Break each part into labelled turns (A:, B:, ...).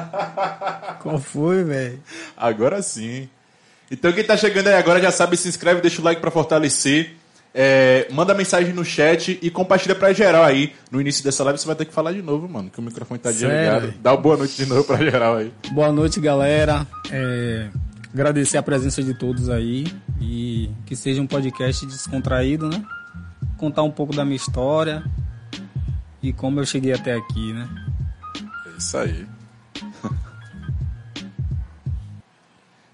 A: Qual foi, velho?
B: Agora sim. Então quem tá chegando aí agora já sabe, se inscreve, deixa o like pra fortalecer. É, manda mensagem no chat e compartilha pra geral aí. No início dessa live você vai ter que falar de novo, mano, que o microfone tá desligado. Dá uma boa noite de novo pra geral aí.
A: Boa noite, galera. É, agradecer a presença de todos aí e que seja um podcast descontraído, né? Contar um pouco da minha história e como eu cheguei até aqui, né?
B: É isso aí.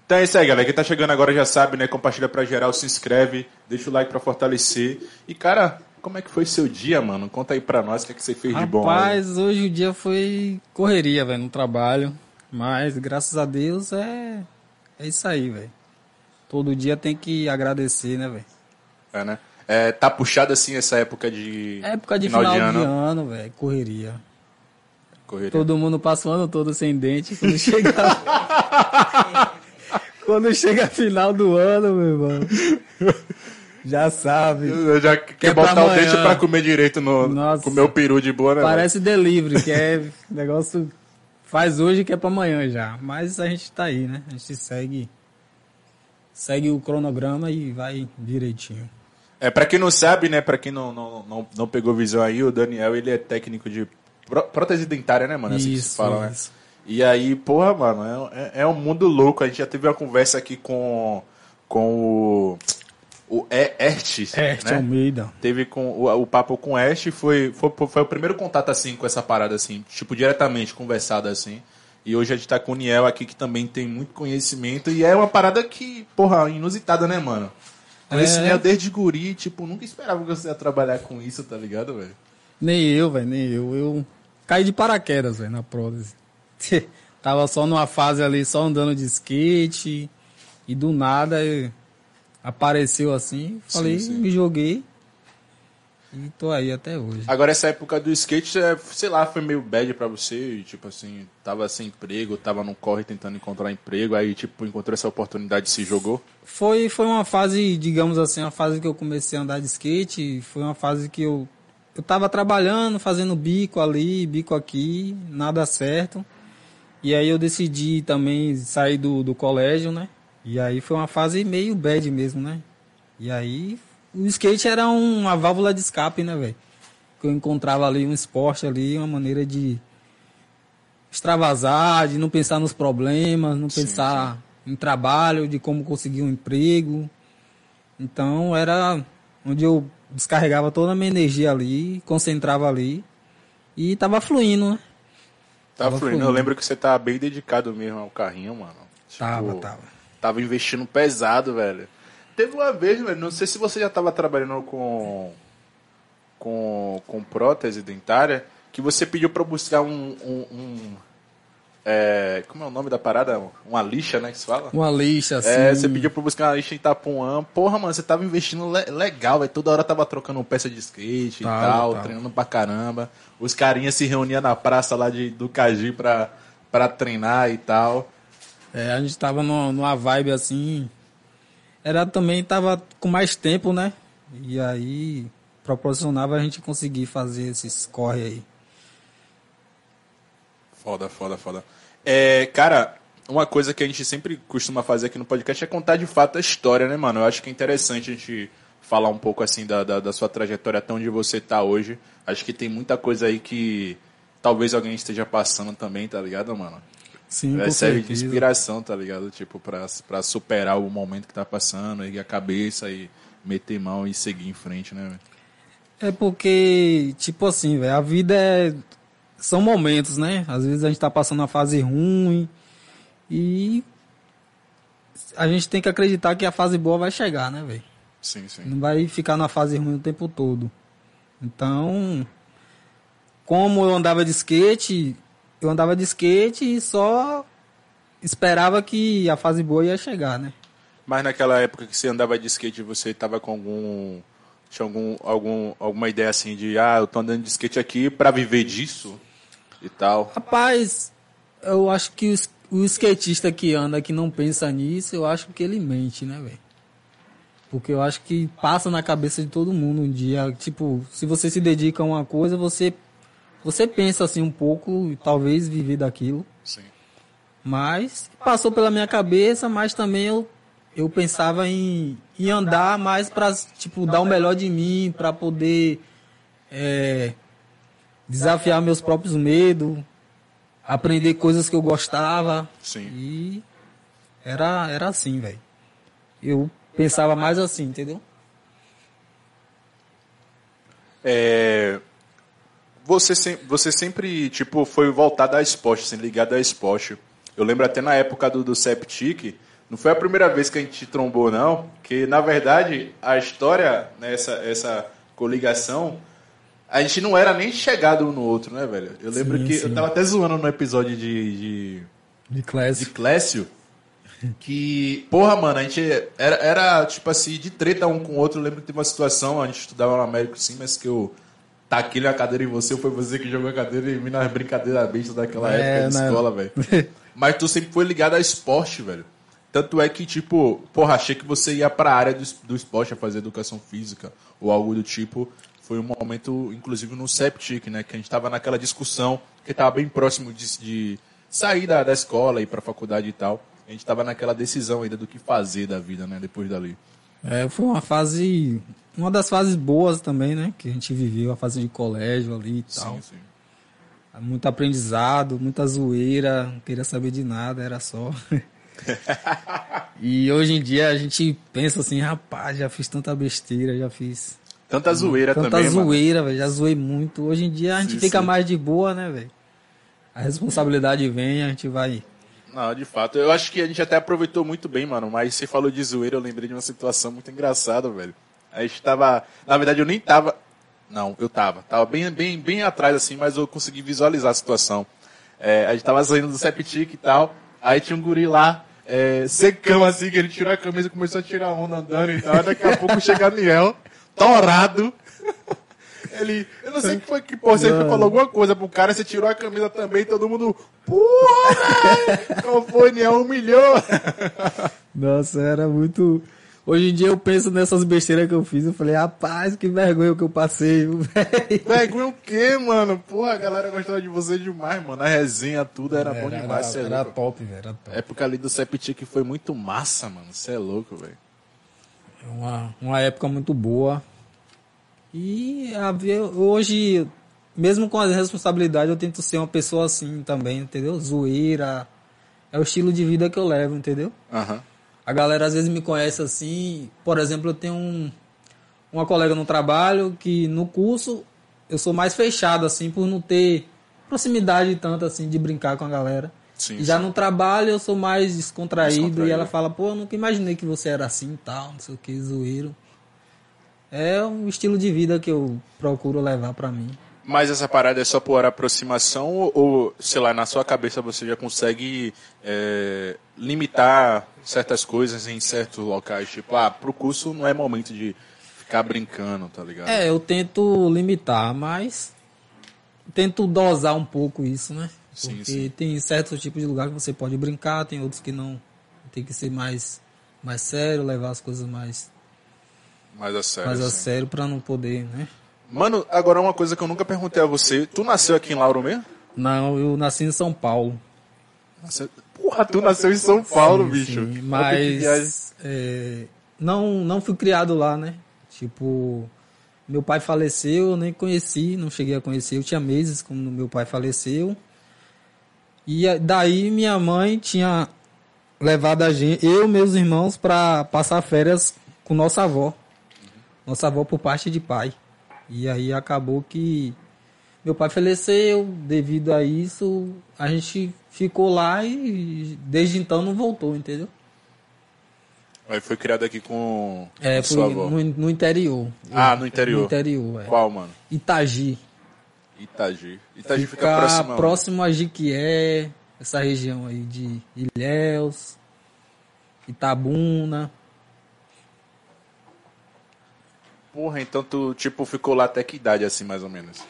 B: Então é isso aí, galera. Quem tá chegando agora já sabe, né? Compartilha pra geral, se inscreve, deixa o like pra fortalecer. E, cara, como é que foi seu dia, mano? Conta aí pra nós o que, é que você fez de bom.
A: Rapaz, hoje o dia foi correria, velho, no trabalho. Mas graças a Deus é é isso aí, velho. Todo dia tem que agradecer, né, velho?
B: É, né? É, tá puxado assim essa época de.
A: Época de final, de ano, velho, correria.
B: Correria.
A: Todo mundo passa o ano todo sem dente. Quando chega. quando chega a final do ano, meu irmão. Já sabe.
B: Eu já quer,
A: é pra
B: botar o dente pra comer direito no.
A: Nossa.
B: Comer o peru de boa, né? velho?
A: Parece delivery, que é negócio. Faz hoje que é pra amanhã já. Mas a gente tá aí, né? A gente segue. Segue o cronograma e vai direitinho.
B: É, pra quem não sabe, né? Pra quem não, não, não, não pegou visão aí, o Daniel, ele é técnico de pró- prótese dentária, né, mano? Assim
A: Isso,
B: fala, né? E aí, porra, mano, é, é, é um mundo louco. A gente já teve uma conversa aqui com, com o. O Ert,
A: Ert
B: né?
A: Almeida.
B: Teve com o, o papo com o Ash, foi, foi, foi o primeiro contato assim com essa parada assim, tipo diretamente conversado assim. E hoje a gente tá com o Niel aqui que também tem muito conhecimento e é uma parada que, porra, inusitada, né, mano? Conheci
A: É.
B: o Niel desde guri, tipo, nunca esperava que você ia trabalhar com isso, tá ligado, velho?
A: Nem eu, velho, nem eu. Eu caí de paraquedas, velho, na prótese. Tava só numa fase ali, só andando de skate. E do nada apareceu assim. Falei,
B: sim.
A: me joguei. E tô aí até hoje.
B: Agora essa época do skate, é, sei lá, foi meio bad pra você, tipo assim, tava sem emprego, tava no corre tentando encontrar emprego, aí tipo, encontrou essa oportunidade e se jogou.
A: Foi, foi uma fase, digamos assim, uma fase que eu comecei a andar de skate. Foi uma fase que eu, eu tava trabalhando, fazendo bico ali, bico aqui, nada certo. E aí eu decidi também sair do, do colégio, né? E aí foi uma fase meio bad mesmo, né? E aí o skate era um- uma válvula de escape, né, velho? Que eu encontrava ali um esporte ali, uma maneira de extravasar, de não pensar nos problemas, não pensar em trabalho, de como conseguir um emprego. Então era onde eu descarregava toda a minha energia ali, concentrava ali e tava fluindo, né?
B: Tava
A: Tava
B: fluindo. Eu lembro que você tava bem dedicado mesmo ao carrinho, mano. Tipo,
A: Tava, tava.
B: Tava investindo pesado, velho. Teve uma vez, velho, não sei se você já tava trabalhando com. com, com prótese dentária, que você pediu pra eu buscar um. um, um- é, como é o nome da parada? Uma lixa, né? Que se fala?
A: Uma lixa assim.
B: É, você pediu pra buscar uma lixa em Itapuã. Porra, mano, você tava investindo le- legal, velho. Toda hora tava trocando peça de skate
A: Tava,
B: e tal,
A: tava.
B: treinando pra caramba. Os carinhas se reuniam na praça lá de, do Caji pra, pra treinar e tal.
A: É, a gente tava numa, numa vibe assim. Era também tava com mais tempo, né? E aí proporcionava a gente conseguir fazer esses corre aí.
B: Foda, foda, foda. É, cara, uma coisa que a gente sempre costuma fazer aqui no podcast é contar de fato a história, né, mano? Eu acho que é interessante a gente falar um pouco assim da, da, da sua trajetória até onde você tá hoje. Acho que tem muita coisa aí que talvez alguém esteja passando também, tá ligado, mano?
A: Sim,
B: É, serve de inspiração, tá ligado? Tipo, pra, pra superar o momento que tá passando, erguer a cabeça e meter mão e seguir em frente, né, velho?
A: É porque, tipo assim, velho, a vida é. São momentos, né? Às vezes a gente tá passando uma fase ruim e a gente tem que acreditar que a fase boa vai chegar, né, velho?
B: Sim, sim.
A: Não vai ficar na fase ruim o tempo todo. Então, como eu andava de skate, eu andava de skate e só esperava que a fase boa ia chegar, né?
B: Mas naquela época que você andava de skate, você tava com algum. Tinha algum, algum, alguma ideia assim de, ah, eu tô andando de skate aqui pra viver disso e tal.
A: Rapaz, eu acho que o, s- o skatista que anda, que não pensa nisso, eu acho que ele mente, né, velho? Porque eu acho que passa na cabeça de todo mundo um dia. Tipo, se você se dedica a uma coisa, você você pensa assim um pouco, talvez viver daquilo.
B: Sim.
A: Mas passou pela minha cabeça, mas também eu, eu pensava em, em andar mais para tipo, dar o melhor de mim, para poder é, desafiar meus próprios medos, aprender coisas que eu gostava.
B: Sim.
A: E era, era assim, velho. Eu pensava mais assim, entendeu?
B: É, você, sem- você sempre, tipo, foi voltado a esporte, assim, ligado a esporte. Eu lembro até na época do, do Septic, não foi a primeira vez que a gente trombou, não, que, na verdade, a história, né, essa, essa coligação, a gente não era nem chegado um no outro, né, velho? Eu lembro
A: Sim,
B: que
A: sim.
B: eu tava até zoando no episódio de- de
A: De
B: de
A: classe.
B: Clécio, que, porra, mano, a gente era, era, tipo assim, de treta um com o outro. Eu lembro que teve uma situação, a gente estudava no Américo sim, mas que eu taquei a cadeira em você, foi você que jogou a cadeira em mim nas brincadeiras bestas daquela
A: É,
B: época de
A: né?
B: escola, velho. Mas tu sempre foi ligado a esporte, velho. Tanto é que, tipo, porra, achei que você ia pra área do, do esporte, a fazer educação física ou algo do tipo. Foi um momento, inclusive, no Septic, né? Que a gente tava naquela discussão, que tava bem próximo de, de sair da, da escola, ir pra faculdade e tal. A gente tava naquela decisão ainda do que fazer da vida, né? Depois dali.
A: É, foi uma fase, uma das fases boas também, né? Que a gente viveu, a fase de colégio ali e tal.
B: Sim, sim.
A: Muito aprendizado, muita zoeira, não queria saber de nada, era só. e hoje em dia a gente pensa assim, rapaz, já fiz tanta besteira, já fiz
B: Tanta zoeira
A: tanta
B: também, mano.
A: zoeira, velho, já zoei muito. Hoje em dia a gente
B: Sim,
A: fica
B: sim.
A: mais de boa, né, velho? A responsabilidade vem, a gente vai.
B: Não, de fato. Eu acho que a gente até aproveitou muito bem, mano. Mas você falou de zoeira, eu lembrei de uma situação muito engraçada, velho. A gente tava. Na verdade, eu nem tava. Não, eu tava. Tava bem, bem, bem atrás, assim, mas eu consegui visualizar a situação. É, a gente tava saindo do Septic e tal. Aí tinha um guri lá, é, secão, assim, que ele tirou a camisa e começou a tirar onda andando e tal. Daqui a pouco chega a Niel, torado. Ele, eu não sei o que foi que, pô, você
A: Mano.
B: falou alguma coisa pro cara, você tirou a camisa também, todo mundo, porra! Qual foi, Niel? Humilhou!
A: Nossa, era muito. Hoje em dia eu penso nessas besteiras que eu fiz. Eu falei, rapaz, que vergonha que eu passei, velho.
B: Vergonha o quê, mano? Porra, a galera gostava de você demais, mano. A resenha, tudo era, bom demais, cê é
A: era
B: louco.
A: top, velho. Era top.
B: A época ali do Septic foi muito massa, mano. Você é louco, velho.
A: É uma, uma época muito boa. E hoje, mesmo com as responsabilidades, eu tento ser uma pessoa assim também, entendeu? Zoeira. É o estilo de vida que eu levo, entendeu?
B: Aham.
A: A galera às vezes me conhece assim. Por exemplo, eu tenho um, uma colega no trabalho que no curso eu sou mais fechado, assim, por não ter proximidade tanto assim de brincar com a galera.
B: Sim,
A: já
B: sim.
A: no trabalho eu sou mais descontraído,
B: Descontraído.
A: e ela fala, pô, eu nunca imaginei que você era assim e tal, não sei o que, zoeiro. É um estilo de vida que eu procuro levar pra mim.
B: Mas essa parada é só por aproximação ou, ou, sei lá, na sua cabeça você já consegue é, limitar certas coisas em certos locais? Tipo, ah, pro curso não é momento de ficar brincando, tá ligado?
A: É, eu tento limitar, mas tento dosar um pouco isso, né?
B: Sim,
A: Porque
B: sim.
A: tem certos tipos de lugar que você pode brincar, tem outros que não. Tem que ser mais, mais sério, levar as coisas mais,
B: Mais a sério.
A: mais a
B: assim.
A: sério pra não poder, né?
B: Mano, agora uma coisa que eu nunca perguntei a você. Tu nasceu aqui em Lauro mesmo?
A: Não, eu nasci em São Paulo.
B: Nasceu- Porra, tu nasceu em São Paulo,
A: Sim,
B: bicho.
A: sim. Mas é, não, não fui criado lá, né? Tipo, meu pai faleceu, eu nem conheci, não cheguei a conhecer. Eu tinha meses quando meu pai faleceu. E a- daí minha mãe tinha levado a gente, eu e meus irmãos, para passar férias com nossa avó. Nossa avó por parte de pai. E aí acabou que meu pai faleceu, devido a isso, a gente ficou lá e desde então não voltou, entendeu?
B: Aí foi criado aqui com,
A: É,
B: com
A: fui
B: sua avó.
A: no, no interior.
B: Ah, no interior.
A: No interior, é.
B: Qual, mano?
A: Itagi.
B: Itagi. Itagi fica,
A: Fica
B: próximo.
A: próximo a Jiquié, essa região aí de Ilhéus, Itabuna.
B: Porra, então tu, tipo, ficou lá até que idade, assim, mais ou menos?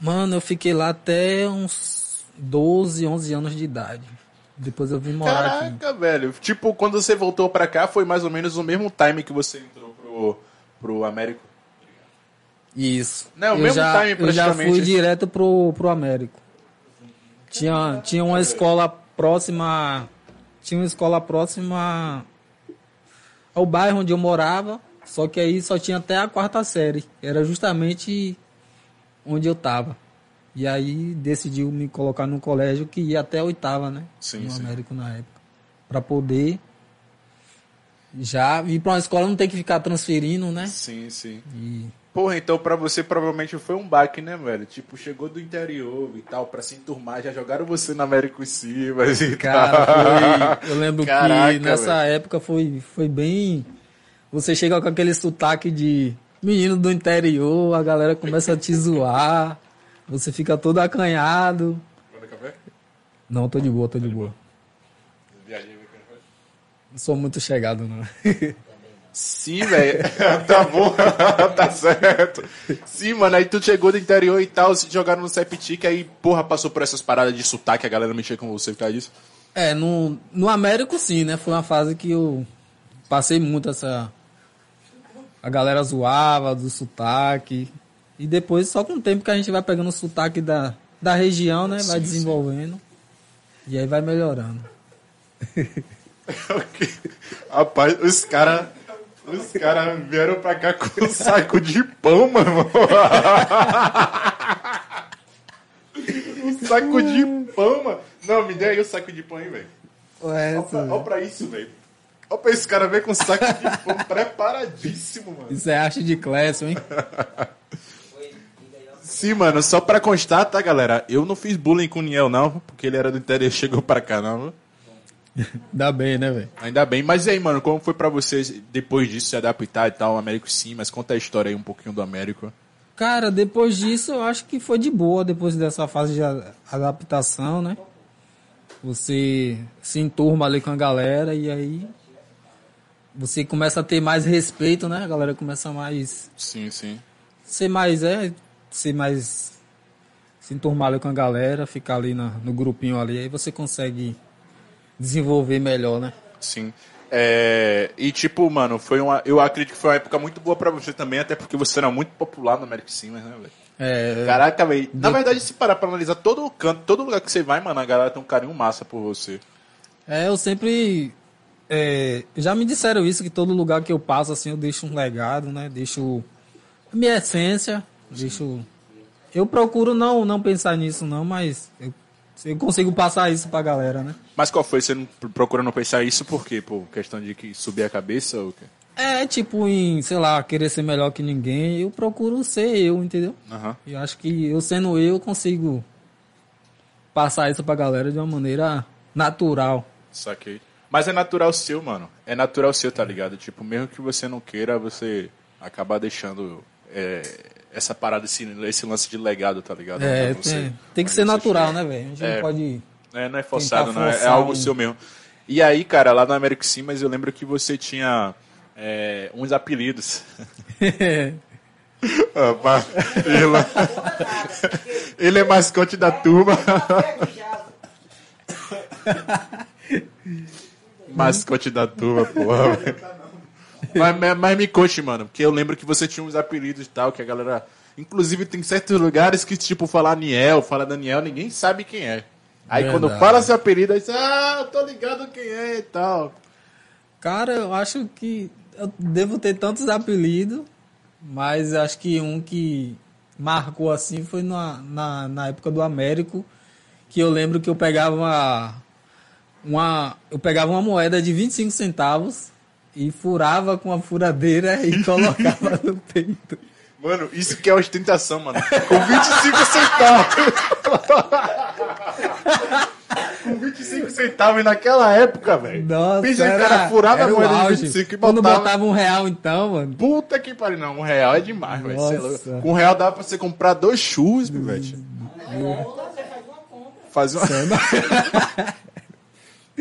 A: Mano, eu fiquei lá até uns 12, 11 anos de idade. Depois eu vim morar aqui.
B: Caraca, velho. Tipo, quando você voltou pra cá, foi mais ou menos o mesmo time que você entrou pro, pro Américo?
A: Isso.
B: Não, o mesmo
A: já,
B: time,
A: Eu já fui direto pro, pro Américo. Tinha, tinha uma escola próxima. Tinha uma escola próxima ao bairro onde eu morava. Só que aí só tinha até a quarta série. Era justamente onde eu tava. E aí decidiu me colocar num colégio que ia até a oitava, né?
B: Sim,
A: no
B: sim.
A: Américo na época. Pra poder já ir pra uma escola não ter que ficar transferindo, né?
B: Sim, sim.
A: E
B: Porra, então pra você provavelmente foi um baque, né, velho? Tipo, chegou do interior e tal, pra se enturmar, já jogaram você na América em cima e
A: Cara,
B: tal.
A: foi, eu lembro
B: Caraca,
A: que nessa
B: velho.
A: época foi, foi bem. Você chega com aquele sotaque de menino do interior, a galera começa a te zoar, você fica todo acanhado.
B: Manda café?
A: Não, tô de boa, tô de boa.
B: Viajei?
A: Não sou muito chegado, não.
B: Sim, velho. tá bom, tá certo. Sim, mano, aí tu chegou do interior e tal, se jogaram no Septic, aí, porra, passou por essas paradas de sotaque, a galera mexia com você por causa disso.
A: É, no, no Américo sim, né? Foi uma fase que eu passei muito essa. A galera zoava do sotaque. E depois, só com o tempo que a gente vai pegando o sotaque da, da região, né? Vai
B: Sim,
A: desenvolvendo. E aí vai melhorando.
B: Rapaz, os caras. Os caras vieram pra cá com um saco de pão, mano. um saco de pão, mano. Não, me dê aí o saco de pão aí, velho. Olha pra, olha pra isso, velho. Olha pra esse cara ver com um saco de pão preparadíssimo, mano.
A: Isso é arte de Clécio, hein?
B: Sim, mano, só pra constar, tá, galera? Eu não fiz bullying com o Niel, não, porque ele era do interior e chegou pra cá, não.
A: Dá bem, né, velho?
B: Ainda bem. Mas e aí, mano, como foi pra vocês, depois disso, se adaptar e tal, o Américo sim, mas conta a história aí um pouquinho do Américo.
A: Cara, depois disso eu acho que foi de boa, depois dessa fase de adaptação, né? Você se enturma ali com a galera e aí você começa a ter mais respeito, né? A galera começa a mais
B: Sim, sim.
A: ser mais é, ser mais se enturmar ali com a galera, ficar ali na- no grupinho ali, aí você consegue desenvolver melhor, né?
B: Sim. É, e tipo, mano, foi uma. Eu acredito que foi uma época muito boa pra você também, até porque você era muito popular no Américo Simas, né, velho?
A: É,
B: Caraca, velho. Na verdade, se parar pra analisar todo o canto, todo lugar que você vai, mano, a galera tem um carinho massa por você.
A: É, eu sempre. é, já me disseram isso, que todo lugar que eu passo, assim, eu deixo um legado, né? Deixo a minha essência, deixo. Eu procuro não, não pensar nisso, não, mas eu, eu consigo passar isso pra galera, né?
B: Mas qual foi? Você não procura não pensar isso por quê? Por questão de que subir a cabeça ou o quê?
A: É, tipo, em, sei lá, querer ser melhor que ninguém, eu procuro ser eu, entendeu?
B: Aham.
A: E eu acho que eu sendo eu, eu consigo passar isso pra galera de uma maneira natural.
B: Saquei. Mas é natural seu, mano. É natural seu, tá ligado? Tipo, mesmo que você não queira, você acaba deixando é, essa parada, esse, esse lance de legado, tá ligado?
A: É,
B: você-
A: tem, tem que ser
B: você
A: natural, né, velho? A gente
B: É.
A: não pode.
B: É, não é forçado, não. É, é algo seu mesmo. E aí, cara, lá no Américo Simas, eu lembro que você tinha é, uns apelidos. Ah, ele, ele é mascote da turma. mascote da turma, porra. Mas, mas- mas me conte, mano, porque eu lembro que você tinha uns apelidos e tal, que a galera. Inclusive, tem certos lugares que, tipo, falar Niel, fala Daniel, ninguém sabe quem é. Aí quando
A: Verdade.
B: fala seu apelido, aí você, ah, eu tô ligado quem é e tal.
A: Cara, eu acho que eu devo ter tantos apelidos, mas acho que um que marcou assim foi na, na, na época do Américo, que eu lembro que eu pegava uma, uma eu pegava uma moeda de 25 centavos e furava com a furadeira e colocava no peito.
B: Mano, isso que é ostentação, mano. Com 25 centavos. Com 25 centavos e naquela época, velho.
A: Nossa,
B: Pensa que o
A: era,
B: cara furava a
A: era
B: moeda de
A: auge.
B: 25 e
A: Quando
B: botava.
A: botava um real então, mano.
B: Puta que pariu, não. Um real é demais, velho. É. Com um real dava pra você comprar dois churros, velho. Fazer uma...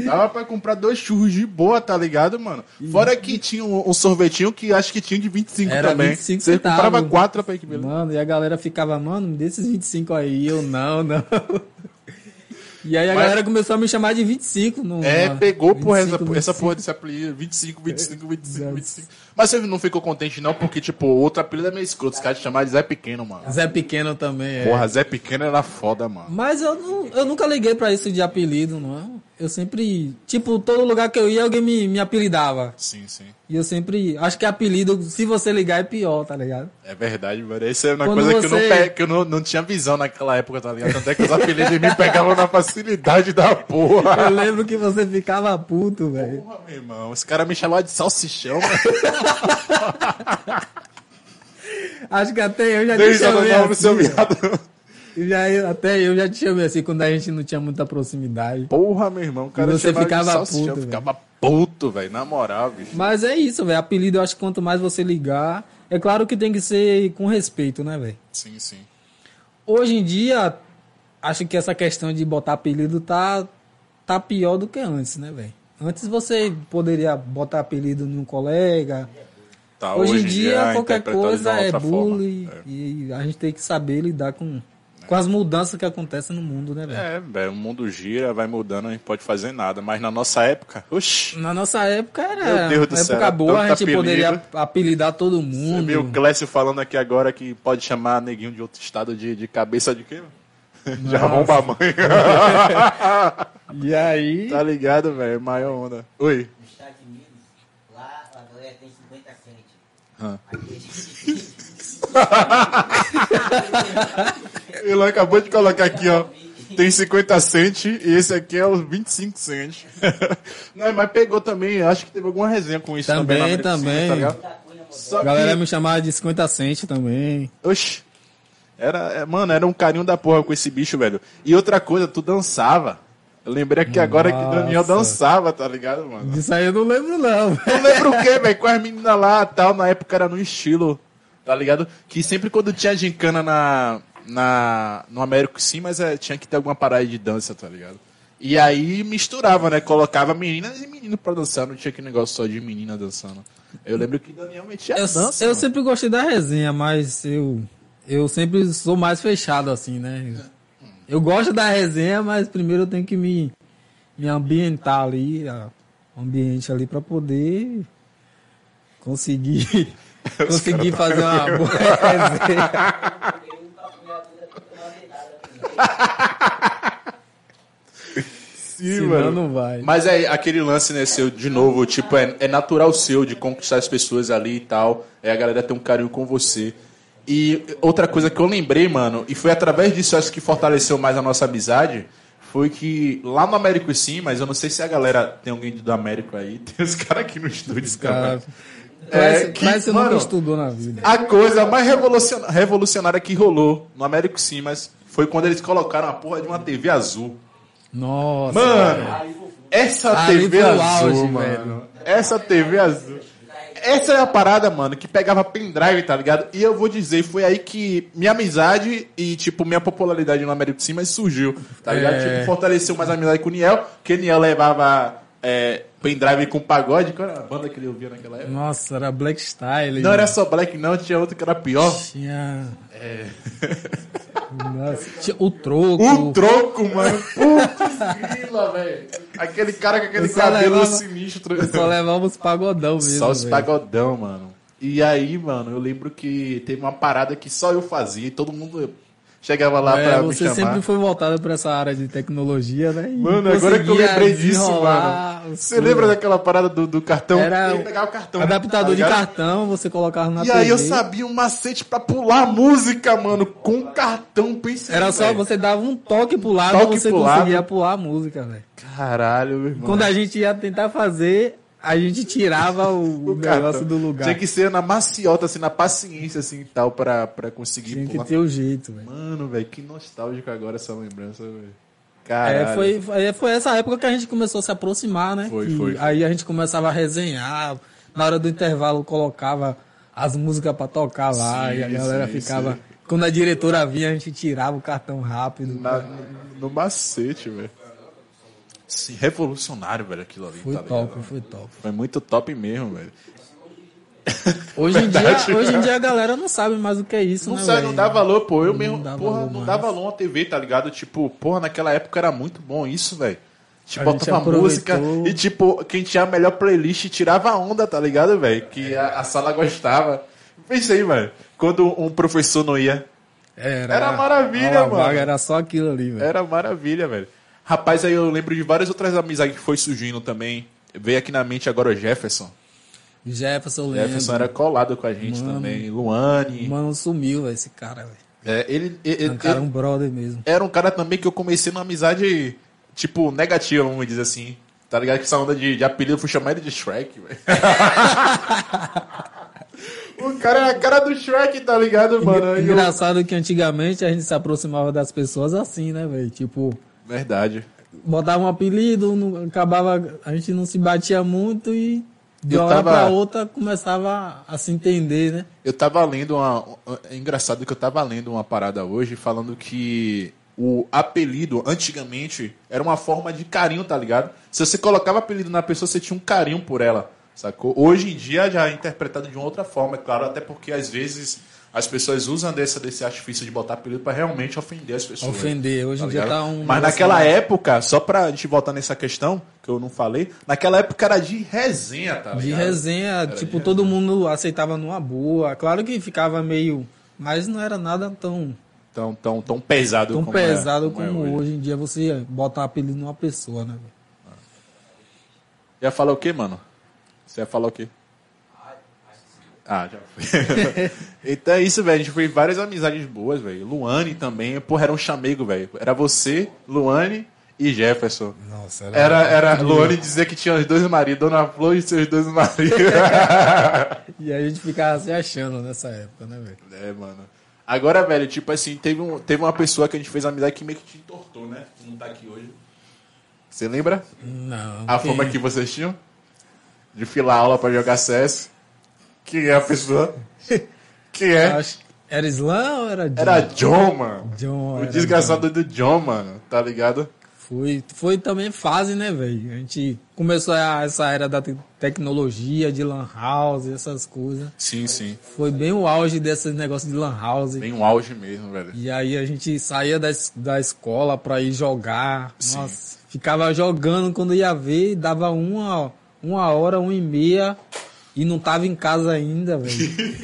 B: Dava pra comprar dois churros de boa, tá ligado, mano? Fora que tinha um, um sorvetinho que acho que tinha de 25
A: Era
B: também.
A: 25
B: Você
A: centavos.
B: comprava quatro pra beleza.
A: Mano, e a galera ficava, mano, me dê esses 25 aí. Eu, não, não. E aí a
B: Mas-
A: galera começou a me chamar de 25. No,
B: É, pegou, porra, essa,
A: 25,
B: essa
A: 25.
B: porra desse apelido. 25, 25, 25,
A: Exato.
B: 25. Mas você não ficou contente não, porque, tipo, outro apelido é meio escroto. Os caras te chamaram de Zé Pequeno, mano.
A: Zé Pequeno também, é.
B: Porra, Zé Pequeno era foda, mano.
A: Mas eu, não, eu nunca liguei pra isso de apelido, não é? Eu sempre, tipo, todo lugar que eu ia, alguém me, me apelidava.
B: Sim, sim.
A: E eu sempre, acho que apelido, se você ligar, é pior, tá ligado?
B: É verdade, mano. Isso é uma
A: Quando
B: coisa que eu, não,
A: você-
B: que eu não, não tinha visão naquela época, tá ligado? Tanto é que os apelidos me pegavam na facilidade da porra.
A: Eu lembro que você ficava puto, velho.
B: Porra, meu irmão. Esse cara me chamava de salsichão, mano.
A: Acho que até eu já te
B: Desde a
A: chamei
B: seu
A: assim. Eu já, até eu já te chamei assim, quando a gente não tinha muita proximidade.
B: Porra, meu irmão. Cara
A: E você ficava puto,
B: Ficava puto, velho. Na moral, bicho.
A: Mas é isso, velho. Apelido, eu acho que quanto mais você ligar, é claro que tem que ser com respeito, né, velho?
B: Sim, sim.
A: Hoje em dia, acho que essa questão de botar apelido tá, tá pior do que antes, né, velho? Antes você poderia botar apelido num colega.
B: Tá,
A: Hoje, em dia,
B: é
A: qualquer coisa é bullying.
B: É.
A: E a gente tem que saber lidar com, com as mudanças que acontecem no mundo, né, velho?
B: É, velho, o mundo gira, vai mudando, a gente pode fazer nada. Mas na nossa época, oxi,
A: Na nossa época era
B: Meu Deus do
A: uma
B: céu,
A: época boa, a gente
B: apelido.
A: poderia apelidar todo
B: você
A: mundo.
B: viu o Clécio falando aqui agora que pode chamar neguinho de outro estado de, de cabeça de quê? De arromba a mãe.
A: E aí,
B: tá ligado, velho? Maior onda. Oi.
C: Nos Estados Unidos, lá a galera tem 50 cent.
B: Ah.
C: Aqui a gente
B: Ele acabou de colocar aqui, ó. Tem 50 cent e esse aqui é os 25 cent. Não, mas pegou também, acho que teve alguma resenha com isso também.
A: Também,
B: Sul,
A: também.
B: tá? Só
A: galera
B: que-
A: me chamava de 50 cent também.
B: Oxi. Era, é, mano, era um carinho da porra com esse bicho, velho. E outra coisa, tu dançava. Eu lembrei aqui agora que Daniel
A: Nossa.
B: dançava, tá ligado, mano?
A: Disso aí eu não lembro, não.
B: Não lembro o que, velho, com as meninas lá tal, na época era no estilo, tá ligado? Que sempre quando tinha gincana na, na, no Américo sim, mas é, tinha que ter alguma parada de dança, tá ligado? E aí misturava, né? Colocava meninas e meninos pra dançar, não tinha aquele negócio só de menina dançando. Eu lembro que Daniel metia
A: Eu,
B: dança.
A: eu
B: mano.
A: sempre gostei da resenha, mas eu, eu sempre sou mais fechado assim, né? Eu gosto da resenha, mas primeiro eu tenho que me, me ambientar ali, a- o ambiente ali pra poder conseguir, conseguir fazer uma boa resenha.
B: Sim,
A: Senão
B: mano.
A: não vai.
B: Mas é aquele lance, né, seu, de novo, tipo, é, é natural seu de conquistar as pessoas ali e tal. É a galera ter um carinho com você. E outra coisa que eu lembrei, mano, e foi através disso acho que fortaleceu mais a nossa amizade, foi que lá no Américo sim, mas eu não sei se a galera tem alguém do Américo aí, tem os caras aqui no estúdio,
A: Cara,
B: cara. É, que,
A: que você nunca
B: mano,
A: estudou na vida.
B: A coisa mais revolucionária que rolou no Américo sim, mas foi quando eles colocaram a porra de uma TV azul.
A: Nossa.
B: Mano, essa
A: Ali
B: TV azul,
A: auge,
B: mano.
A: velho.
B: Essa TV azul. Essa é a parada, mano, que pegava pendrive, tá ligado? E eu vou dizer, foi aí que minha amizade e, tipo, minha popularidade no Américo de Cima surgiu, tá ligado?
A: É.
B: Tipo, fortaleceu mais a amizade com o Niel, porque Niel levava é, pendrive com pagode. Qual era a banda que ele ouvia naquela época?
A: Nossa, era Black Style.
B: Não era só Black, não, tinha outro que era pior.
A: Tinha. Nossa, tinha o troco.
B: Um troco, mano. Putz, grila, velho. Aquele cara com aquele cabelo
A: levava-
B: sinistro.
A: Só levava os pagodão mesmo.
B: Só os
A: velho.
B: pagodão, mano. E aí, mano, eu lembro que teve uma parada que só eu fazia e todo mundo chegava lá
A: É,
B: pra me
A: você
B: chamar.
A: sempre foi voltado pra essa área de tecnologia, né? E
B: Mano, agora que eu lembrei disso, mano. Você lembra daquela parada do, do cartão?
A: Era
B: Ele pegava o cartão.
A: Adaptador
B: tá
A: de cartão, você colocava na
B: E
A: TV.
B: aí eu sabia um macete pra pular música, mano, com cartão, pensei.
A: Era só
B: velho.
A: você dava um toque pro lado,
B: Toque
A: você
B: pro
A: conseguia
B: lado.
A: pular a música, velho.
B: Caralho, meu irmão.
A: Quando a gente ia tentar fazer, a gente tirava o, o
B: O cartão.
A: negócio do lugar.
B: Tinha que ser na maciota, assim, na paciência, assim, e tal, pra, pra conseguir
A: Tinha que
B: pular.
A: ter o jeito, velho.
B: Mano, velho, que nostálgico agora essa lembrança, velho.
A: É,
B: Caralho.
A: foi, foi, foi essa época que a gente começou a se aproximar, né?
B: Foi,
A: Que
B: foi, foi.
A: Aí a gente começava a resenhar. Na hora do intervalo colocava as músicas pra tocar lá
B: Sim,
A: e a galera
B: sim,
A: ficava.
B: sim.
A: Quando a diretora vinha, a gente tirava o cartão rápido.
B: Na- no macete, velho. Sim, revolucionário, velho, aquilo ali,
A: Foi
B: tá
A: top,
B: ligado?
A: foi top.
B: Foi muito top mesmo, velho.
A: Hoje em, dia, hoje em dia a galera não sabe mais o que é isso,
B: Não
A: né?
B: sabe,
A: velho?
B: não dá valor, pô. Eu
A: Não
B: mesmo,
A: dá
B: porra,
A: valor
B: não dá valor uma TV, tá ligado? Tipo, porra, naquela época era muito bom isso, velho. A
A: A
B: botava música e, tipo, quem tinha a melhor playlist tirava onda, tá ligado, velho? Que a, a sala gostava. Pensei, mano, quando um professor não ia,
A: Era,
B: Era maravilha,
A: a
B: mano.
A: vaga Era só aquilo ali, velho.
B: Era maravilha, velho. Rapaz, aí eu lembro de várias outras amizades que foi surgindo também. Veio aqui na mente agora o Jefferson.
A: Jefferson, lembro.
B: Jefferson era colado com a gente
A: Mano.
B: também. Luane.
A: Mano, sumiu, velho, esse cara, velho.
B: É, ele, ele-
A: É um cara,
B: ele
A: um brother mesmo.
B: era um cara também que eu comecei numa amizade, tipo, negativa, vamos dizer assim. Tá ligado? Que essa onda de, de apelido eu fui chamar ele de Shrek, velho. o cara era a cara do Shrek, tá ligado, mano? Aí eu-
A: Engraçado que antigamente a gente se aproximava das pessoas assim, né, velho? Tipo,
B: Verdade.
A: botava um apelido, não- acabava, a gente não se batia muito e de
B: Eu
A: uma hora
B: tava-
A: pra outra começava a se entender, né?
B: Eu tava lendo uma. É engraçado que eu tava lendo uma parada hoje falando que o apelido, antigamente, era uma forma de carinho, tá ligado? Se você colocava apelido na pessoa, você tinha um carinho por ela, sacou? Hoje em dia já é interpretado de uma outra forma, é claro, até porque às vezes as pessoas usam dessa, desse artifício de botar apelido pra realmente ofender as pessoas.
A: Ofender. Hoje em dia
B: ligado?
A: tá um.
B: Mas naquela
A: mais-
B: época, só pra gente voltar nessa questão, que eu não falei, naquela época era de resenha, tá
A: De
B: ligado?
A: resenha, tipo,
B: de
A: todo mundo aceitava numa boa. Claro que ficava meio. Mas não era nada tão,
B: Tão, tão, tão pesado
A: tão
B: como é-
A: pesado
B: como é
A: como,
B: hoje.
A: hoje. em dia você botar apelido numa pessoa, né?
B: Ia falar o quê, mano? Você ia falar o quê? Ah, já foi. então é isso, velho. A gente fez várias amizades boas, velho. Luane também. Porra, era um chamego, velho. Era você, Luane e Jefferson.
A: Nossa,
B: Era, era Luane dizer que tinha os dois maridos, Dona Flor e seus dois maridos.
A: E a gente ficava se achando nessa época, né, velho?
B: é, mano. Agora, velho, tipo assim, teve, um, teve uma pessoa que a gente fez amizade que meio que te entortou, né? Que não tá aqui hoje. Você lembra?
A: Não.
B: A
A: quem-
B: forma que vocês tinham? De filar aula pra jogar CS? Quem é a pessoa? É?
A: Acho- Era Slam ou era John?
B: Era John, mano.
A: John,
B: O desgraçado do John, mano. Tá ligado?
A: Foi, foi também fase, né, velho? A gente começou a, essa era da te- tecnologia, de lan house, essas coisas.
B: Sim, sim.
A: Foi bem o auge desses negócios de lan house.
B: Bem um auge mesmo, velho.
A: E aí a gente saía da, da escola pra ir jogar.
B: Sim.
A: Nossa, ficava jogando quando ia ver, dava uma, uma hora, uma e meia e não tava em casa ainda, velho.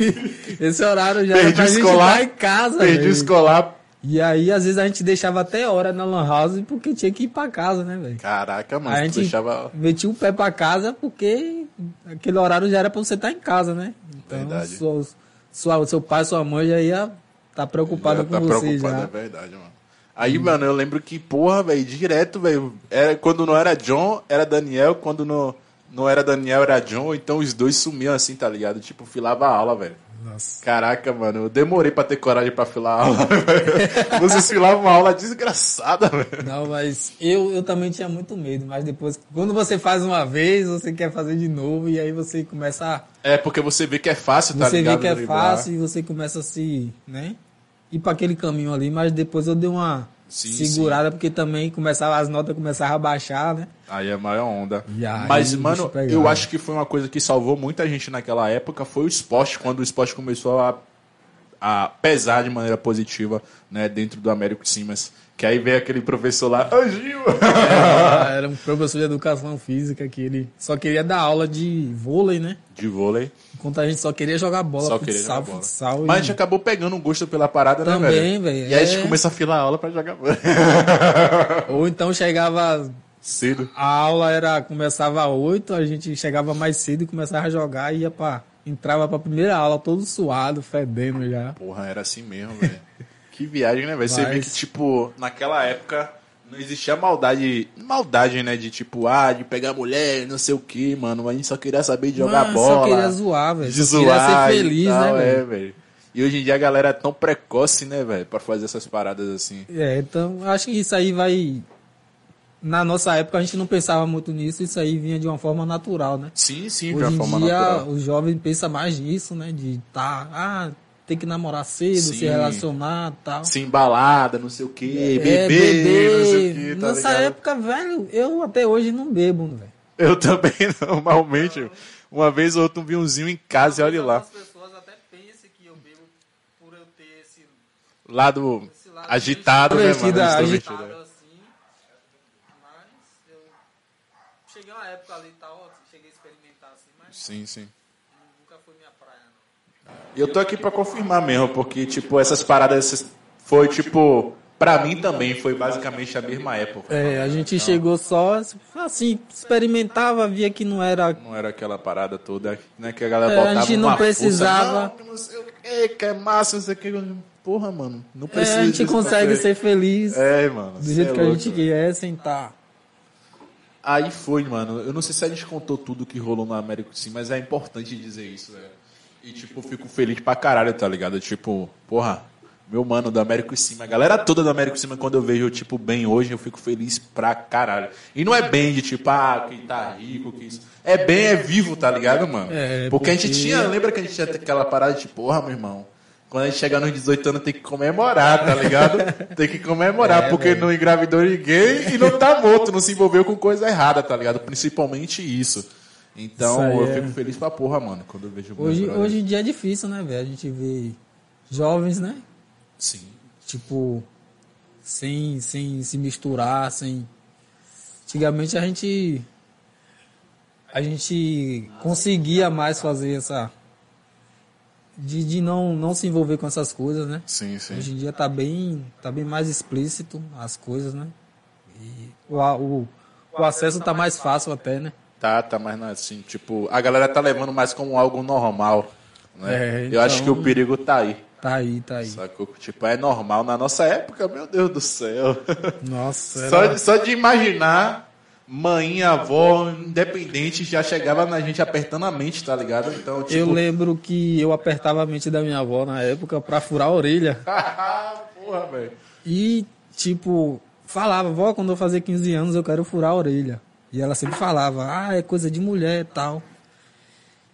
A: Esse horário já era
B: Perdi
A: pra
B: o
A: gente
B: escolar.
A: estar em casa,
B: Perdi escolar.
A: E aí, às vezes, a gente deixava até hora na lan house porque tinha que ir pra casa, né, velho?
B: Caraca, mano.
A: A gente
B: deixava.
A: metia o pé pra casa porque aquele horário já era pra você estar em casa, né? Então,
B: Verdade.
A: sua, sua, seu pai, sua mãe já ia estar preocupado
B: Já
A: com
B: tá
A: você
B: preocupado,
A: já.
B: é verdade, mano. Aí, mano, eu lembro que, porra, velho, direto, velho. Era, quando não era John, era Daniel. Quando não, não era Daniel, era John. Então os dois sumiam assim, tá ligado? Tipo, filava a aula, velho.
A: Nossa.
B: Caraca, mano, eu demorei pra ter coragem pra filar a aula. Vocês filavam uma aula desgraçada, velho.
A: Não, mas eu, eu também tinha muito medo, mas depois, quando você faz uma vez, você quer fazer de novo e aí você começa a
B: É, porque você vê que é fácil, tá
A: Você
B: ligado?
A: vê que é
B: driblar.
A: fácil e você começa a se, né? Ir para aquele caminho ali, mas depois eu dei uma
B: Sim,
A: segurada porque também começava as notas começavam a baixar, né?
B: Aí é a maior onda.
A: Aí
B: Mas, mano, eu acho que foi uma coisa que salvou muita gente naquela época, foi o esporte, quando o esporte começou a, a pesar de maneira positiva, né, dentro do Américo Simas. Que aí veio aquele professor lá, ô Gil!
A: Era, era um professor de educação física que ele só queria dar aula de vôlei, né?
B: De vôlei,
A: Enquanto a gente só queria jogar bola,
B: só queria
A: futsal,
B: jogar bola.
A: futsal.
B: Mas a
A: e-
B: gente acabou pegando um gosto pela parada, né,
A: Também,
B: velho?
A: velho,
B: E aí a gente
A: é.
B: começou a filar a aula pra jogar bola.
A: Ou então chegava
B: Cedo.
A: A aula era começava às 8, a gente chegava mais cedo e começava a jogar e ia pra, entrava pra primeira aula todo suado, fedendo já.
B: Porra, era assim mesmo, velho. que viagem, né, velho? Você vê que, tipo, naquela época não existia maldade, maldade, né, de tipo, ah, de pegar mulher, não sei o que, mano. A gente só queria saber de jogar
A: Mano,
B: bola.
A: Só queria zoar, velho.
B: de
A: Só queria
B: zoar
A: ser
B: e
A: feliz,
B: tal,
A: né,
B: É,
A: velho?
B: velho. E hoje em dia a galera é tão precoce, né, velho, pra fazer essas paradas assim.
A: É, então acho que isso aí vai. Na nossa época a gente não pensava muito nisso, isso aí vinha de uma forma natural, né?
B: Sim, sim, de
A: Hoje
B: uma
A: em
B: forma
A: dia
B: natural.
A: o jovem pensa mais nisso, né? De tá, ah, tem que namorar cedo,
B: Sim.
A: se relacionar tal.
B: Se embalada, não sei o que,
A: É,
B: beber, não sei o que, tá
A: Nessa
B: ligado?
A: época, velho, eu até hoje não bebo, velho.
B: Eu também, normalmente. Uma vez ou outra um vinhozinho em casa e olha lá.
A: pessoas até pensam que eu bebo por eu ter esse
B: Lado agitado, né, mano?
A: Agitado
B: né?
A: assim, mas eu época ali e tal, cheguei a experimentar assim, mas
B: Sim, sim.
A: nunca foi minha praia. não.
B: E eu tô aqui pra confirmar mesmo, porque, tipo, essas paradas foi, tipo, pra mim também foi basicamente a mesma época.
A: É, a gente chegou só, assim, experimentava, via que não era.
B: Não era aquela parada toda, né? Que a galera
A: É, a gente não
B: uma força,
A: precisava.
B: não, que não sei o que, que é massa, não sei o que. Porra, mano, não
A: É,
B: precisa
A: a gente consegue ser feliz
B: É, mano.
A: do jeito
B: é
A: que a
B: louco,
A: gente
B: velho.
A: quer, sem tá.
B: Aí foi, mano. Eu não sei se a gente contou tudo que rolou no Américo sim, mas é importante dizer isso, velho. E, tipo, fico feliz pra caralho, tá ligado? Tipo, porra, meu mano do Américo Cima. A galera toda do Américo Cima, quando eu vejo, tipo, bem hoje, eu fico feliz pra caralho. E não é bem de tipo, ah, que tá rico, que isso. É bem, é vivo, tá ligado, mano?
A: É,
B: porque, a gente
A: porque-
B: tinha, lembra que a gente tinha aquela parada de, porra, meu irmão. Quando a gente chegar nos 18 anos tem que comemorar, tá ligado? tem que comemorar,
A: É,
B: porque não engravidou ninguém e não tá morto, não se envolveu com coisa errada, tá ligado? Principalmente isso. Então
A: Isso
B: eu
A: é.
B: fico feliz pra porra, mano, quando eu vejo
A: Hoje, hoje em dia é difícil, né, velho? A gente vê jovens, né?
B: Sim.
A: Tipo, sem, sem se misturar, sem. Antigamente a gente. A gente conseguia mais fazer essa. De, de não, não se envolver com essas coisas, né?
B: Sim, sim.
A: Hoje em dia tá bem, tá bem mais explícito as coisas, né? E o, o, o acesso tá mais fácil até, né?
B: Tá, tá mais assim, tipo, a galera tá levando mais como algo normal. Né?
A: É,
B: Eu acho que
A: então-
B: o perigo tá aí.
A: Tá aí, tá aí.
B: Sacou? Tipo, é normal. Na nossa época, meu Deus do céu.
A: Nossa,
B: Só,
A: era...
B: de- só de imaginar, mãe, avó, independente, já chegava na gente apertando a mente, tá ligado? Então, tipo.
A: Eu lembro que eu apertava a mente da minha avó na época pra furar a orelha.
B: Porra, velho.
A: E, tipo, falava, vó, quando eu fazer 15 anos eu quero furar a orelha. E ela sempre falava, ah, é coisa de mulher e tal.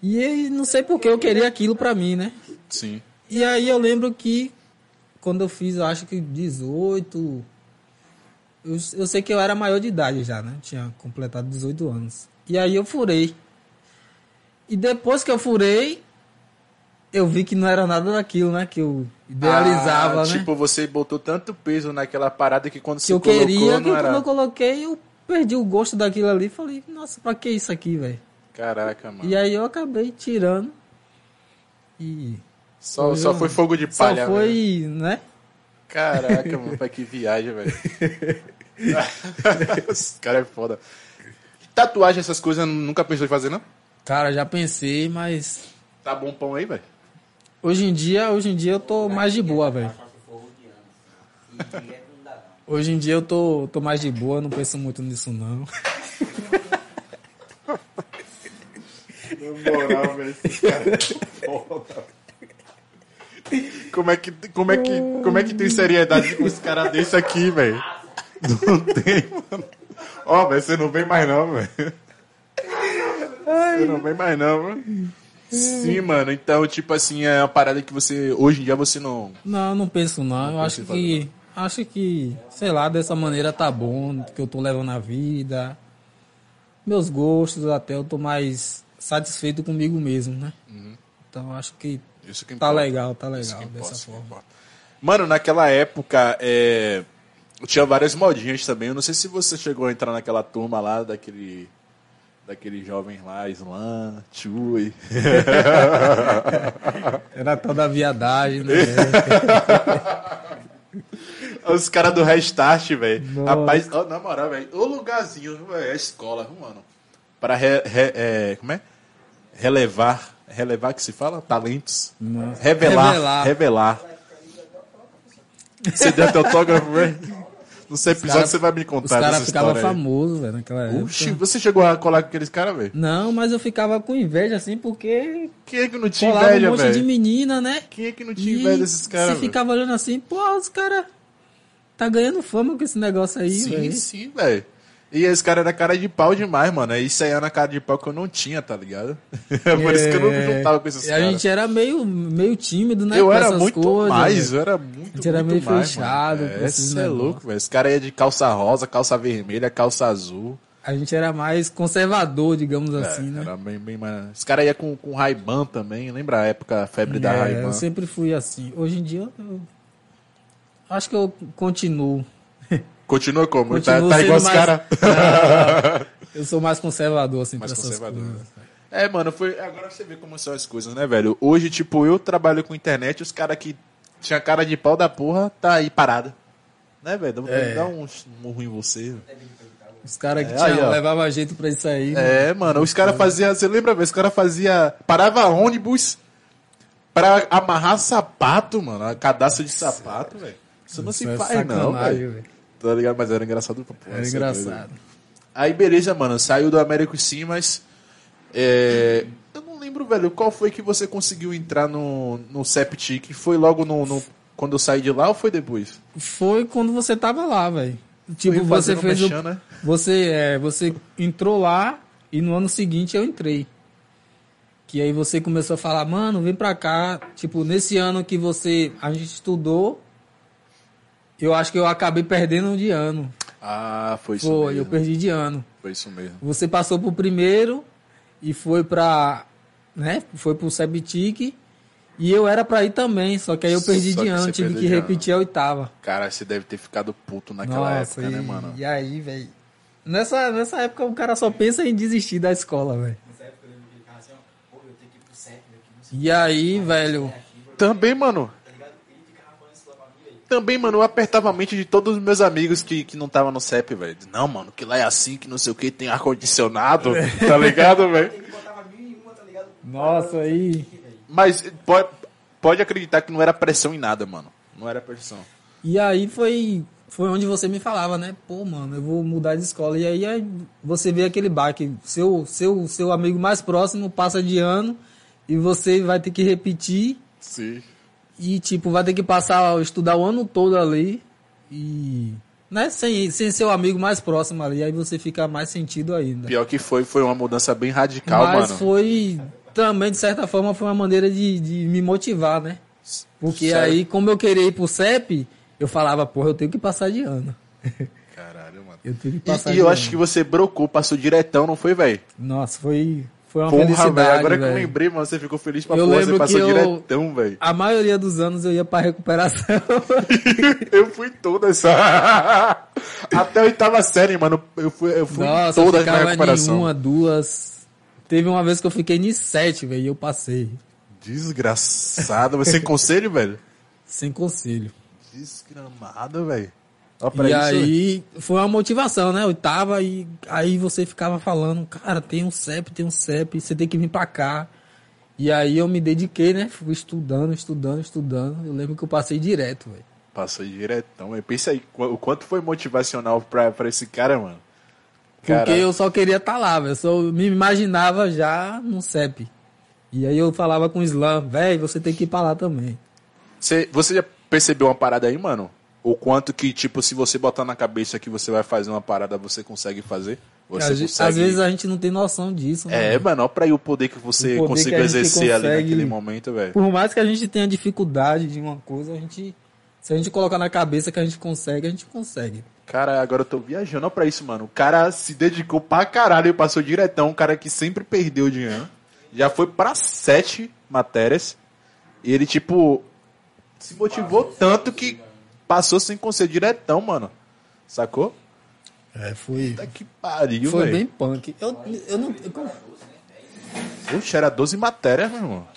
A: E aí, não sei por que eu queria aquilo pra mim, né?
B: Sim.
A: E aí eu lembro que quando eu fiz, eu acho que 18. Eu, eu sei que eu era maior de idade já, né? Tinha completado 18 anos. E aí eu furei. E depois que eu furei, eu vi que não era nada daquilo, né? Que eu idealizava,
B: Ah,
A: né?
B: Tipo, você botou tanto peso naquela parada que quando
A: que
B: você
A: eu
B: colocou,
A: queria, que
B: não
A: quando
B: era.
A: eu coloquei, eu perdi o gosto daquilo ali. Falei, nossa, pra que isso aqui, velho?
B: Caraca, mano.
A: E aí eu acabei tirando. E.
B: Só,
A: Foi
B: só foi fogo de
A: Só
B: palha, velho.
A: foi, né?
B: Caraca, mano, pai, que viagem, velho. Esse cara é foda. Tatuagem, essas coisas, nunca pensou em fazer, não?
A: Cara, já pensei, mas
B: Tá bom pão aí, velho?
A: hoje em dia, hoje em dia eu tô mais de boa, velho. Hoje em dia eu tô, tô mais de boa, não penso muito nisso não.
B: Na moral, velho, esse cara é foda. Como é que, como é que, como é que tem seriedade com esse cara desse aqui, velho? Não tem, mano. Ó, velho, você não vem mais não, velho. Você não vem mais não, mano. Sim, mano. Então, tipo assim, é uma parada que você, hoje em dia você não...
A: Não, não penso não. Eu acho que acho que, sei lá, dessa maneira tá bom, que eu tô levando a vida. Meus gostos até eu tô mais satisfeito comigo mesmo, né? Então acho que
B: Isso que
A: tá
B: importa.
A: legal, tá legal
B: importa,
A: dessa forma.
B: Mano, naquela época, é, tinha várias modinhas também. Eu não sei se você chegou a entrar naquela turma lá daquele. Daqueles jovens lá, Slam, Chui.
A: Era toda a viadagem, né?
B: Os caras do Restart, velho. Rapaz, ó, na moral, velho. O lugarzinho, véio, é a escola, mano. Pra re, re- é, como é? Relevar. Relevar que se fala? Talentos.
A: Nossa.
B: Revelar.
A: Revelar.
B: Revelar. Você deu teu autógrafo, velho? No seu episódio
A: cara-
B: você vai me
A: Os
B: contar
A: caras
B: dessa
A: ficavam famosos, velho, naquela época.
B: Oxi, você chegou a colar com aqueles caras, velho?
A: Não, mas eu ficava com inveja, assim, porque
B: Quem é que não tinha inveja,
A: um monte de
B: velho?
A: menina, né?
B: Quem é que não tinha
A: E
B: inveja desses caras,
A: Você
B: velho?
A: ficava olhando assim, pô, os caras tá ganhando fama com esse negócio aí,
B: Sim,
A: velho.
B: sim, velho. E esse cara era cara de pau demais, mano. Isso aí era cara de pau que eu não tinha, tá ligado? Por isso que eu não me juntava com esses
A: É, E a
B: caras.
A: gente era meio, meio tímido, né?
B: eu era muito
A: coisas,
B: mais, eu era muito,
A: gente era meio
B: mais,
A: fechado
B: mano. É, você é louco, velho. Esse cara ia de calça rosa, calça vermelha, calça azul.
A: A gente era mais conservador, digamos
B: É,
A: assim, né?
B: Era bem, bem mais... Esse cara ia com, com Ray-Ban também. Lembra a época, a febre da
A: É,
B: Ray-Ban?
A: eu sempre fui assim. Hoje em dia, eu acho que eu continuo.
B: Continua como? Tá, tá igual os
A: mais-
B: caras.
A: Eu sou mais conservador, assim,
B: Mais conservador,
A: coisas.
B: né? É, mano, foi. Agora você vê como são as coisas, né, velho? Hoje, tipo, eu trabalho com internet, os caras que tinha cara de pau da porra, tá aí parada. Né, velho? Dá
A: É.
B: dar um murro em você.
A: Os caras que
B: É, aí, ó.
A: levavam jeito pra isso aí.
B: É, mano, os caras faziam. Você lembra, velho? Os caras faziam. Parava ônibus pra amarrar sapato, mano. Cadastro de sapato, velho. Isso não se
A: Isso é
B: faz, não, velho. Tá ligado? Mas era engraçado pra porra.
A: Era engraçado.
B: Aí, beleza, mano. Saiu do Américo sim, mas. é, Eu não lembro, velho, qual foi que você conseguiu entrar no, no Septic? Foi logo no, no- Quando eu saí de lá ou foi depois?
A: Foi quando você tava lá, velho. Tipo, você fez o...
B: mexendo, né?
A: Você, é, você entrou lá e no ano seguinte eu entrei. Que aí você começou a falar, mano, vem pra cá. Tipo, nesse ano que você. A gente estudou. Eu acho que eu acabei perdendo de ano.
B: Ah, foi isso
A: Foi, eu
B: mesmo.
A: perdi de ano.
B: Foi isso mesmo.
A: Você passou pro primeiro e foi pra. né? Foi pro Septic. E eu era pra ir também, só que aí eu perdi
B: Só
A: de
B: que
A: ano, tive que
B: de ano.
A: repetir a oitava.
B: Cara, você deve ter ficado puto naquela
A: Nossa,
B: época,
A: e,
B: né, mano?
A: e aí, velho? Nessa, nessa época o cara só pensa em desistir da escola, velho.
C: Nessa época eu lembro que ele ficava assim, ó, pô, eu tenho que ir pro sétimo aqui, não sei
A: E aí, velho,
B: Também, mano.
C: tá ligado? Ele ficava falando isso lá pra mim, velho.
B: Também, mano, eu apertava a mente de todos os meus amigos que, que não estavam no CEP, velho. Não, mano, que lá é assim, que não sei o que, tem ar-condicionado, tá ligado, velho?
C: E tá ligado?
A: nossa, aí.
B: Mas pode, pode acreditar que não era pressão em nada, mano. Não era pressão.
A: E aí foi, foi onde você me falava, né? Pô, mano, eu vou mudar de escola. E aí, aí você vê aquele baque. Seu, seu, seu amigo mais próximo passa de ano e você vai ter que repetir.
B: Sim.
A: E, tipo, vai ter que passar, estudar o ano todo ali. E. Né? Sem, sem seu amigo mais próximo ali. Aí você fica mais sentido ainda.
B: Pior que foi, foi uma mudança bem radical,
A: Mas
B: mano.
A: foi também, de certa forma, foi uma maneira de, de me motivar, né? Porque
B: Sério?
A: aí, como eu queria ir pro CEP, eu falava, porra, eu tenho que passar de ano.
B: Caralho, mano.
A: Eu tenho que
B: E,
A: passar
B: e
A: de
B: eu
A: ano.
B: acho que você brocou, passou diretão, não foi, velho?
A: Nossa, foi, foi uma
B: Porra,
A: felicidade,
B: velho. Agora que eu lembrei, mano, você ficou feliz pra
A: Eu
B: porra, você passou
A: eu-
B: diretão, velho.
A: A maioria dos anos eu ia pra recuperação.
B: eu fui toda essa. Até a oitava série, mano. Eu fui, eu fui
A: Nossa, eu
B: todas na recuperação.
A: uma, duas... Teve uma vez que eu fiquei em sete, velho, e eu passei.
B: Desgraçado. Você sem conselho, velho?
A: Sem conselho.
B: Desgramado, velho.
A: E aí foi uma motivação, né? Oitava e aí você ficava falando, cara, tem um CEP, tem um CEP, você tem que vir pra cá. E aí eu me dediquei, né? Fui estudando, estudando, estudando. Eu lembro que eu passei direto, velho.
B: Passou diretão. velho. Pensa aí, o quanto foi motivacional pra, pra esse cara, mano.
A: Porque eu só queria estar lá, velho. Eu só me imaginava já no CEP. E aí eu falava com o Slam, velho, você tem que ir pra lá também.
B: Você, você já percebeu uma parada aí, mano? O quanto que, tipo, se você botar na cabeça que você vai fazer uma parada, você consegue fazer? Você
A: às,
B: consegue...
A: às vezes a gente não tem noção disso, né?
B: É, mano, ó pra aí o poder que você
A: poder
B: conseguiu
A: que
B: exercer ali
A: consegue-
B: naquele momento, velho.
A: Por mais que a gente tenha dificuldade de uma coisa, a gente. Se a gente colocar na cabeça que a gente consegue, a gente consegue.
B: Cara, agora eu tô viajando pra isso, mano. O cara se dedicou pra caralho e passou diretão. Um cara que sempre perdeu dinheiro. Já foi pra sete matérias. E ele, tipo, se motivou tanto que passou sem conselho diretão, mano. Sacou?
A: É, foi.
B: Puta que pariu,
A: Foi
B: velho.
A: bem punk. Eu, eu não. eu-
B: Puxa, era 12 matérias, meu irmão.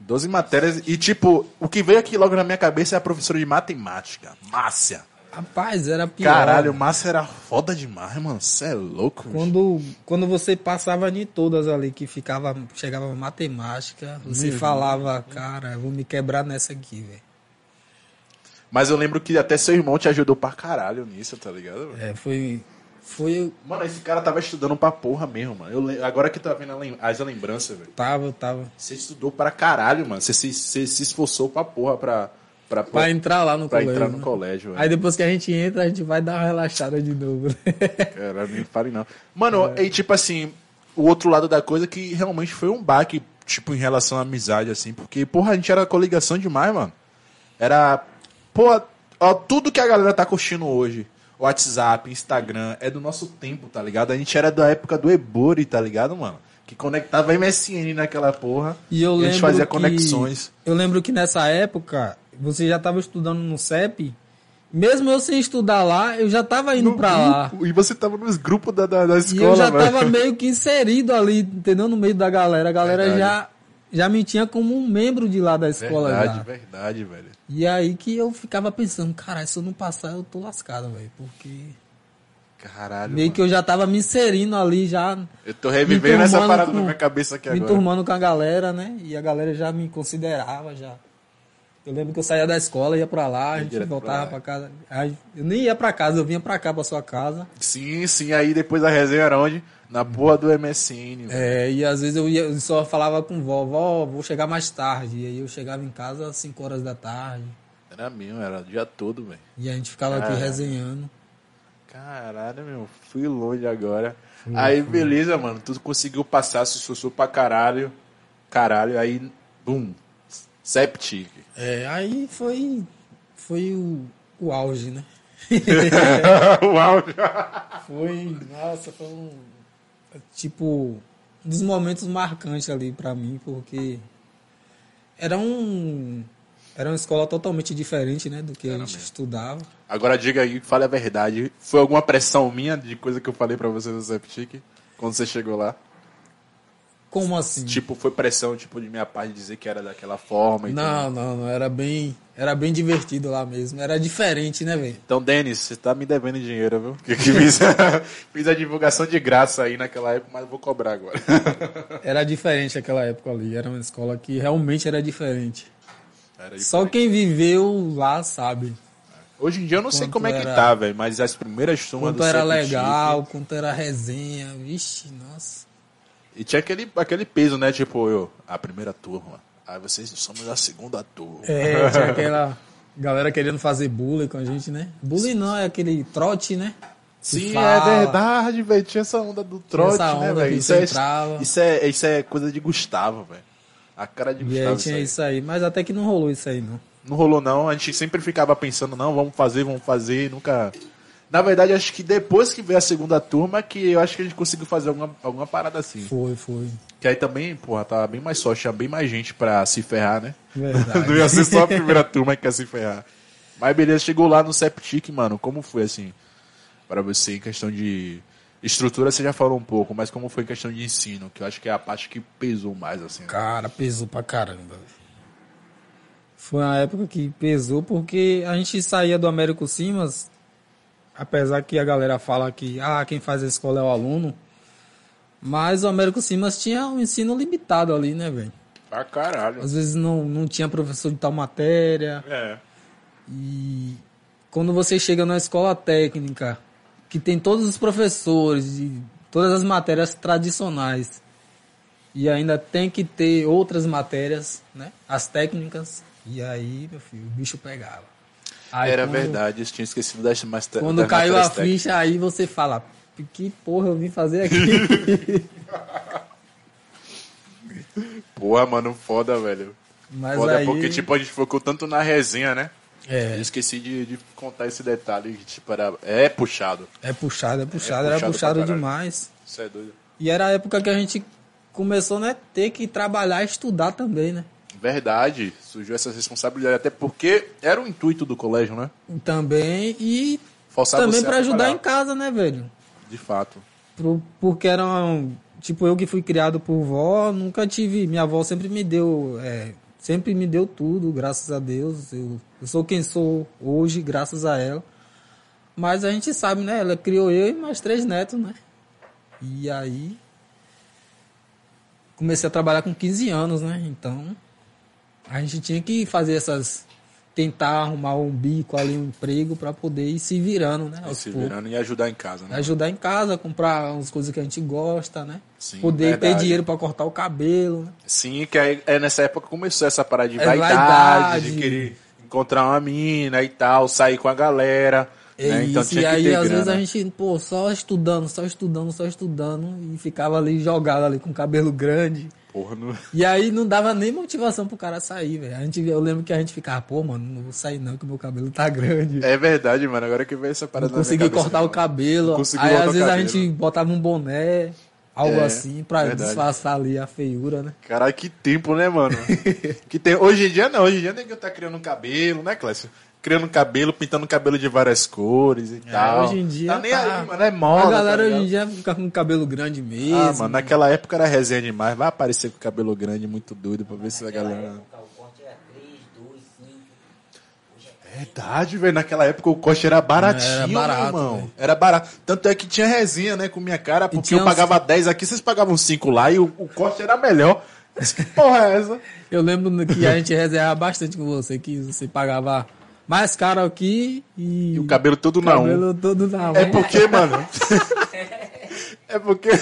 B: 12 matérias. E, tipo, o que veio aqui logo na minha cabeça é a professora de matemática, Márcia.
A: rapaz, era pior.
B: Caralho, Márcia era foda demais, mano. Você é louco.
A: Quando, quando você passava de todas ali, que ficava, chegava matemática, você falava, cara, eu vou me quebrar nessa aqui, velho.
B: Mas eu lembro que até seu irmão te ajudou pra caralho nisso, tá ligado? velho?
A: É, foi. Foi.
B: Mano, esse cara tava estudando pra porra mesmo, mano. Eu, agora que tá vendo lem- as lembranças, velho.
A: Tava, tava.
B: Você estudou pra caralho, mano. Você se, você se esforçou pra porra pra, pra,
A: Pra entrar lá no
B: pra
A: colégio.
B: entrar no
A: né?
B: colégio, velho.
A: Aí depois que a gente entra, a gente vai dar uma relaxada de novo. né?
B: Cara, nem fale não. Mano, e tipo assim, o outro lado da coisa que realmente foi um baque, tipo, em relação à amizade, assim, porque, porra, a gente era coligação demais, mano. Era, porra, ó, tudo que a galera tá curtindo hoje, WhatsApp, Instagram, é do nosso tempo, tá ligado? A gente era da época do Ebori, tá ligado, mano? Que conectava MSN naquela porra.
A: E eu
B: a
A: lembro
B: gente fazia
A: que-
B: conexões.
A: Eu lembro que nessa época você já estava estudando no CEP Mesmo eu sem estudar lá, eu já tava indo
B: No
A: pra lá.
B: grupo, E você tava nos grupos da, da, da
A: E
B: escola,
A: eu já
B: velho.
A: tava meio que inserido ali, entendeu? No meio da galera. A galera
B: Verdade.
A: já, já me tinha como um membro de lá da escola
B: Verdade,
A: já.
B: verdade, velho.
A: E aí que eu ficava pensando, caralho, se eu não passar, eu tô lascado, velho. Porque
B: Caralho,
A: meio
B: mano.
A: que eu já tava me inserindo ali, já
B: Eu tô revivendo essa parada
A: com-
B: na minha cabeça aqui
A: me
B: agora.
A: turmando com a galera, né? E a galera já me considerava já. Eu lembro que eu saía da escola, ia pra lá, a gente voltava
B: pra
A: pra, casa. Aí eu nem ia pra casa, eu vinha pra cá, pra sua casa.
B: Sim, sim, aí depois da resenha era onde? Na porra do MSN.
A: É, e às vezes eu ia, eu só falava com vó, vó, vou chegar mais tarde. E aí eu chegava em casa às 5 horas da tarde.
B: Era mesmo, era o dia todo, velho.
A: E a gente ficava aqui
B: Caralho.
A: resenhando.
B: Caralho, meu, fui longe agora. aí, beleza, mano, tu conseguiu passar, se esforçou pra caralho. Caralho, aí, bum, Septic.
A: É, aí foi, foi o, o auge, né?
B: Uau,
A: Foi, nossa, foi um, tipo, um dos momentos marcantes ali pra mim, porque era um, era uma escola totalmente diferente, né, do que a gente estudava.
B: Agora diga aí, fale a verdade. Foi alguma pressão minha de coisa que eu falei pra você do Septic? Quando você chegou lá?
A: Como assim?
B: Tipo, foi pressão, tipo, de minha parte dizer que era daquela forma e
A: Não,
B: tudo.
A: não, não, era bem, era bem divertido lá mesmo, era diferente, né, velho?
B: Então, Denis, você tá me devendo dinheiro, viu? Que, que fiz, fiz a divulgação de graça aí naquela época, mas vou cobrar agora.
A: Era diferente aquela época ali, era uma escola que realmente era diferente.
B: Era
A: Só quem viveu lá sabe.
B: Hoje em dia eu não sei
A: Quanto
B: como é que
A: era-
B: tá, velho, mas as primeiras turmas
A: Quanto
B: do
A: era legal, quanto era resenha, vixe, nossa.
B: E tinha aquele, aquele peso, né? Tipo, eu, a primeira turma. Aí vocês somos a segunda turma.
A: É, tinha aquela galera querendo fazer bullying com a gente, né? Bullying não, é aquele trote, né?
B: Sim,
A: fala.
B: é verdade, velho. Tinha essa onda do trote,
A: essa
B: né,
A: onda
B: velho?
A: que
B: Isso é, isso, é, isso é coisa de Gustavo, velho. A cara de
A: E
B: Gustavo.
A: aí tinha isso aí, mas até que não rolou isso aí, não.
B: Não rolou, não. A gente sempre ficava pensando, não, vamos fazer, vamos fazer. Nunca. Na verdade, acho que depois que veio a segunda turma, que eu acho que a gente conseguiu fazer alguma, alguma parada assim.
A: Foi, foi.
B: Que aí também, porra, tava bem mais só, tinha bem mais gente pra se ferrar, né?
A: Verdade.
B: Não ia ser só a primeira turma que ia se ferrar. Mas beleza, chegou lá no Septic, mano. Como foi assim? Pra você, em questão de estrutura, você já falou um pouco, mas como foi em questão de ensino? Que eu acho que é a parte que pesou mais, assim. né?
A: Cara, pesou pra caramba. Foi uma época que pesou porque a gente saía do Américo Simas, apesar que a galera fala que ah, quem faz a escola é o aluno, mas o Américo Simas tinha um ensino limitado ali, né, velho?
B: Pra caralho.
A: Às vezes não, não tinha professor de tal matéria,
B: É.
A: e quando você chega na escola técnica, que tem todos os professores de todas as matérias tradicionais, e ainda tem que ter outras matérias, né? As técnicas, e aí, meu filho, o bicho pegava. Aí,
B: Era
A: quando-
B: verdade, eu tinha esquecido das mais
A: Quando caiu a ficha, aí você fala, que porra eu vim fazer aqui?
B: Porra, mano, foda, velho.
A: Mas
B: foda
A: aí...
B: porque, tipo, a gente focou tanto na resenha, né?
A: É,
B: Eu esqueci de, de contar esse detalhe, tipo, era... é puxado.
A: é puxado, é puxado,
B: puxado
A: era
B: pra
A: puxado
B: caralho.
A: demais.
B: Isso é doido.
A: E era a época que a gente começou, né, ter que trabalhar e estudar também, né?
B: Verdade, surgiu essa responsabilidade, até porque era o intuito do colégio, né?
A: Também e
B: Forçar
A: também
B: você a
A: pra ajudar em casa, né, velho?
B: De fato.
A: Pro- porque era um, tipo eu que fui criado por vó, nunca tive, minha avó sempre me deu, é, sempre me deu tudo, graças a Deus. Eu, eu sou quem sou hoje, graças a ela. Mas a gente sabe, né? Ela criou eu e mais três netos, né? E aí comecei a trabalhar com 15 anos, né? Então a gente tinha que fazer essas tentar arrumar um bico ali, um emprego para poder ir se virando, né? aos
B: se virando e ajudar em casa, né?
A: Ajudar em casa, comprar umas coisas que a gente gosta, né?
B: Sim,
A: Poder ter
B: verdade.
A: dinheiro para cortar o cabelo. né?
B: Sim, que aí, é nessa época que começou essa parada de
A: É
B: vaidade,
A: vaidade.
B: de querer encontrar uma mina e tal, sair com a galera.
A: É
B: né? Então
A: isso,
B: tinha
A: e
B: que
A: aí às vezes
B: grana.
A: a gente, pô, só estudando, só estudando, só estudando e ficava ali jogado ali com o cabelo grande.
B: Porra, não...
A: E aí não dava nem motivação pro cara sair, velho. A gente, eu lembro que a gente ficava, pô, mano, não vou sair não, que meu cabelo tá grande.
B: É verdade, mano. Agora que veio essa
A: não
B: parada minha
A: consegui
B: cabeça,
A: cortar o
B: mano.
A: cabelo.
B: Não
A: Aí às
B: o
A: vezes a gente botava um boné, algo
B: É,
A: assim, pra
B: verdade.
A: disfarçar ali a feiura, né?
B: Caralho, que tempo, né, mano? que tem... Hoje em dia não, hoje em dia ninguém tá criando um cabelo, né, Clécio? Criando cabelo, pintando cabelo de várias cores e tal.
A: hoje em dia
B: Tá nem
A: tá-
B: aí, mano. É moda.
A: a galera
B: tá
A: hoje em dia fica com cabelo grande mesmo.
B: Ah, mano, naquela época era resenha demais. Vai aparecer com cabelo grande, muito doido, pra ver se a galera.
C: época, o corte era 3, 2, 5. Hoje é
B: Verdade, velho. Naquela época o corte era baratinho,
A: Era barato,
B: irmão.
A: velho.
B: Era barato. Tanto é que tinha resenha, né, com minha cara, porque eu
A: uns-
B: pagava 10 aqui, vocês pagavam 5 lá e o, o corte era melhor. Que porra é essa?
A: Eu lembro que a gente reservava bastante com você, que você pagava mais caro aqui e,
B: E o cabelo todo na um.
A: cabelo todo na
B: É
A: mão.
B: porque, mano. é porque.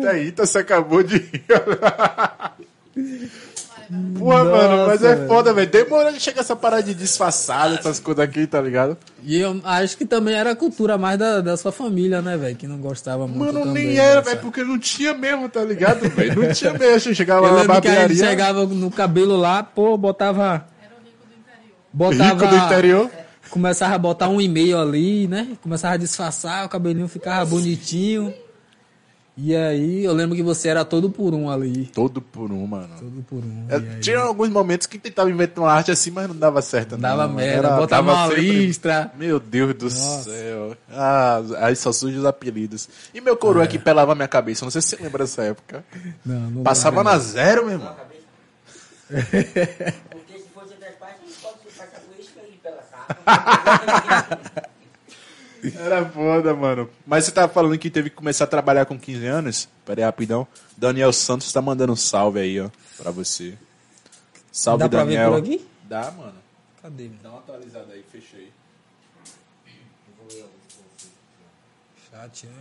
B: Até aí, tá, você acabou de Porra, mano, mas é foda, velho. Demorou de chegar essa parada de disfarçado, essas coisas aqui, tá ligado?
A: E eu acho que também era a cultura mais da, da sua família, né, velho? Que não gostava muito
B: Mano,
A: também.
B: nem era, velho, porque não tinha mesmo, tá ligado, velho? Não tinha mesmo. Chegava
A: Eu
B: lá na barbearia.
A: chegava no cabelo lá, pô, botava... Botava...
B: Rico do interior.
A: Começava a botar um e-mail ali, né? Começava a disfarçar, o cabelinho ficava bonitinho. E aí, eu lembro que você era todo por um ali.
B: Todo por um, mano.
A: Todo por um.
B: É,
A: aí,
B: tinha alguns momentos que tentava inventar uma arte assim, mas não dava certo.
A: Dava
B: não.
A: merda,
B: Era-
A: botava
B: dava
A: uma
B: sempre-
A: listra.
B: Meu Deus do
A: Nossa.
B: céu. Ah, aí só surge os apelidos. E meu coroa que pelava minha cabeça, não sei se você lembra dessa época.
A: Não, não
B: Passava
A: lembro.
B: na zero, meu irmão.
C: Porque se fosse outras partes, não pode aí pela sala.
B: Era foda, mano. Mas você tava falando que teve que começar a trabalhar com 15 anos? Pera aí, rapidão. Daniel Santos tá mandando um salve aí, ó, pra você. Salve,
A: Dá pra ver
B: Daniel.
A: por aqui?
B: Dá, mano.
A: Cadê?
B: Dá uma atualizada aí, fechei.
A: Chat, né?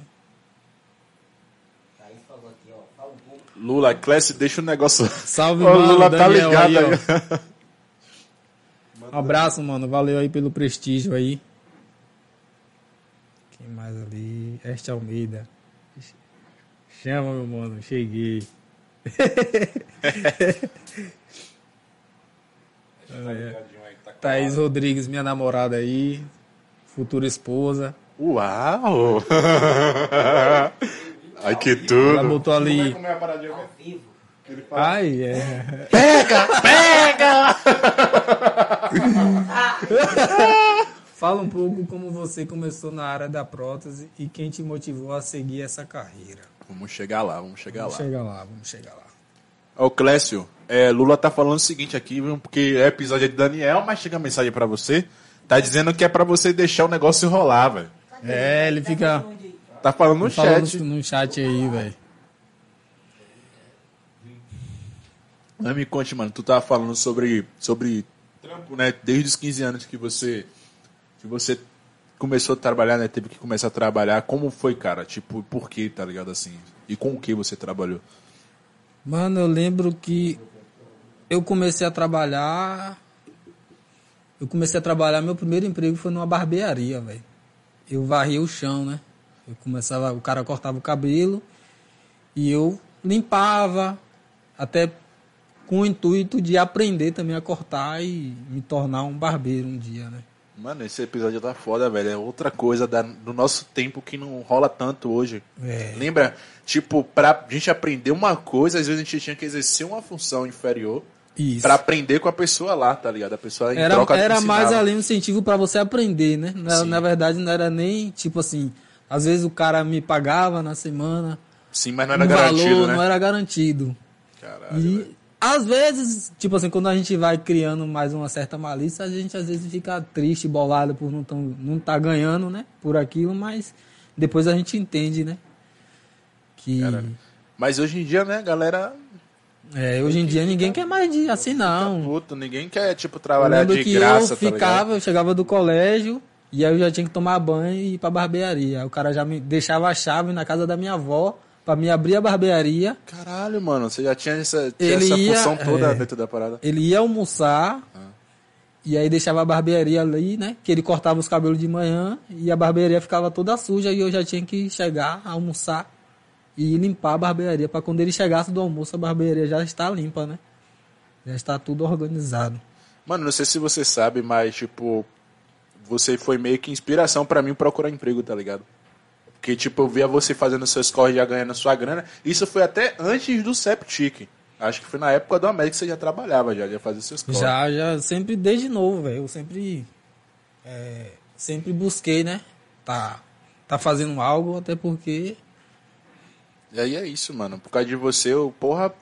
C: Aí falou aqui, ó. Fala um pouco.
B: Lula, Classe, deixa o negócio.
A: Salve,
B: Ô,
A: mano,
B: Lula tá
A: Daniel
B: ligado
A: aí,
B: aí.
A: Um abraço, mano. Valeu aí pelo prestígio aí. Quem mais ali? Este Almeida. Chama, meu mano. Cheguei. Thaís Rodrigues, minha namorada aí. Futura esposa.
B: Uau! Ai, que tudo.
A: Ela botou ali.
B: Como é a paradinha?
A: Fala um pouco como você começou na área da prótese e quem te motivou a seguir essa carreira.
B: Vamos chegar lá, vamos chegar
A: Vamos
B: lá.
A: chegar lá, vamos chegar lá.
B: Ô, Clécio, é, Lula tá falando o seguinte aqui, viu, porque é episódio de Daniel, mas chega a mensagem pra você. Tá dizendo que é pra você deixar o negócio rolar, velho.
A: É, ele fica
B: Tá falando no
A: falando
B: chat.
A: no chat aí, velho.
B: Mas me conte, mano, tu tava falando sobre, sobre trampo, né? Desde os 15 anos que você, que você começou a trabalhar, né? Teve que começar a trabalhar. Como foi, cara? Tipo, por que, tá ligado assim? E com o que você trabalhou?
A: Mano, eu lembro que eu comecei a trabalhar. Eu comecei a trabalhar, meu primeiro emprego foi numa barbearia, velho. Eu varria o chão, né? Eu começava, o cara cortava o cabelo e eu limpava, até com o intuito de aprender também a cortar e me tornar um barbeiro um dia, né?
B: Mano, esse episódio tá foda, velho. É outra coisa da- do nosso tempo que não rola tanto hoje.
A: É.
B: Lembra? Tipo, pra gente aprender uma coisa, às vezes a gente tinha que exercer uma função inferior
A: Isso.
B: pra aprender com a pessoa lá, tá ligado? A pessoa em
A: Era,
B: troca
A: era mais ali um incentivo para você aprender, né? Na, na verdade, não era nem tipo assim. Às vezes o cara me pagava na semana.
B: Sim, mas não era
A: um
B: garantido,
A: valor
B: né?
A: não era garantido.
B: Caralho,
A: E
B: velho.
A: Às vezes, tipo assim, quando a gente vai criando mais uma certa malícia, a gente às vezes fica triste, bolado por não, tão, não tá ganhando, né? Por aquilo, mas depois a gente entende, né? Que
B: Caralho. Mas hoje em dia, né, galera
A: é, hoje em dia ninguém quer mais de assim, não.
B: puto, ninguém quer, tipo, trabalhar de
A: que
B: graça,
A: eu
B: tá
A: ficava, eu chegava do colégio e aí eu já tinha que tomar banho e ir pra barbearia. Aí o cara já me deixava a chave na casa da minha avó pra me abrir a barbearia.
B: Caralho, mano, você já tinha essa, tinha
A: Ele
B: essa
A: ia-
B: função toda
A: é.
B: dentro da parada.
A: Ele ia almoçar e aí deixava a barbearia ali, né? Que ele cortava os cabelos de manhã e a barbearia ficava toda suja e eu já tinha que chegar, almoçar e limpar a barbearia pra quando ele chegasse do almoço a barbearia já está limpa, né? Já está tudo organizado.
B: Mano, não sei se você sabe, mas, tipo, você foi meio que inspiração pra mim procurar emprego, tá ligado? Porque, tipo, eu via você fazendo seus corres já ganhando sua grana. Isso foi até antes do Septic. Acho que foi na época do América que você já trabalhava, já, já fazia seus corres.
A: Já, já, sempre desde novo, velho. Eu sempre. é, sempre busquei, né? Tá, tá fazendo algo, até porque.
B: E aí é isso, mano. Por causa de você, eu, porra,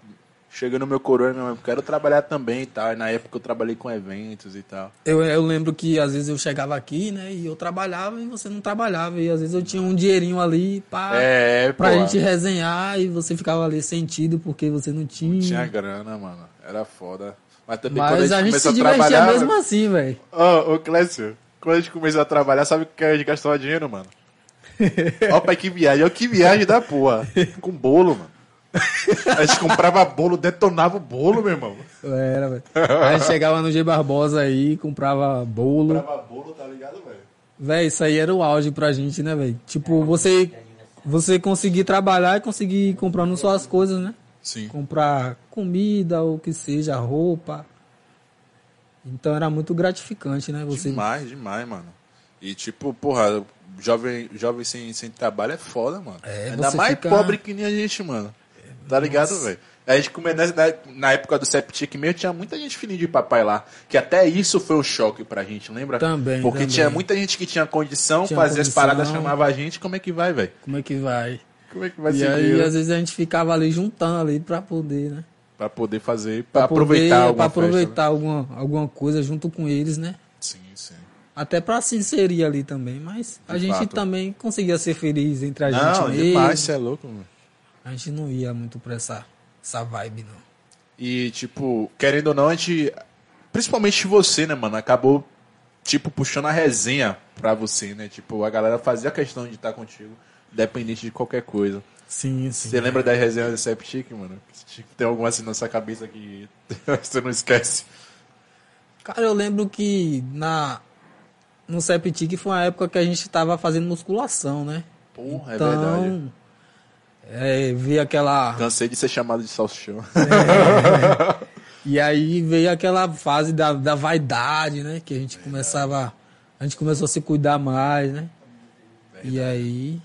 B: chega no meu coroa, meu, eu quero trabalhar também e tal. E na época eu trabalhei com eventos e tal.
A: Eu, eu lembro que às vezes eu chegava aqui, né? E eu trabalhava e você não trabalhava. E às vezes eu tinha um dinheirinho ali pra,
B: É,
A: pra gente resenhar e você ficava ali sentido porque você não tinha.
B: Tinha grana, mano. Era foda. Mas também quando
A: Mas a gente
B: começou
A: se
B: a
A: divertia
B: trabalhar.
A: mesmo assim, velho.
B: Ô, ô, Clécio, quando a gente começou a trabalhar, sabe o que a gente gastava dinheiro, mano? Ó, pai, que viagem. Ó, que viagem da porra. Com bolo, mano. A gente comprava bolo, detonava o bolo, meu irmão.
A: Era, velho. Aí chegava no G Barbosa aí, comprava bolo.
B: Comprava bolo, tá ligado, velho?
A: Véi, isso aí era o auge pra gente, né, velho? Tipo, você, você conseguir trabalhar e conseguir ir comprando só as coisas, né?
B: Sim.
A: Comprar comida, ou o que seja, roupa. Então era muito gratificante, né? Você
B: Demais, demais, mano. E tipo, porra, jovem, jovem sem, sem trabalho é foda, mano.
A: É,
B: Ainda mais
A: fica-
B: pobre que nem a gente, mano. Tá ligado, velho? A gente come, na, na- época do Septic mesmo, tinha muita gente fininha de papai lá. Que até isso foi um choque pra gente, lembra?
A: Também,
B: Porque
A: também.
B: tinha muita gente que tinha condição,
A: Tinha
B: fazia as
A: condição.
B: paradas, chamava a gente. Como é que vai, velho?
A: como é que vai?
B: Como é que vai
A: E
B: seguir?
A: aí, às vezes, a gente ficava ali juntando ali pra poder, né?
B: Pra poder fazer, pra,
A: Pra
B: aproveitar
A: poder,
B: alguma
A: pra
B: festa, né?
A: aproveitar alguma, alguma coisa junto com eles, né?
B: Sim, sim.
A: Até pra se inserir ali também, mas a
B: De
A: gente
B: fato.
A: também conseguia ser feliz entre a
B: Não,
A: gente
B: demais,
A: mesmo.
B: você é louco, mano.
A: A gente não ia muito pra essa, essa vibe, não.
B: E, tipo, querendo ou não, a gente. Principalmente você, né, mano? Acabou, tipo, puxando a resenha pra você, né? Tipo, a galera fazia questão de estar contigo, independente de qualquer coisa.
A: Sim, sim.
B: Você lembra das resenhas do Septic, mano? Tipo, Tem alguma assim na sua cabeça que você não esquece?
A: Cara, eu lembro que na no Septic foi uma época que a gente tava fazendo musculação, né?
B: Porra, é verdade.
A: É, ver aquela
B: Cansei de ser chamado de salsichão.
A: e aí veio aquela fase da, da vaidade, né? Que a gente começava a gente começou a se cuidar mais, né? E aí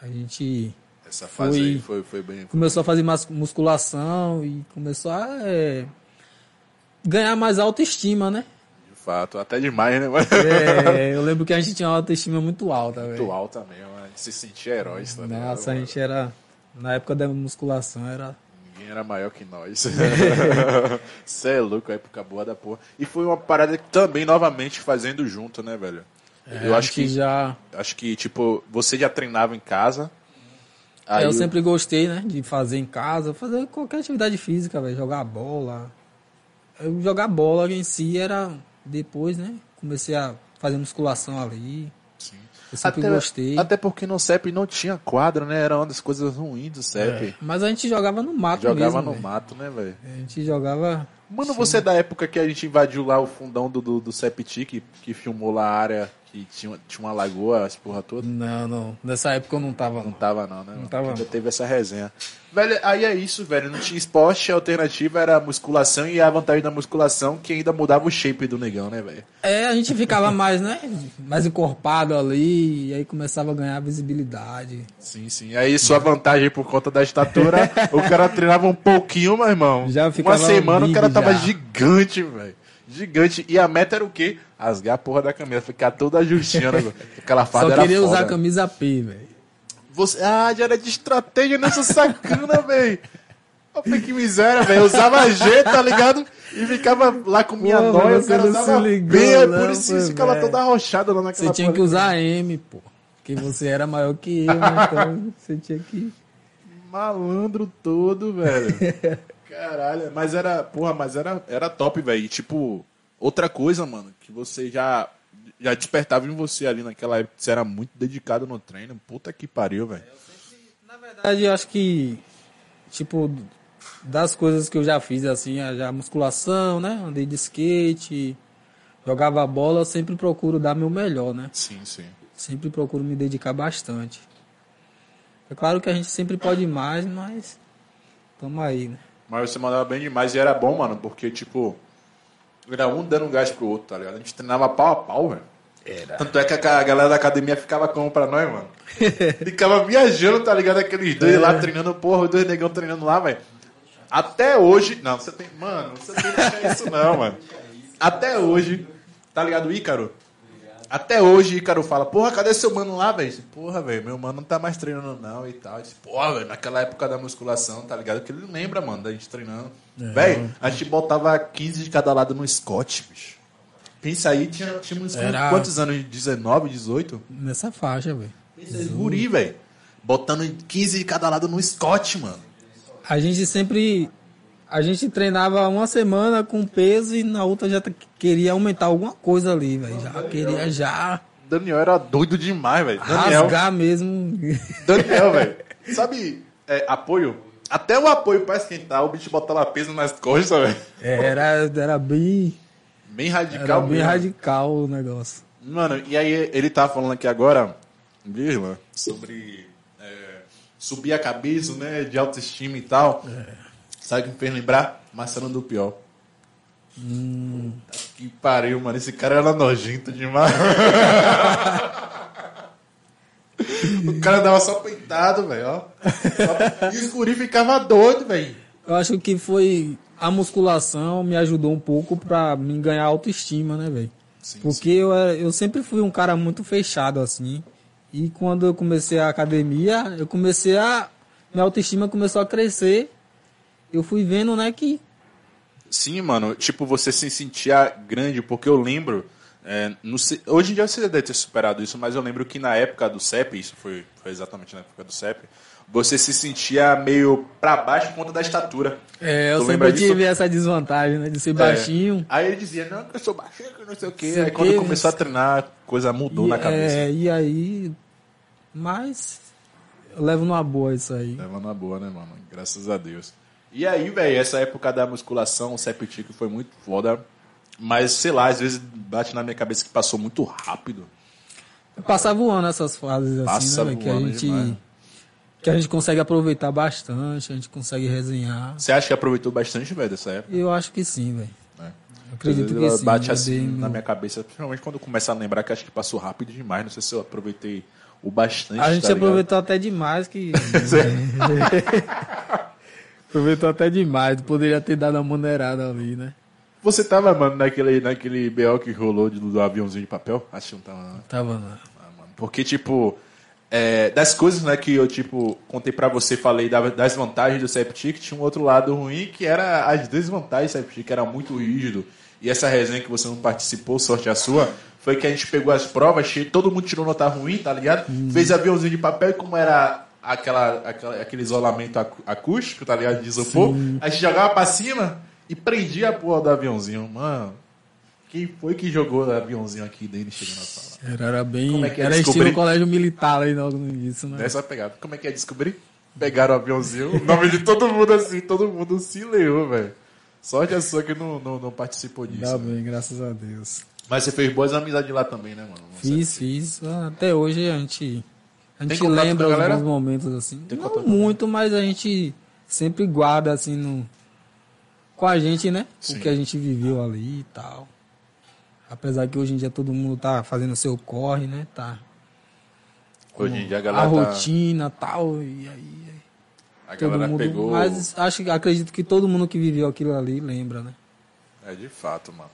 A: a gente
B: Essa fase
A: Foi-
B: aí foi, foi bem.
A: começou a fazer musculação e começou a é, ganhar mais autoestima, né?
B: De fato, até demais, né?
A: É, eu lembro que a gente tinha uma autoestima muito alta, velho.
B: Muito alta mesmo, se sentia heróis, tá ligado,
A: Nossa, a gente era. Na época da musculação era.
B: Ninguém era maior que nós. Você é louco, época boa da porra. E foi uma parada que também, novamente, fazendo junto, né, velho? Eu
A: a
B: acho que,
A: já.
B: acho que, tipo, você já treinava em casa.
A: É,
B: Aí
A: eu sempre gostei, né? De fazer em casa, fazer qualquer atividade física, velho. Jogar bola. Eu jogar bola em si era depois, né? Comecei a fazer musculação ali.
B: Sim.
A: Eu sempre
B: até,
A: gostei.
B: Até porque no CEP não tinha quadra, né? Era uma das coisas ruins do CEP.
A: Mas a gente jogava no mato
B: Jogava
A: mesmo.
B: no
A: velho.
B: mato, né, velho?
A: A gente jogava.
B: Mano, você é da época que a gente invadiu lá o fundão do, do, do Septic, que, que filmou lá a área que tinha, tinha uma lagoa, as porra toda?
A: Não, não. Nessa época eu não tava.
B: Não
A: Não.
B: tava não, né?
A: Não tava,
B: Ainda teve essa resenha. Velho, aí é isso, velho. Não tinha esporte, a alternativa era a musculação e a vantagem da musculação que ainda mudava o shape do negão, né, velho?
A: É, a gente ficava mais, né? Mais encorpado ali. E aí começava a ganhar visibilidade.
B: Sim, sim. Aí sua vantagem por conta da estatura, o cara treinava um pouquinho, meu irmão.
A: Já
B: Uma
A: ficava
B: semana o cara tava
A: já.
B: gigante, velho. Gigante. E a meta era o quê? Rasgar a porra da camisa, ficar toda justinha, né? Aquela fada
A: Só
B: era
A: queria usar a camisa P, velho.
B: Você... Ah, já era de estratégia nessa sacana, velho. Olha que miséria, velho. Eu usava G, tá ligado? E ficava lá com minha
A: Pô,
B: nóia, o cara
A: não
B: usava
A: se ligou,
B: B, é por
A: não,
B: isso você ficava toda arrochada lá naquela
A: Você tinha
B: porra.
A: que usar M, pô. Porque você era maior que eu, né? Então você tinha que.
B: Malandro todo, velho. Caralho, mas era, porra, mas era, era top, velho. Tipo, outra coisa, mano, que você já já despertava em você ali naquela época, você era muito dedicado no treino. Puta que pariu, velho.
A: Na verdade, eu acho que, tipo, das coisas que eu já fiz, assim, a já musculação, né? Andei de skate, jogava bola, eu sempre procuro dar meu melhor, né?
B: Sim, sim.
A: Sempre procuro me dedicar bastante. É claro que a gente sempre pode mais, mas tamo aí, né?
B: Mas você mandava bem demais e era bom, mano, porque, tipo, era um dando gás pro outro, tá ligado? A gente treinava pau a pau, velho.
A: Era.
B: Tanto é que a galera da academia ficava como pra nós, mano? Ficava viajando, tá ligado? Aqueles dois lá treinando, porra, os dois negão treinando lá, velho. Até hoje. Não, você tem. Mano, você tem que deixar isso não, mano. Até hoje. Tá ligado, Ícaro? Até hoje, Ícaro fala, porra, cadê seu mano lá, velho? Porra, velho, meu mano não tá mais treinando não e tal. Eu disse, porra, velho, naquela época da musculação, tá ligado? Que ele lembra, mano, da gente treinando. velho, a gente botava 15 de cada lado no Scott, bicho. Pensa aí, tinha, tínhamos
A: Era-
B: quantos anos? 19, 18?
A: Nessa faixa, velho.
B: Guri, velho. Botando 15 de cada lado no Scott, mano.
A: A gente sempre. A gente treinava uma semana com peso e na outra já queria aumentar alguma coisa ali, velho. Já queria já
B: Daniel era doido demais, velho. Daniel,
A: rasgar mesmo.
B: Daniel, velho. Sabe, é, apoio? Até o apoio pra esquentar, o bicho botava peso nas costas, velho.
A: Era, era bem.
B: Bem
A: Era
B: radical
A: bem
B: mesmo.
A: radical o negócio.
B: Mano, e aí ele tá falando aqui agora, Virla, sobre é, subir a cabeça, né, de autoestima e tal. Sabe o que me fez lembrar? Marcelo do Pior. Puta Que pariu, mano. Esse cara era nojento demais. o cara dava só peitado, velho, E os guri ficava doido, velho.
A: Eu acho que foi. A musculação me ajudou um pouco pra me ganhar autoestima, né, velho?
B: Sim,
A: Porque eu, era- eu sempre fui um cara muito fechado, assim. E quando eu comecei a academia, eu comecei a. Minha autoestima começou a crescer. Eu fui vendo, né, que.
B: Sim, mano. Tipo, você se sentia grande, porque eu lembro. é, no hoje em dia você deve ter superado isso, mas eu lembro que na época do CEP, isso foi, foi exatamente na época do CEP, você se sentia meio pra baixo por conta da estatura.
A: É, eu
B: Tu
A: sempre
B: disso?
A: tive essa desvantagem, né, de ser baixinho.
B: É. Aí ele dizia, não, que eu sou baixinho, que não sei o quê. Aí quando
A: quê,
B: começou a treinar, a coisa mudou
A: E,
B: na cabeça.
A: é, e aí. Mas. Eu levo numa boa isso aí.
B: Leva na boa, né, mano? Graças a Deus. E aí, velho, essa época da musculação, o septico foi muito foda. Mas, sei lá, às vezes bate na minha cabeça que passou muito rápido.
A: Passar voando essas fases assim,
B: Passa
A: né, velho, que a
B: voando
A: gente.
B: demais.
A: Que a gente consegue aproveitar bastante, a gente consegue resenhar.
B: Você acha que aproveitou bastante, velho, dessa época?
A: Eu acho que sim, velho. Eu acredito que sim.
B: Bate
A: eu
B: assim na minha cabeça, principalmente quando começa a lembrar que acho que passou rápido demais. Não sei se eu aproveitei o bastante.
A: A gente
B: tá
A: aproveitou até demais que. aproveitou até demais. Poderia ter dado uma maneirada ali, né?
B: Você tava, mano, naquele, naquele BO que rolou de- do aviãozinho de papel? Acho que não tava, não.
A: Tava lá.
B: Ah, mano. Porque, tipo, é, das coisas né, que eu, tipo, contei pra você, falei da- das vantagens do Septic, tinha um outro lado ruim, que era as desvantagens do Septic, que era muito rígido. E essa resenha que você não participou, sorte a sua, foi que a gente pegou as provas, todo mundo tirou nota ruim, tá ligado? Fez aviãozinho de papel e como era aquela, aquela- aquele isolamento acústico, tá ligado? De isopor, a gente jogava pra cima e prendia a porra do aviãozinho. Mano, quem foi que jogou o aviãozinho aqui dentro chegou na sala?
A: Era, era bem.
B: Como é que é
A: era
B: descobrir?
A: estilo colégio militar aí logo no início, né?
B: Nessa pegada. Como é que é descobrir? Pegaram o aviãozinho, o nome de todo mundo assim, todo mundo se leu, velho. Sorte a sua que não, não, não participou disso. Né?
A: bem, graças a Deus.
B: Mas você fez boas amizades lá também, né, mano? Não.
A: Fiz, fiz. Até hoje a gente. A gente lembra
B: a
A: os bons momentos assim.
B: Tem
A: não muito, mas a gente sempre guarda assim no. Com a gente, né?
B: Sim.
A: O que a gente viveu ali e tal. Apesar que hoje em dia todo mundo tá fazendo seu corre, né? Tá.
B: Hoje em dia a
A: A
B: galera, tá,
A: rotina e tal. E aí.
B: a
A: Todo
B: galera
A: mundo.
B: pegou.
A: Mas acho acredito que todo mundo que viveu aquilo ali lembra, né?
B: É de fato, mano.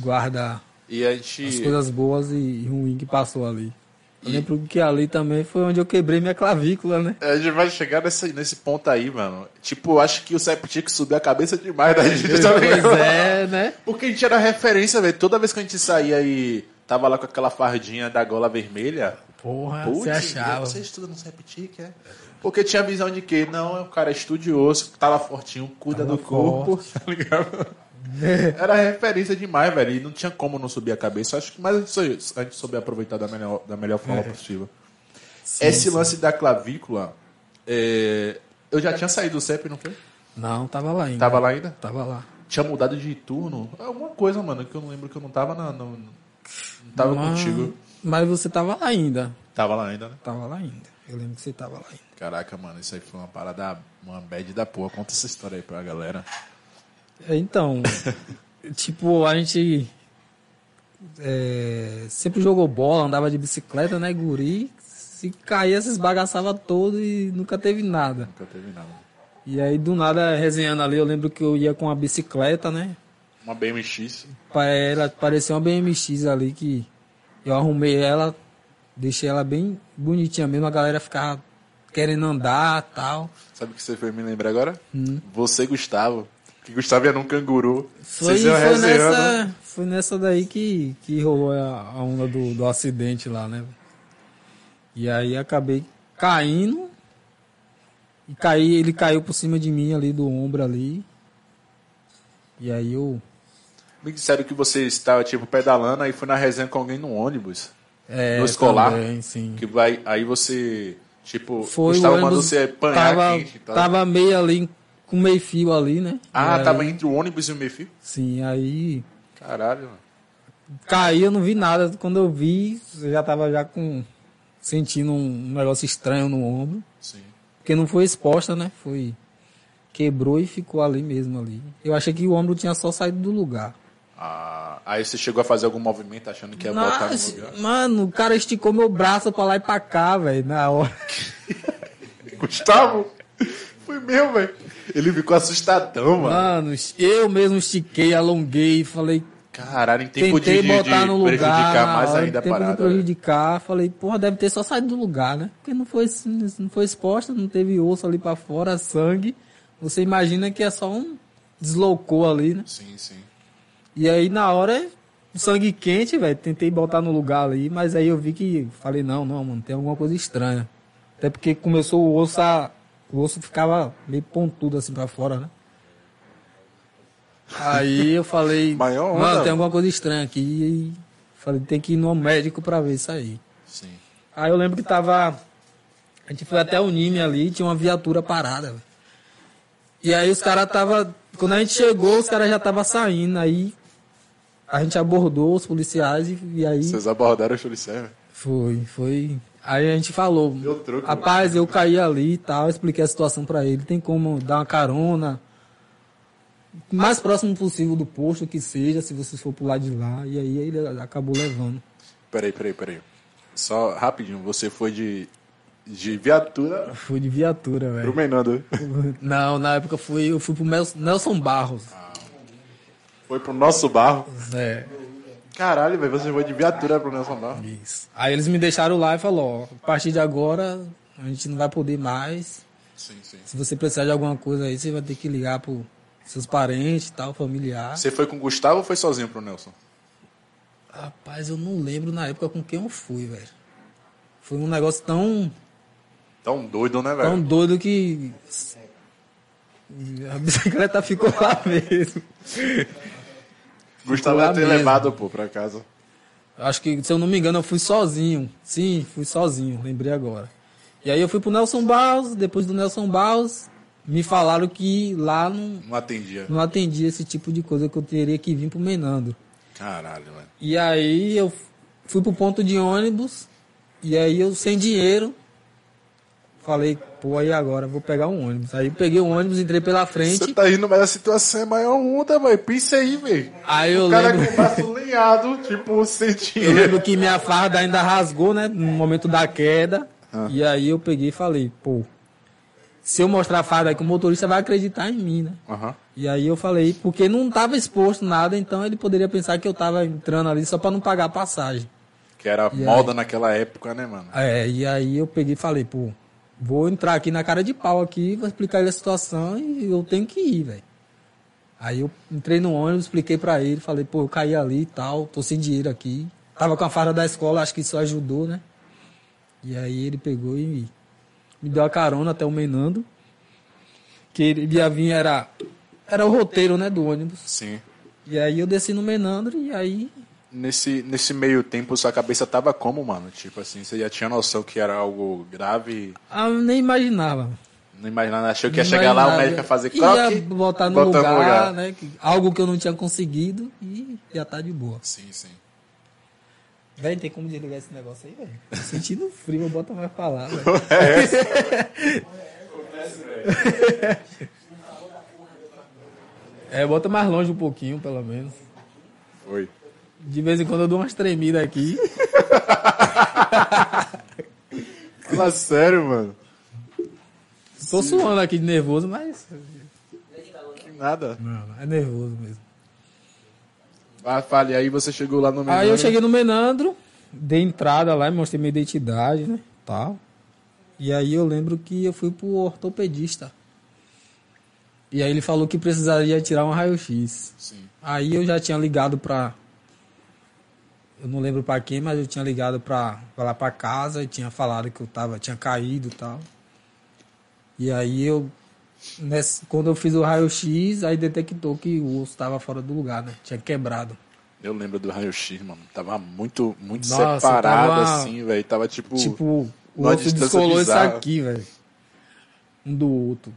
A: Guarda
B: E a
A: as
B: gente.
A: coisas boas e ruins que passou ali. Eu
B: E-
A: lembro que ali também foi onde eu quebrei minha clavícula, né?
B: A gente vai chegar nesse, nesse ponto aí, mano. Tipo, acho que o Septic subiu a cabeça demais da gente, tá ligado?
A: Pois é, né?
B: Porque a gente era referência, velho. Toda vez que a gente saía e tava lá com aquela fardinha da gola vermelha,
A: Porra,
B: Putz,
A: você achava.
B: Você estuda no Septic, é? Porque tinha a visão de que, não, o cara é estudioso, tava fortinho, cuida
A: Tava
B: do corpo, tá ligado? Era referência demais, velho. E não tinha como não subir a cabeça. Acho que mais isso aí, a gente soube aproveitar da melhor, da melhor forma possível. Esse lance da clavícula, é, eu já tinha saído do CEP, não foi?
A: Não, tava lá ainda.
B: Tava lá ainda?
A: Tava lá.
B: Tinha mudado de turno. Alguma coisa, mano, que eu não lembro que eu não tava na. Não, não tava
A: Mas-
B: contigo.
A: Mas você tava lá ainda.
B: Tava lá ainda, né?
A: Tava lá ainda. Eu lembro que você tava lá ainda.
B: Caraca, mano, isso aí foi uma parada, uma bad da porra. Conta essa história aí pra galera.
A: É, Então, tipo, a gente é, sempre jogou bola, andava de bicicleta, né, guri? Se caía, se esbagaçava todo e nunca teve nada.
B: Nunca teve nada.
A: E aí, do nada, resenhando ali, eu lembro que eu ia com a bicicleta, né?
B: Uma BMX.
A: Ela parecia uma BMX ali que eu arrumei ela, deixei ela bem bonitinha mesmo, a galera ficava querendo andar tal.
B: Sabe o que você fez me lembrar agora?
A: Hum.
B: Você, Gustavo. Que Gustavo ia num canguru.
A: Foi, foi, nessa, foi nessa daí que, que rolou a, a onda do, do acidente lá, né? E aí acabei caindo. E caí, ele caiu por cima de mim ali, do ombro ali. E aí eu.
B: Me disseram que você estava, tipo, pedalando e foi na resenha com alguém no ônibus.
A: É,
B: no escolar.
A: também, sim.
B: Que vai, aí você, tipo,
A: Foi
B: Gustavo
A: o
B: mandou você apanhar
A: tava,
B: quente tal.
A: tava meio ali com meio fio ali, né?
B: Ah,
A: aí-
B: tava entre o ônibus e o meio fio?
A: Sim, aí
B: Caralho, mano.
A: caí, eu não vi nada. Quando eu vi, eu já tava já com sentindo um negócio estranho no ombro,
B: Sim.
A: porque não foi exposta, né? Foi quebrou e ficou ali mesmo ali. Eu achei que o ombro tinha só saído do lugar.
B: Ah, aí você chegou a fazer algum movimento achando que ia botar no
A: Nossa,
B: lugar?
A: mano, o cara esticou meu braço pra lá e pra cá, velho, na hora.
B: Gustavo? Foi meu, velho. Ele ficou assustadão, mano.
A: Mano, eu mesmo estiquei, alonguei, falei,
B: Caralho, em tempo de,
A: Tentei
B: de,
A: botar
B: de
A: no lugar,
B: prejudicar mais ainda a
A: tempo de
B: parada. velho.
A: prejudicar, falei, porra, deve ter só saído do lugar, né? Porque não foi, não foi exposta, não teve osso ali pra fora, sangue. Você imagina que é só um deslocou ali, né?
B: Sim, sim.
A: E aí na hora, sangue quente, velho, tentei botar no lugar ali, mas aí eu vi que, falei, não, não, mano, tem alguma coisa estranha. Até porque começou o osso a, o osso ficava meio pontudo assim pra fora, né? Aí eu falei,
B: Maior onda,
A: mano, tem alguma coisa estranha aqui. E falei, tem que ir no médico pra ver isso aí.
B: Sim.
A: Aí eu lembro que tava. A gente foi até o Nime ali, tinha uma viatura parada. E aí os caras tava. Quando a gente chegou, os caras já tava saindo. Aí a gente abordou os policiais e, e aí.
B: Vocês abordaram o policiais, velho?
A: Foi, foi. Aí a gente falou,
B: Deu troco,
A: rapaz, eu caí ali e tal, expliquei a situação pra ele, tem como dar uma carona, mais próximo possível do posto que seja, se você for pro lado de lá, e aí ele acabou levando.
B: Peraí, peraí, peraí. Só rapidinho, você foi de, de viatura
A: Fui de viatura,
B: pro
A: velho.
B: Menando.
A: Não, na época eu fui, eu fui pro Nelson Barros.
B: Foi pro nosso barro.
A: É,
B: Caralho, velho, você foi de viatura pro Nelson Barro.
A: isso. Aí eles me deixaram lá e falou, ó, a partir de agora a gente não vai poder mais.
B: Sim, sim.
A: Se você precisar de alguma coisa aí, você vai ter que ligar pro seus parentes e tal, familiar.
B: Você foi com o Gustavo ou foi sozinho pro Nelson?
A: Rapaz, eu não lembro na época com quem eu fui, velho. Foi um negócio tão,
B: Tão doido, né,
A: tão
B: velho?
A: doido que. A bicicleta ficou lá mesmo.
B: Gustavo ia ter
A: mesmo.
B: levado, pô, pra casa.
A: Acho que, se eu não me engano, eu fui sozinho. Sim, fui sozinho, lembrei agora. E aí eu fui pro Nelson Barros, depois do Nelson Barros, me falaram que lá não,
B: Não atendia.
A: não atendia esse tipo de coisa que eu teria que vir pro Menando.
B: Caralho, velho.
A: E aí eu fui pro ponto de ônibus, e aí eu sem dinheiro, falei, pô, aí agora vou pegar um ônibus. Aí eu peguei o ônibus, entrei pela
B: Você
A: frente,
B: tá rindo, mas a situação é maior onda, velho. Pensa aí, velho.
A: aí eu
B: O cara
A: lembro,
B: com o braço lenhado, tipo, sem
A: eu
B: dinheiro.
A: lembro que minha farda ainda rasgou, né, no momento da queda,
B: Ah.
A: e aí eu peguei e falei, pô, se eu mostrar a farda aqui, o motorista vai acreditar em mim, né?
B: Aham.
A: E aí eu falei, porque não tava exposto nada, então ele poderia pensar que eu tava entrando ali só pra não pagar a passagem.
B: Que era
A: E
B: moda naquela época, né, mano?
A: É, e aí eu peguei e falei, pô, vou entrar aqui na cara de pau aqui, vou explicar ele a situação e eu tenho que ir, velho. Aí eu entrei no ônibus, expliquei pra ele, falei, pô, eu caí ali e tal, tô sem dinheiro aqui. Tava com a farda da escola, acho que isso ajudou, né? E aí ele pegou e me deu a carona até o Menando. Que ele ia vir, era, era o roteiro, né, do ônibus.
B: Sim.
A: E aí eu desci no Menandro e aí
B: Nesse, nesse meio tempo, sua cabeça tava como, mano? Tipo assim, você já tinha noção que era algo grave?
A: ah, eu nem imaginava.
B: Não imaginava, achou que ia
A: Não
B: chegar lá, o
A: imaginava.
B: médico ia fazer
A: Ia
B: croque?
A: botar no
B: botar
A: lugar, né? que- Algo que eu não tinha conseguido e já tá de boa.
B: Sim, sim.
A: Velho, tem como desligar esse negócio aí, velho? Tô sentindo frio, bota mais pra lá, velho. É, bota mais longe um pouquinho, pelo menos.
B: Foi.
A: De vez em quando eu dou umas tremidas aqui.
B: Fala sério, mano.
A: Tô suando aqui de nervoso, mas.
B: Nada.
A: Não, é nervoso mesmo.
B: Ah, fale, aí você chegou lá no
A: Aí eu
B: Menandro.
A: cheguei no Menandro, dei entrada lá, mostrei minha identidade, né? Tal. E aí eu lembro que eu fui pro ortopedista. E aí ele falou que precisaria tirar um raio-x.
B: Sim.
A: Aí eu já tinha ligado pra. Eu não lembro pra quem, mas eu tinha ligado pra, pra lá pra casa e tinha falado que eu tava, tinha caído e tal. E aí eu. nesse- quando eu fiz o raio-x, aí detectou que o osso tava fora do lugar, né? Tinha quebrado.
B: Eu lembro do raio-x, mano. Tava muito, muito
A: Nossa,
B: separado
A: tava-
B: assim, velho. Tava tipo.
A: Tipo, o
B: distância
A: descolou isso
B: bizarra.
A: aqui, velho. Um do outro.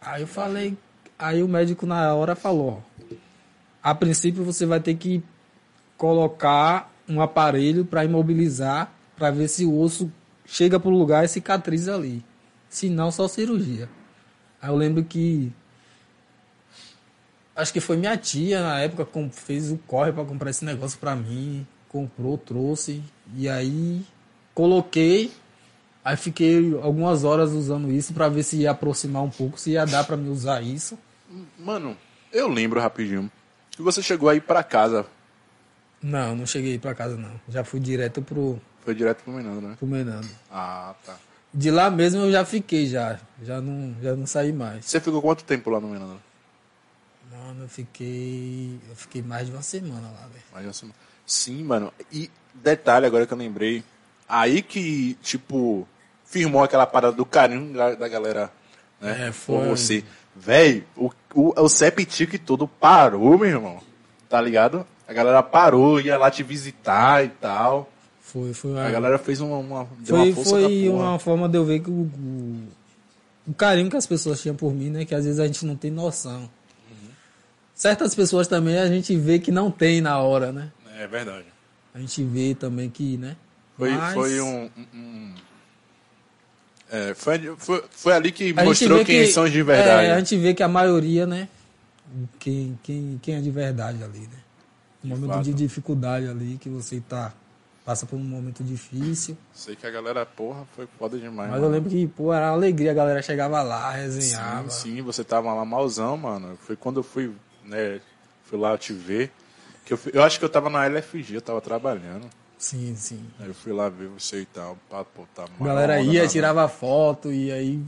A: Aí eu falei. Aí o médico na hora falou: ó, a princípio você vai ter que colocar um aparelho para imobilizar, para ver se o osso chega pro lugar e cicatriza ali. Se não, só cirurgia. Aí eu lembro que. Acho que foi minha tia na época com- fez o corre para comprar esse negócio para mim, comprou, trouxe e aí coloquei. Aí fiquei algumas horas usando isso para ver se ia aproximar um pouco, se ia dar para me usar isso.
B: Mano, eu lembro rapidinho. Que você chegou aí pra casa.
A: Não, não cheguei para casa não. Já fui direto pro,
B: Foi direto pro Menandro, né?
A: pro Menando.
B: Ah, tá.
A: De lá mesmo eu já fiquei já, já não, já não saí mais.
B: Você ficou quanto tempo lá no Menandro?
A: Mano, eu fiquei, eu fiquei mais de uma semana lá, velho.
B: Mais de uma semana. Sim, mano. E detalhe agora que eu lembrei. Aí que, tipo, firmou aquela parada do carinho da, da galera, né?
A: É, foi.
B: Por você. Véi, o, o, o Septic todo parou, meu irmão. Tá ligado? A galera parou, ia lá te visitar e tal.
A: Foi, foi
B: A galera fez uma, uma,
A: foi,
B: uma força
A: foi uma forma de eu ver que o, o, o carinho que as pessoas tinham por mim, né? Que às vezes a gente não tem noção. Certas pessoas também a gente vê que não tem na hora, né?
B: É verdade.
A: A gente vê também que, né?
B: Foi,
A: Mas
B: foi um. um- é, foi, foi, foi ali que
A: a
B: mostrou quem
A: que-
B: são de verdade.
A: É, a gente vê que a maioria, né? Quem, quem, quem é de verdade ali, né? Um momento
B: fato.
A: de dificuldade ali, que você tá, passa por um momento difícil.
B: Sei que a galera, porra, foi foda demais.
A: Mas eu
B: mano.
A: lembro que, pô, era uma alegria, a galera chegava lá, resenhava.
B: Sim, sim, você tava lá malzão, mano. Foi quando eu fui, né, fui lá te ver. Que eu, fui- eu acho que eu tava na LFG, eu tava trabalhando.
A: Sim, sim.
B: Aí eu fui lá ver você e tal. Pá, pô, tá
A: A galera ia,
B: na-
A: tirava foto e aí.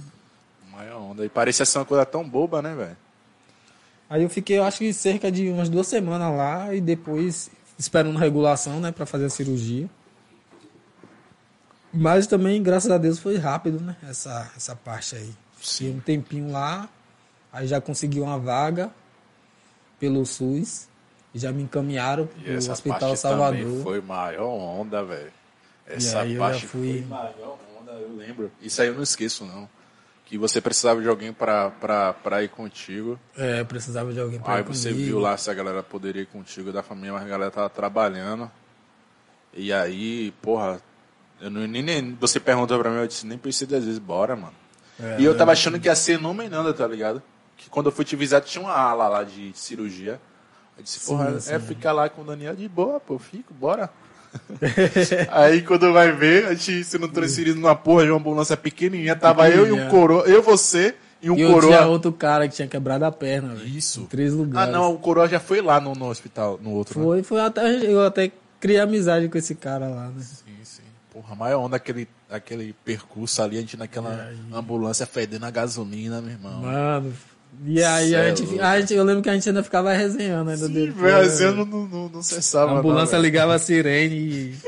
B: Maior onda. E parecia ser uma coisa tão boba, né, velho?
A: Aí eu fiquei, eu acho que cerca de umas duas semanas lá e depois esperando regulação, né, pra fazer a cirurgia. Mas também, graças a Deus, foi rápido, né, essa, essa parte aí. Fiquei um tempinho lá, aí já consegui uma vaga pelo SUS e já me encaminharam
B: E
A: pro
B: essa
A: Hospital
B: parte
A: Salvador.
B: foi maior onda, velho. Essa
A: aí eu
B: parte
A: fui-
B: foi maior onda, eu lembro. Isso aí eu não esqueço, não. Que você precisava de alguém pra ir contigo.
A: É, eu precisava de alguém
B: Aí
A: ir
B: você
A: comigo.
B: viu lá se a galera poderia ir contigo da família, mas a galera tava trabalhando. E aí, porra, eu não, nem, nem- você perguntou pra mim, eu disse, nem pensei duas vezes, bora, mano.
A: É,
B: e eu tava achando que ia ser Menanda, tá ligado? Que quando eu fui te visitar tinha uma ala lá de cirurgia. Eu disse, porra,
A: sim.
B: é ficar lá com o Daniel de boa, pô, fico, bora. aí quando vai ver, a gente sendo transferido numa porra de uma ambulância pequenininha, tava eu e um
A: Pequenininha.
B: coroa, eu, você e um
A: E
B: coroa.
A: tinha outro cara que tinha quebrado a perna, velho.
B: Isso.
A: Em três
B: Ah,
A: lugares.
B: não, o Coroa já foi lá no, no hospital, no outro. né?
A: Foi, foi até. Eu até criei amizade com esse cara lá, né?
B: Sim, sim. Porra, a maior onda aquele, aquele percurso ali, a gente naquela ambulância fedendo a gasolina, meu irmão.
A: Mano. E aí a gente, a gente. Eu lembro que a gente ainda ficava resenhando ainda dele.
B: Velho, assim, eu não, não, não, não cessava.
A: A
B: não,
A: ambulância
B: velho.
A: ligava a sirene e.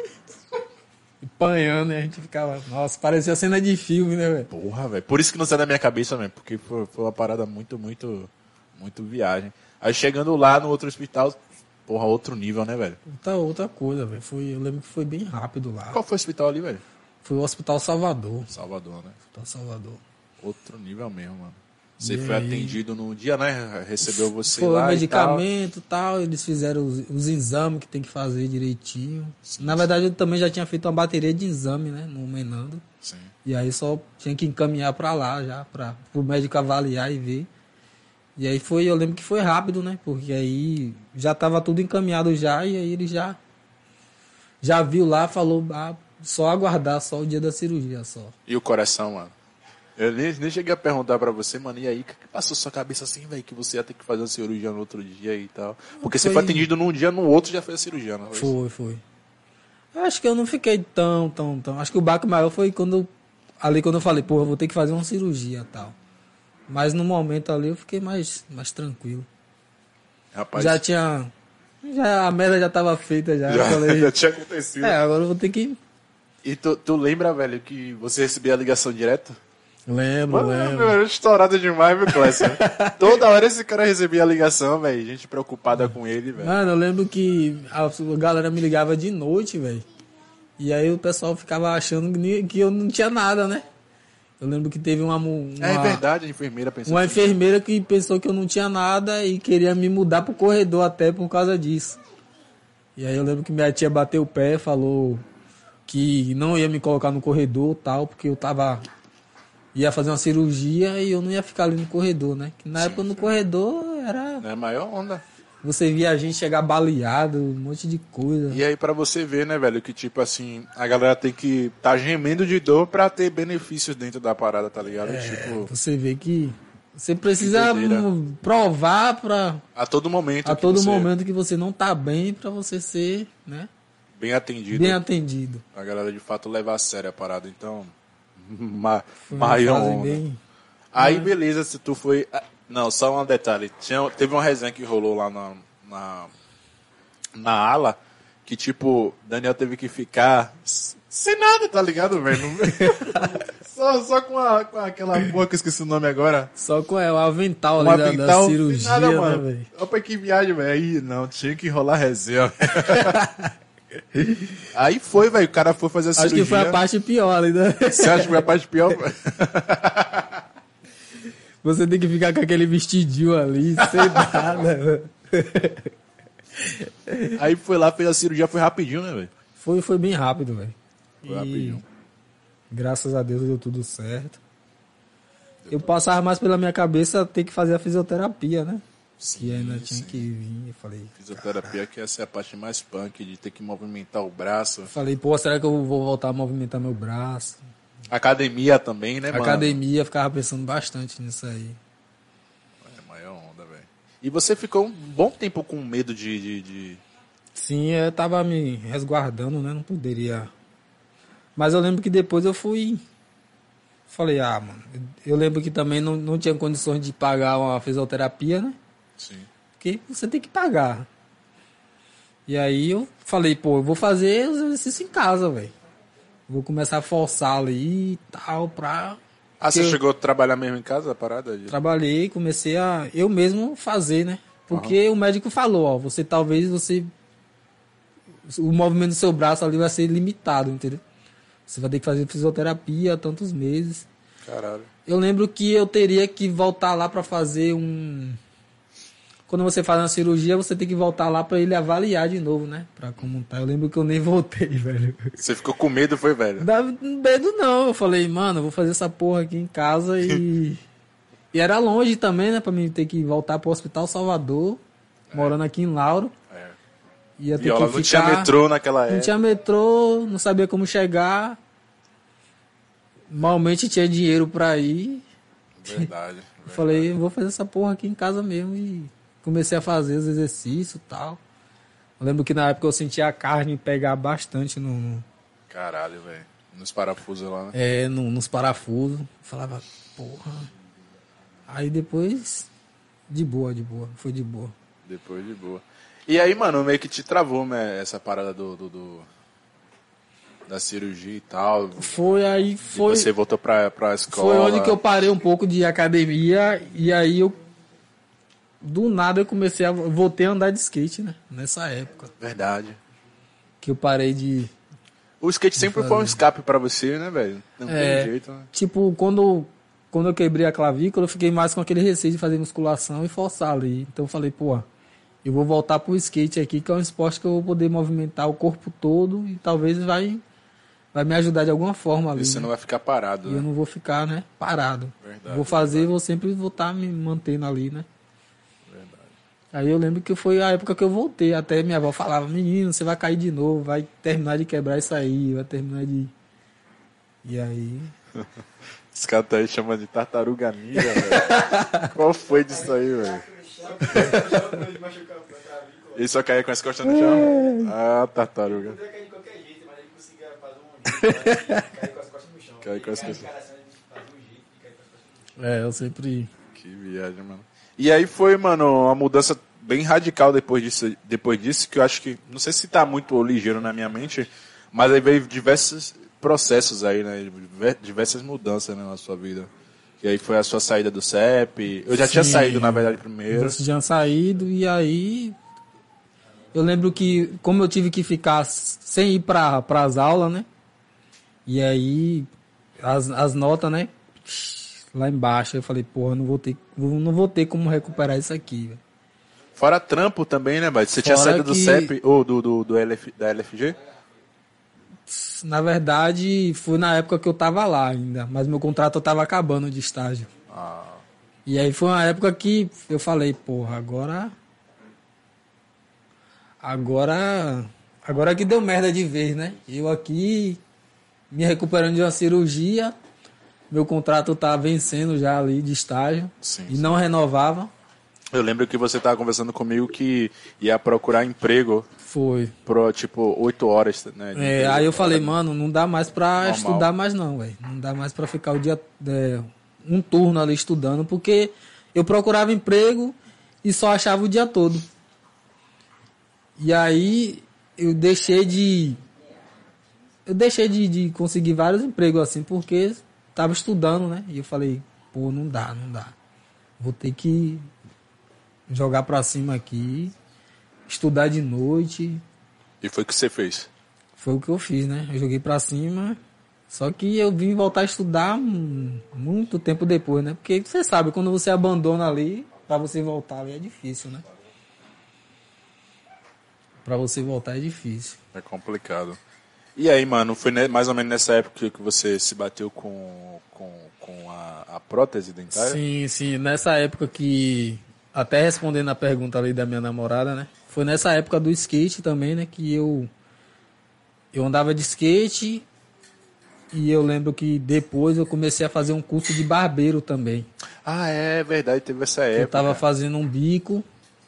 A: e panhando, e a gente ficava. Nossa, parecia cena de filme, né, velho?
B: Porra, velho. Por isso que não sai da minha cabeça, velho. Porque foi, foi uma parada muito, muito, muito viagem. Aí chegando lá no outro hospital, porra, outro nível, né, velho?
A: Outra, outra coisa, velho. Foi, eu lembro que foi bem rápido lá.
B: Qual foi o hospital ali, velho?
A: Foi o Hospital Salvador.
B: Salvador, né?
A: Hospital Salvador.
B: Outro nível mesmo, mano. Você foi atendido no dia, né? Recebeu você
A: Foi
B: lá
A: medicamento e tal. eles fizeram os, os exames que tem que fazer direitinho. Na verdade, eu também já tinha feito uma bateria de exame, né, no Menando.
B: e tal. Sim.
A: E aí só tinha que encaminhar pra lá já, para o médico avaliar e ver. E aí foi, eu lembro que foi rápido, né? Porque aí já tava tudo encaminhado já e aí ele já já viu lá, falou, ah, só aguardar só o dia da cirurgia só.
B: E o coração, mano? Eu nem, nem cheguei a perguntar pra você, mano, e aí, o que passou sua cabeça assim, velho, que você ia ter que fazer uma cirurgia no outro dia e tal? Porque você
A: Foi-
B: foi atendido num dia, no outro já fez a cirurgia, não foi?
A: Foi, foi. Acho que eu não fiquei tão, tão, tão. Acho que o baque maior foi quando. Ali quando eu falei, porra, eu vou ter que fazer uma cirurgia e tal. Mas no momento ali eu fiquei mais, mais tranquilo.
B: Rapaz,
A: já tinha. Já, a merda já tava feita já.
B: já,
A: falei,
B: já tinha acontecido.
A: é, agora eu vou ter que.
B: E tu, tu lembra, velho, que você recebia a ligação direto?
A: Lembro,
B: Mano,
A: lembro.
B: meu, era estourado demais, viu, Clécio? Toda hora esse cara recebia a ligação, velho. Gente preocupada com ele, velho.
A: Mano, eu lembro que a galera me ligava de noite, velho. E aí o pessoal ficava achando que eu não tinha nada, né? Eu lembro que teve uma, uma,
B: É verdade, a enfermeira pensou.
A: uma
B: que-
A: enfermeira que pensou que eu não tinha nada e queria me mudar pro corredor até por causa disso. E aí eu lembro que minha tia bateu o pé, falou que não ia me colocar no corredor tal, porque eu tava. Ia fazer uma cirurgia e eu não ia ficar ali no corredor, né? Que na época no corredor era.
B: É a maior onda.
A: Você via a gente chegar baleado, um monte de coisa.
B: E aí pra você ver, né, velho, que tipo assim, a galera tem que tá gemendo de dor pra ter benefícios dentro da parada, tá ligado? Tipo,
A: Você vê que você precisa provar pra,
B: a todo momento.
A: a todo
B: você
A: momento que você não tá bem pra você ser, né,
B: Bem atendido.
A: bem atendido.
B: A galera de fato leva a sério a parada. Então, ma onda.
A: bem
B: Aí beleza, se tu foi. ah, Não, só um detalhe. Tinha, teve uma resenha que rolou lá na, na, na ala que tipo, Daniel teve que ficar sem nada, tá ligado, velho? Só, só com, a, com aquela porra que eu esqueci o nome agora.
A: só com é, o avental
B: Um
A: ali da, da
B: avental, sem
A: cirurgia,
B: nada,
A: né,
B: mano.
A: velho?
B: Opa, que viagem, velho. Aí, não, tinha que rolar resenha. Aí foi, velho. O cara foi fazer a
A: Acho
B: cirurgia.
A: que foi a parte pior ali, né?
B: Você acha que foi a parte pior?
A: Você tem que ficar com aquele vestidinho ali, sem nada.
B: Aí foi lá, fez a cirurgia, foi rapidinho, né, velho?
A: Foi, foi bem rápido, velho.
B: Foi
A: E
B: rapidinho.
A: graças a Deus deu tudo certo. Eu passava mais pela minha cabeça ter que fazer a fisioterapia, né? Que ainda tinha que vir. Eu falei,
B: Fisioterapia que essa é a parte mais punk, de ter que movimentar o braço.
A: falei, pô, será que eu vou voltar a movimentar meu braço?
B: Academia também, né, mano?
A: Academia, ficava pensando bastante nisso aí.
B: É maior onda, velho. E você ficou um bom tempo com medo de... de, de-
A: Sim, eu tava me resguardando, né? Não poderia. Mas eu lembro que depois eu fui. Falei, ah, mano. Eu lembro que também não, não tinha condições de pagar uma fisioterapia, né?
B: Sim.
A: Porque você tem que pagar. E aí eu falei, pô, eu vou fazer os exercícios em casa, velho. Vou começar a forçar ali e tal, pra.
B: Ah, você
A: Eu-
B: chegou a trabalhar mesmo em casa, a parada? De...
A: Trabalhei, comecei a eu mesmo fazer, né? Porque o médico falou, ó, você talvez você o movimento do seu braço ali vai ser limitado, entendeu? Você vai ter que fazer fisioterapia há tantos meses.
B: Caralho.
A: Eu lembro que eu teria que voltar lá pra fazer um quando você faz uma cirurgia, você tem que voltar lá pra ele avaliar de novo, né? Pra como tá. Eu lembro que eu nem voltei, velho.
B: Você ficou com medo, foi, velho?
A: Não dava medo não. Eu falei, mano, eu vou fazer essa porra aqui em casa e. e era longe também, né? Pra mim ter que voltar pro Hospital Salvador, morando aqui em Lauro.
B: É.
A: Ia ter
B: E ó,
A: que
B: não
A: ficar...
B: tinha metrô naquela
A: Não
B: época.
A: tinha metrô, não sabia como chegar. Malmente tinha dinheiro pra ir.
B: Verdade.
A: Eu falei, vou fazer essa porra aqui em casa mesmo e comecei a fazer os exercícios e tal. Eu lembro que na época eu sentia a carne pegar bastante no, no-
B: Caralho, velho. Nos parafusos lá, né?
A: é, no- nos parafusos. Falava, porra. Aí depois, de boa, de boa, foi de boa.
B: Depois de boa. E aí, mano, meio que te travou, né? Essa parada do, do- do- da cirurgia e tal.
A: Foi aí,
B: E
A: foi,
B: você voltou pra, pra escola.
A: foi onde que eu parei um pouco de academia e aí eu, do nada eu comecei a, voltei a andar de skate, né? Nessa época.
B: Verdade.
A: Que eu parei de,
B: O skate sempre foi um escape pra você, né, velho? Não
A: É.
B: tem jeito, né?
A: Tipo, quando, quando eu quebrei a clavícula, eu fiquei mais com aquele receio de fazer musculação e forçar ali. Então eu falei, pô, eu vou voltar pro skate aqui, que é um esporte que eu vou poder movimentar o corpo todo e talvez vai, vai me ajudar de alguma forma ali.
B: E você
A: né?
B: não vai ficar parado,
A: E eu
B: né?
A: não vou ficar, né, parado.
B: Verdade,
A: vou fazer, vou sempre vou estar me mantendo ali, né? Aí eu lembro que foi a época que eu voltei. Até minha avó falava, menino, você vai cair de novo, vai terminar de quebrar isso aí, vai terminar de. E aí.
B: Os caras tá aí chamando de tartaruga ninja, velho. Qual foi disso aí, velho? Ele só caía com as costas no chão? Ah, tartaruga.
D: cair de qualquer jeito, mas ele conseguia fazer um cair com as costas no chão.
B: Cair com as costas.
D: cara, ele fazia jeito de cair com as costas no chão.
A: É, eu sempre.
B: Que viagem, mano. E aí foi, mano, uma mudança bem radical depois disso, depois disso, que eu acho que, não sei se tá muito ligeiro na minha mente, mas aí veio diversos processos aí, né? Diver- Diversas mudanças né, na sua vida. E aí foi a sua saída do CEP. Eu já tinha
A: Sim.
B: saído, na verdade, primeiro.
A: Você tinha saído e aí. Eu lembro que, como eu tive que ficar sem ir para as aulas, né? E aí, as, as notas, né? Lá embaixo, eu falei, porra, não vou ter, não vou ter como recuperar isso aqui.
B: Fora trampo também, né, Bate? Você tinha
A: Fora
B: saído do
A: que-
B: CEP, ou do, do, do LF, da LFG?
A: Na verdade, foi na época que eu tava lá ainda, mas meu contrato tava acabando de estágio.
B: Ah,
A: E aí foi uma época que eu falei, porra, agora. Agora. Agora que deu merda de vez, né? Eu aqui me recuperando de uma cirurgia, meu contrato tá vencendo já ali de estágio
B: Sim,
A: e
B: sim.
A: não renovava.
B: eu lembro que você tava conversando comigo que ia procurar emprego
A: Foi.
B: por, tipo, oito horas, né?
A: É, aí eu falei, mano, não dá mais pra
B: Normal.
A: estudar mais não, velho. Não dá mais pra ficar o dia é, um turno ali estudando, porque eu procurava emprego e só achava o dia todo. E aí eu deixei de eu deixei de, de conseguir vários empregos assim, porque tava estudando, né? E eu falei, pô, não dá, não dá. Vou ter que jogar pra cima aqui, estudar de noite,
B: E foi o que você fez.
A: foi o que eu fiz, né? Eu joguei pra cima. Só que eu vim voltar a estudar hum, muito tempo depois, né? Porque você sabe, quando você abandona ali, pra você voltar ali é difícil, né? Pra você voltar é difícil.
B: É complicado. E aí, mano, foi mais ou menos nessa época que você se bateu com, com, com a, a prótese dentária?
A: Sim, sim. Nessa época que. Até respondendo a pergunta ali da minha namorada, né? Foi nessa época do skate também, né? Que eu. Eu andava de skate. E eu lembro que depois eu comecei a fazer um curso de barbeiro também.
B: Ah, é verdade, teve essa época.
A: Eu tava fazendo um bico.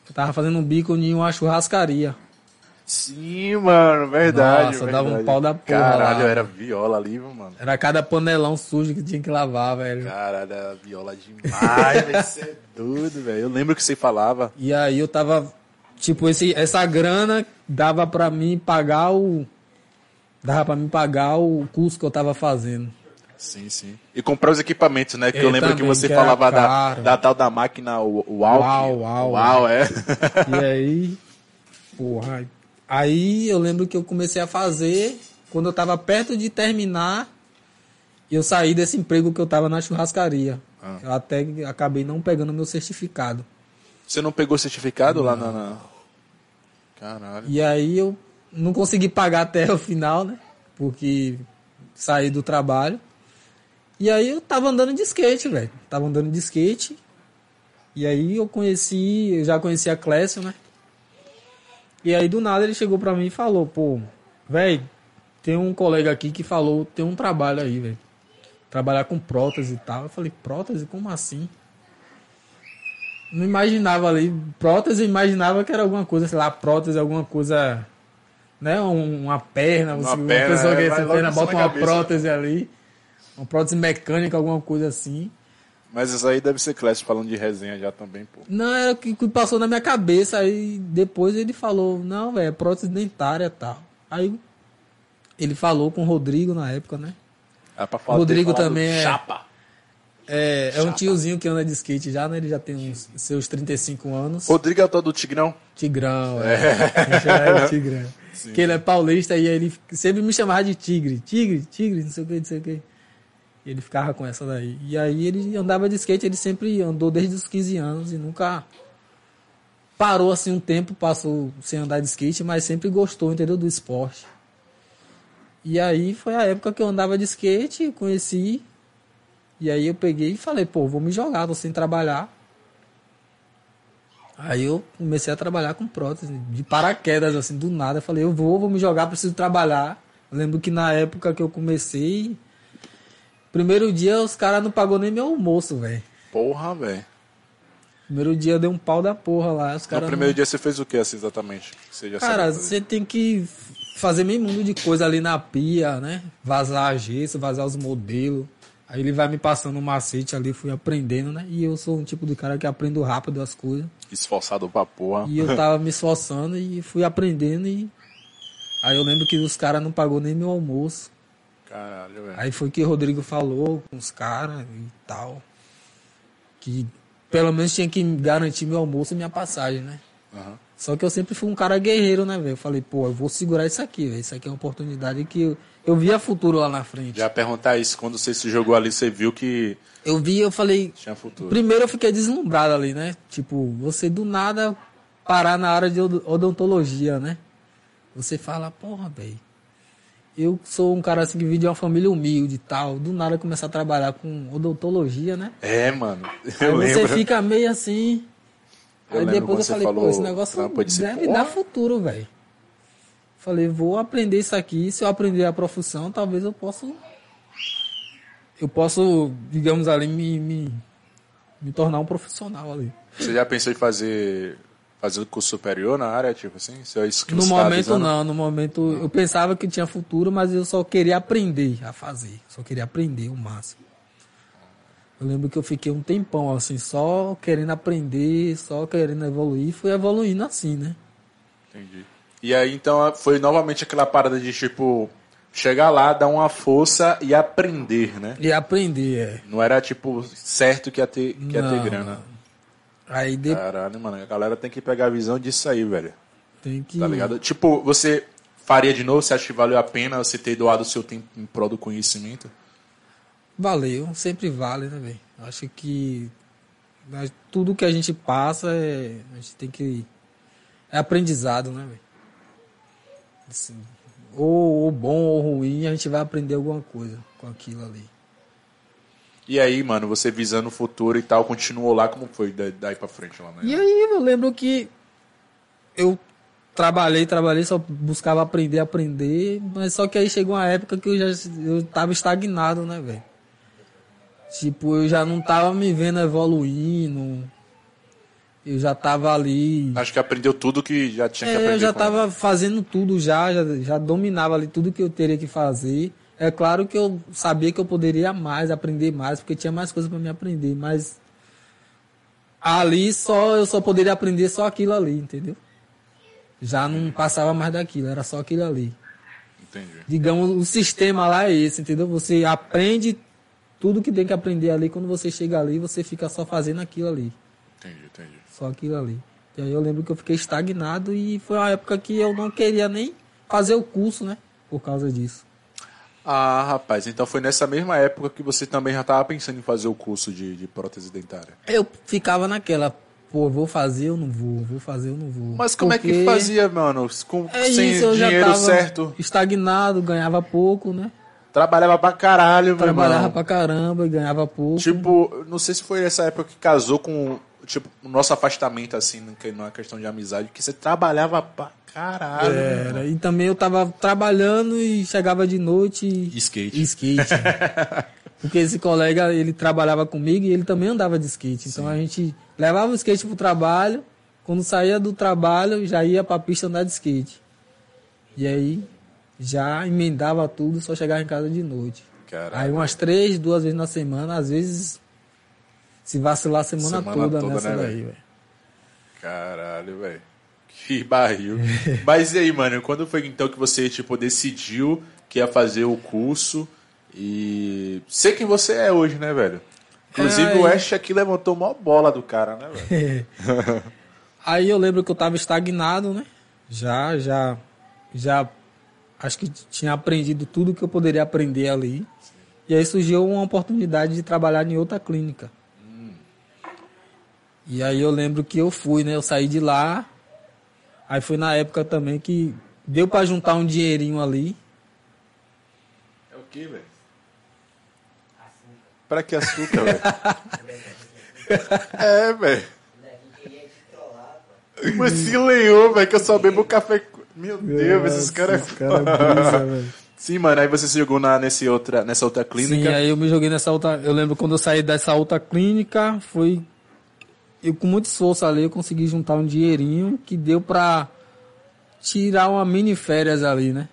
A: Eu tava fazendo um bico em uma churrascaria.
B: Sim, mano, verdade.
A: Nossa, dava um
B: verdade.
A: pau da porra
B: Caralho,
A: lá.
B: era viola ali, mano.
A: Era cada panelão sujo que tinha que lavar, velho.
B: Caralho, era viola demais, velho. Você é doido, velho. Eu lembro que você falava.
A: E aí eu tava. Tipo, esse, essa grana dava pra mim pagar o. Dava pra mim pagar o curso que eu tava fazendo.
B: Sim, sim. E comprar os equipamentos, né? Que
A: É,
B: eu lembro que você
A: que
B: falava da, da tal da máquina Uau.
A: Uau, uau,
B: Uau, é.
A: E aí. Porra. Aí eu lembro que eu comecei a fazer. Quando eu tava perto de terminar, eu saí desse emprego que eu tava na churrascaria.
B: Ah.
A: Eu até acabei não pegando meu certificado.
B: Você não pegou certificado lá na, na- Caralho.
A: E aí eu não consegui pagar até o final, né? Porque saí do trabalho. E aí eu tava andando de skate, velho. Tava andando de skate. E aí eu conheci, eu já conheci a Clécio, né? E aí do nada ele chegou pra mim e falou, pô, velho, tem um colega aqui que falou, tem um trabalho aí, velho. Trabalhar com prótese e tal. Eu falei, prótese? Como assim? Não imaginava ali, prótese, imaginava que era alguma coisa, sei lá, prótese, alguma coisa, né? Um- uma perna,
B: Uma perna,
A: pessoa que
B: é,
A: essa perna bota uma
B: cabeça.
A: prótese ali, uma prótese mecânica, alguma coisa assim.
B: Mas isso aí deve ser Clécio falando de resenha já também, pô.
A: Não, era o que, passou na minha cabeça. Aí depois ele falou, não, velho, é prótese dentária e tal. Aí ele falou com o Rodrigo na época, né?
B: É pra falar
A: Rodrigo também é-
B: Chapa.
A: É, é um tiozinho que anda de skate já, né? Ele já tem uns seus 35 anos.
B: Rodrigo é o tal do Tigrão?
A: Tigrão, é. É o Tigrão. Que ele é paulista e aí ele sempre me chamava de Tigre. Tigre, Tigre, não sei o que, não sei o que. Ele ficava com essa daí. E aí ele andava de skate, ele sempre andou desde os 15 anos e nunca parou assim um tempo, passou sem andar de skate, mas sempre gostou, entendeu? Do esporte. E aí foi a época que eu andava de skate, conheci. E aí eu peguei e falei, pô, vou me jogar, tô sem trabalhar. Aí eu comecei a trabalhar com prótese, de paraquedas, assim, do nada. Eu falei, eu vou, vou me jogar, preciso trabalhar. Eu lembro que na época que eu comecei, Primeiro dia os caras não pagou nem meu almoço, velho.
B: Porra, velho.
A: Primeiro dia deu um pau da porra lá. Os
B: No
A: caras
B: primeiro dia você fez o que assim exatamente? Você
A: Cara, você tem que fazer meio mundo de coisa ali na pia, né? Vazar a gesso, vazar os modelos. Aí ele vai me passando um macete ali, fui aprendendo, né? E eu sou um tipo de cara que aprendo rápido as coisas.
B: Esforçado pra porra.
A: E eu tava me esforçando e fui aprendendo e. Aí eu lembro que os caras não pagou nem meu almoço.
B: Caralho, velho.
A: Aí foi que o Rodrigo falou com os caras e tal. Que pelo menos tinha que garantir meu almoço e minha passagem, né?
B: Aham.
A: Só que eu sempre fui um cara guerreiro, né, velho? Eu falei, pô, eu vou segurar isso aqui, velho. Isso aqui é uma oportunidade que eu, eu via futuro lá na frente.
B: Já perguntar isso, quando você se jogou ali, você viu que
A: Eu vi, eu falei.
B: tinha futuro.
A: Primeiro eu fiquei deslumbrado ali, né? Tipo, você do nada parar na área de od- odontologia, né? Você fala, porra, velho. Eu sou um cara assim que vive de uma família humilde e tal. Do nada começar a trabalhar com odontologia, né?
B: É, mano.
A: Aí
B: Eu
A: você
B: lembro.
A: fica meio assim.
B: Eu
A: aí depois eu
B: você
A: falei,
B: falou
A: pô, esse negócio deve dar futuro, velho. Falei, vou aprender isso aqui. Se eu aprender a profissão, talvez eu possa. Eu posso, digamos ali, me, me, me tornar um profissional ali.
B: Você já pensou em fazer fazer curso superior na área, tipo assim? Seu skill
A: No
B: tá
A: momento
B: avisando?
A: não, no momento eu pensava que tinha futuro, mas eu só queria aprender a fazer, só queria aprender o máximo. Eu lembro que eu fiquei um tempão assim, só querendo aprender, só querendo evoluir, fui evoluindo assim, né?
B: Entendi. E aí, então, foi novamente aquela parada de, tipo, chegar lá, dar uma força e aprender, né?
A: E aprender, é.
B: Não era, tipo, certo que ia ter, que ia ter
A: Não,
B: grana.
A: Aí de...
B: Caralho, mano, a galera tem que pegar a visão disso aí, velho.
A: tem que
B: Tá ligado? Tipo, você faria de novo? Você acha que valeu a pena você ter doado o seu tempo em prol do conhecimento?
A: Valeu, sempre vale, né, velho? Acho que tudo que a gente passa, é, a gente tem que. É aprendizado, né, velho? Assim, ou, ou bom ou ruim, a gente vai aprender alguma coisa com aquilo ali.
B: E aí, mano, você visando o futuro e tal, continuou lá, como foi da- daí pra frente lá, né?
A: E aí eu lembro que eu trabalhei, trabalhei, só buscava aprender, aprender, mas só que aí chegou uma época que eu já eu tava estagnado, né, velho? Tipo, eu já não tava me vendo evoluindo. Eu já tava ali.
B: Acho que aprendeu tudo que já tinha que
A: É,
B: aprender.
A: eu já tava fazendo tudo já, já, já dominava ali tudo que eu teria que fazer. É claro que eu sabia que eu poderia mais, aprender mais, porque tinha mais coisas para me aprender, mas ali só eu só poderia aprender só aquilo ali, entendeu? Já não passava mais daquilo, era só aquilo ali.
B: Entendi.
A: Digamos, o sistema lá é esse, entendeu? Você aprende tudo que tem que aprender ali, quando você chega ali, você fica só fazendo aquilo ali
B: Entendi, entendi.
A: só aquilo ali. E aí eu lembro que eu fiquei estagnado e foi uma época que eu não queria nem fazer o curso, né? Por causa disso.
B: Ah, rapaz, então foi nessa mesma época que você também já tava pensando em fazer o curso de, de prótese dentária.
A: Eu ficava naquela, pô, vou fazer, eu não vou, vou fazer, eu não vou.
B: Mas como é que
A: Porque
B: fazia, mano? Com,
A: É
B: sem
A: isso, já
B: dinheiro certo?
A: estagnado, ganhava pouco, né?
B: Trabalhava pra caralho, meu
A: Trabalhava pra caramba e ganhava pouco.
B: Tipo, não sei se foi essa época que casou com, tipo, o nosso afastamento, assim, é questão de amizade, que você trabalhava pra caralho. irmão.
A: Era, e também eu tava trabalhando e chegava de noite e...
B: Skate.
A: e skate. Porque esse colega, ele trabalhava comigo e ele também andava de skate. Então a gente levava o skate pro trabalho, quando saía do trabalho, já ia pra pista andar de skate. E aí já emendava tudo, só chegava em casa de noite.
B: Caralho.
A: Aí umas três, duas vezes na semana, às vezes se vacilar a semana,
B: Semana
A: toda,
B: toda,
A: nessa
B: né,
A: daí,
B: velho. Caralho, velho. Que barril. Mas e aí, mano, quando foi então que você, tipo, decidiu que ia fazer o curso e ser quem você é hoje, né, velho? Inclusive
A: É,
B: o Ash aqui levantou mó bola do cara, né, velho?
A: Aí eu lembro que eu tava estagnado, né? Já, já, já acho que tinha aprendido tudo que eu poderia aprender ali. E aí surgiu uma oportunidade de trabalhar em outra clínica. E aí eu lembro que eu fui, né? Eu saí de lá. Aí foi na época também que deu pra juntar um dinheirinho ali.
B: É o quê, velho? Pra que açúcar, velho? é, velho. Mas se lenhou, velho, que eu só bebo café. Meu Deus, esses caras.
A: Esse cara é brisa, velho.
B: Sim, mano, aí você se jogou na, nesse outra, nessa outra
A: Sim,
B: clínica.
A: aí eu me joguei nessa outra. Eu lembro quando eu saí dessa outra clínica, foi. Eu com muito esforço ali, eu consegui juntar um dinheirinho que deu pra tirar uma mini férias ali, né?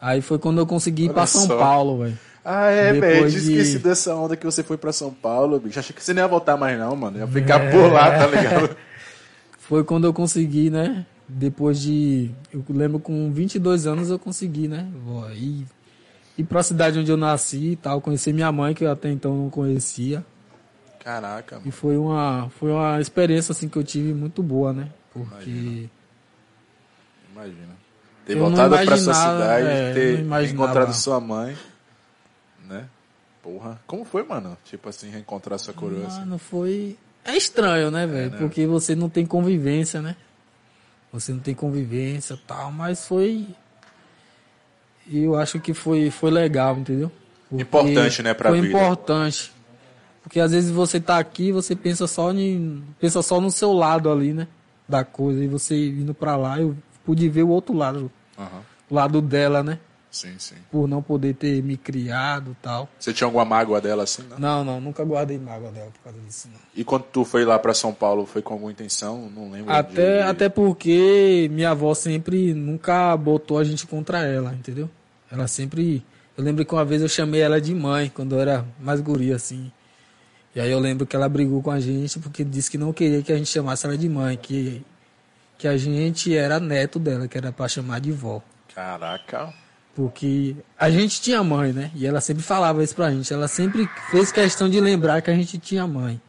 A: Aí foi quando eu consegui ir
B: Olha
A: pra São
B: só.
A: Paulo, velho.
B: Ah, é, velho. Eu
A: de-
B: dessa onda que você foi pra São Paulo, bicho. Achei que você não ia voltar mais, não, mano. Ia ficar por lá, tá ligado?
A: Foi quando eu consegui, né? Depois de. Eu lembro com 22 anos eu consegui, né? Ir, ir pra cidade onde eu nasci e tal, conhecer minha mãe, que eu até então não conhecia.
B: Caraca, mano.
A: E foi uma, foi uma experiência assim que eu tive muito boa, né? Porque.
B: Imagina. Ter
A: Eu não
B: voltado pra sua cidade,
A: é,
B: ter encontrado sua mãe, né? Porra. Como foi, mano? Tipo assim, reencontrar sua coroa assim.
A: Mano, foi. É estranho, né, velho?
B: né?
A: Porque você não tem convivência, né? Você não tem convivência e tal, mas foi. E eu acho que foi, foi legal, entendeu? Porque
B: Importante, né, pra
A: Foi
B: vida.
A: importante. Porque às vezes você tá aqui, você pensa só, em, pensa só no seu lado ali, né? Da coisa. E você indo pra lá, eu pude ver o outro lado.
B: Aham.
A: O lado dela, né?
B: Sim, sim.
A: Por não poder ter me criado e tal.
B: Você tinha alguma mágoa dela assim, não?
A: Não, não, nunca guardei mágoa dela por causa disso, não.
B: E quando tu foi lá pra São Paulo, foi com alguma intenção? Não lembro.
A: Até,
B: de-
A: até porque minha avó sempre nunca botou a gente contra ela, entendeu? Ela sempre. Eu lembro que uma vez eu chamei ela de mãe, quando eu era mais guria, assim. E aí eu lembro que ela brigou com a gente porque disse que não queria que a gente chamasse ela de mãe, que, que a gente era neto dela, que era pra chamar de vó.
B: Caraca.
A: Porque a gente tinha mãe, né? E ela sempre falava isso pra gente. Ela sempre fez questão de lembrar que a gente tinha mãe.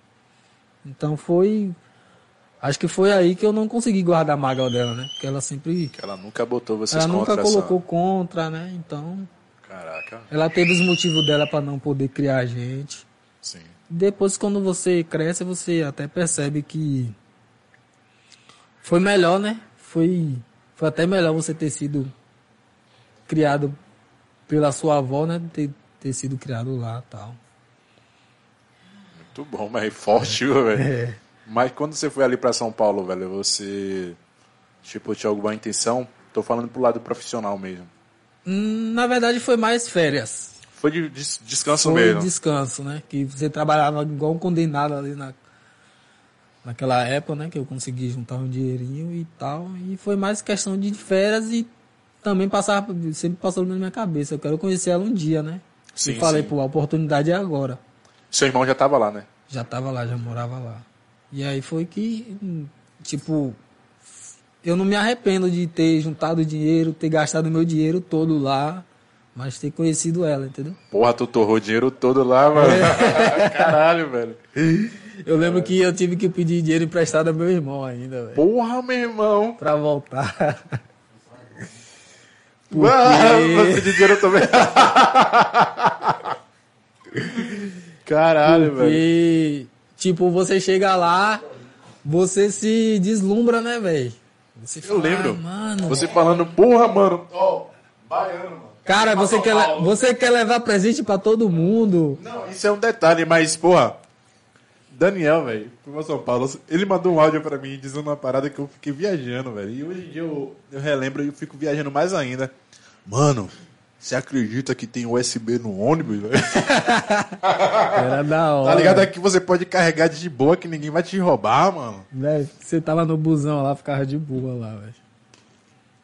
A: Então foi. Acho que foi aí que eu não consegui guardar a mágoa dela, né? Porque ela sempre.
B: Que ela nunca botou vocês
A: Ela nunca
B: contra essa-
A: colocou contra, né? Então.
B: Caraca.
A: Ela teve os motivos dela pra não poder criar a gente.
B: Sim.
A: Depois, quando você cresce, você até percebe que. Foi melhor, né? Foi, foi até melhor você ter sido criado pela sua avó, né? Ter, ter sido criado lá e tal.
B: Muito bom, mas forte, viu, velho.
A: É.
B: Mas quando você foi ali pra São Paulo, velho, você. Tipo, tinha alguma intenção? Tô falando pro lado profissional mesmo.
A: Hum, Na verdade, foi mais férias.
B: Foi de des- descanso
A: foi
B: mesmo.
A: descanso, né? Que você trabalhava igual um condenado ali na, naquela época, né? Que eu consegui juntar um dinheirinho e tal. E foi mais questão de férias e também passava, sempre passou na minha cabeça. Eu quero conhecer ela um dia, né?
B: Sim,
A: e falei,
B: sim.
A: pô, a oportunidade é agora.
B: Seu irmão já tava lá, né?
A: Já tava lá, já morava lá. E aí foi que, tipo, eu não me arrependo de ter juntado dinheiro, ter gastado meu dinheiro todo lá, mas ter conhecido ela, entendeu?
B: Porra, tu torrou o dinheiro todo lá, mano.
A: É.
B: Caralho, velho.
A: Eu lembro que eu tive que pedir dinheiro emprestado ao meu irmão ainda, velho.
B: Porra, meu irmão.
A: Pra voltar.
B: Ah, você de dinheiro também. Caralho, velho.
A: E, tipo, você chega lá, você se deslumbra, né, velho?
B: Eu
A: fala,
B: lembro.
A: "Ah, mano.
B: Você falando, porra, mano. Ó, baiano, mano.
A: Cara, você quer, você quer levar presente pra todo mundo.
B: Não, isso é um detalhe, mas, porra. Daniel, velho, foi pra São Paulo. Ele mandou um áudio pra mim dizendo uma parada que eu fiquei viajando, velho. E hoje em dia eu, eu relembro e eu fico viajando mais ainda. Mano, você acredita que tem USB no ônibus, velho?
A: Era da hora.
B: Tá ligado? Aqui você pode carregar de boa que ninguém vai te roubar, mano.
A: Velho, você tava no busão lá, ficava de boa lá, velho.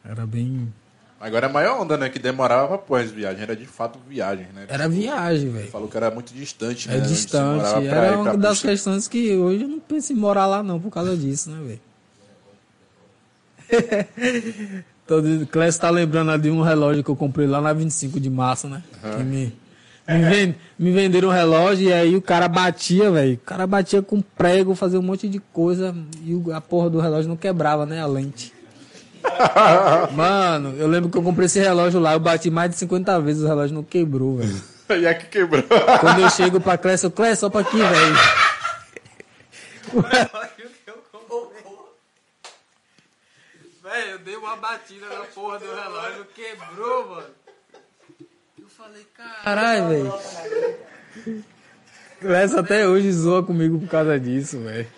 A: Era bem.
B: Agora é a maior onda, né? Que demorava pô, as viagens. Era de fato viagem, né?
A: Era viagem, velho.
B: Falou que era muito distante, né?
A: É
B: você
A: distante. Era uma das
B: Puxa.
A: questões que hoje eu não penso em morar lá, não, por causa disso, né, velho? Todo Clécio tá lembrando ali de um relógio que eu comprei lá na 25 de março, né? Que me, me, ven- me venderam um relógio e aí o cara batia, velho. O cara batia com prego, fazia um monte de coisa e o- a porra do relógio não quebrava, né? A lente. Mano, eu lembro que eu comprei esse relógio lá, eu bati mais de 50 vezes, o relógio não quebrou, velho.
B: E aqui quebrou.
A: Quando eu chego pra Clécio, eu, Clécio, só pra aqui, velho. Velho, eu dei uma batida na porra do relógio, quebrou, mano. Eu falei, caralho, velho. Clécio até hoje zoa comigo por causa disso, velho.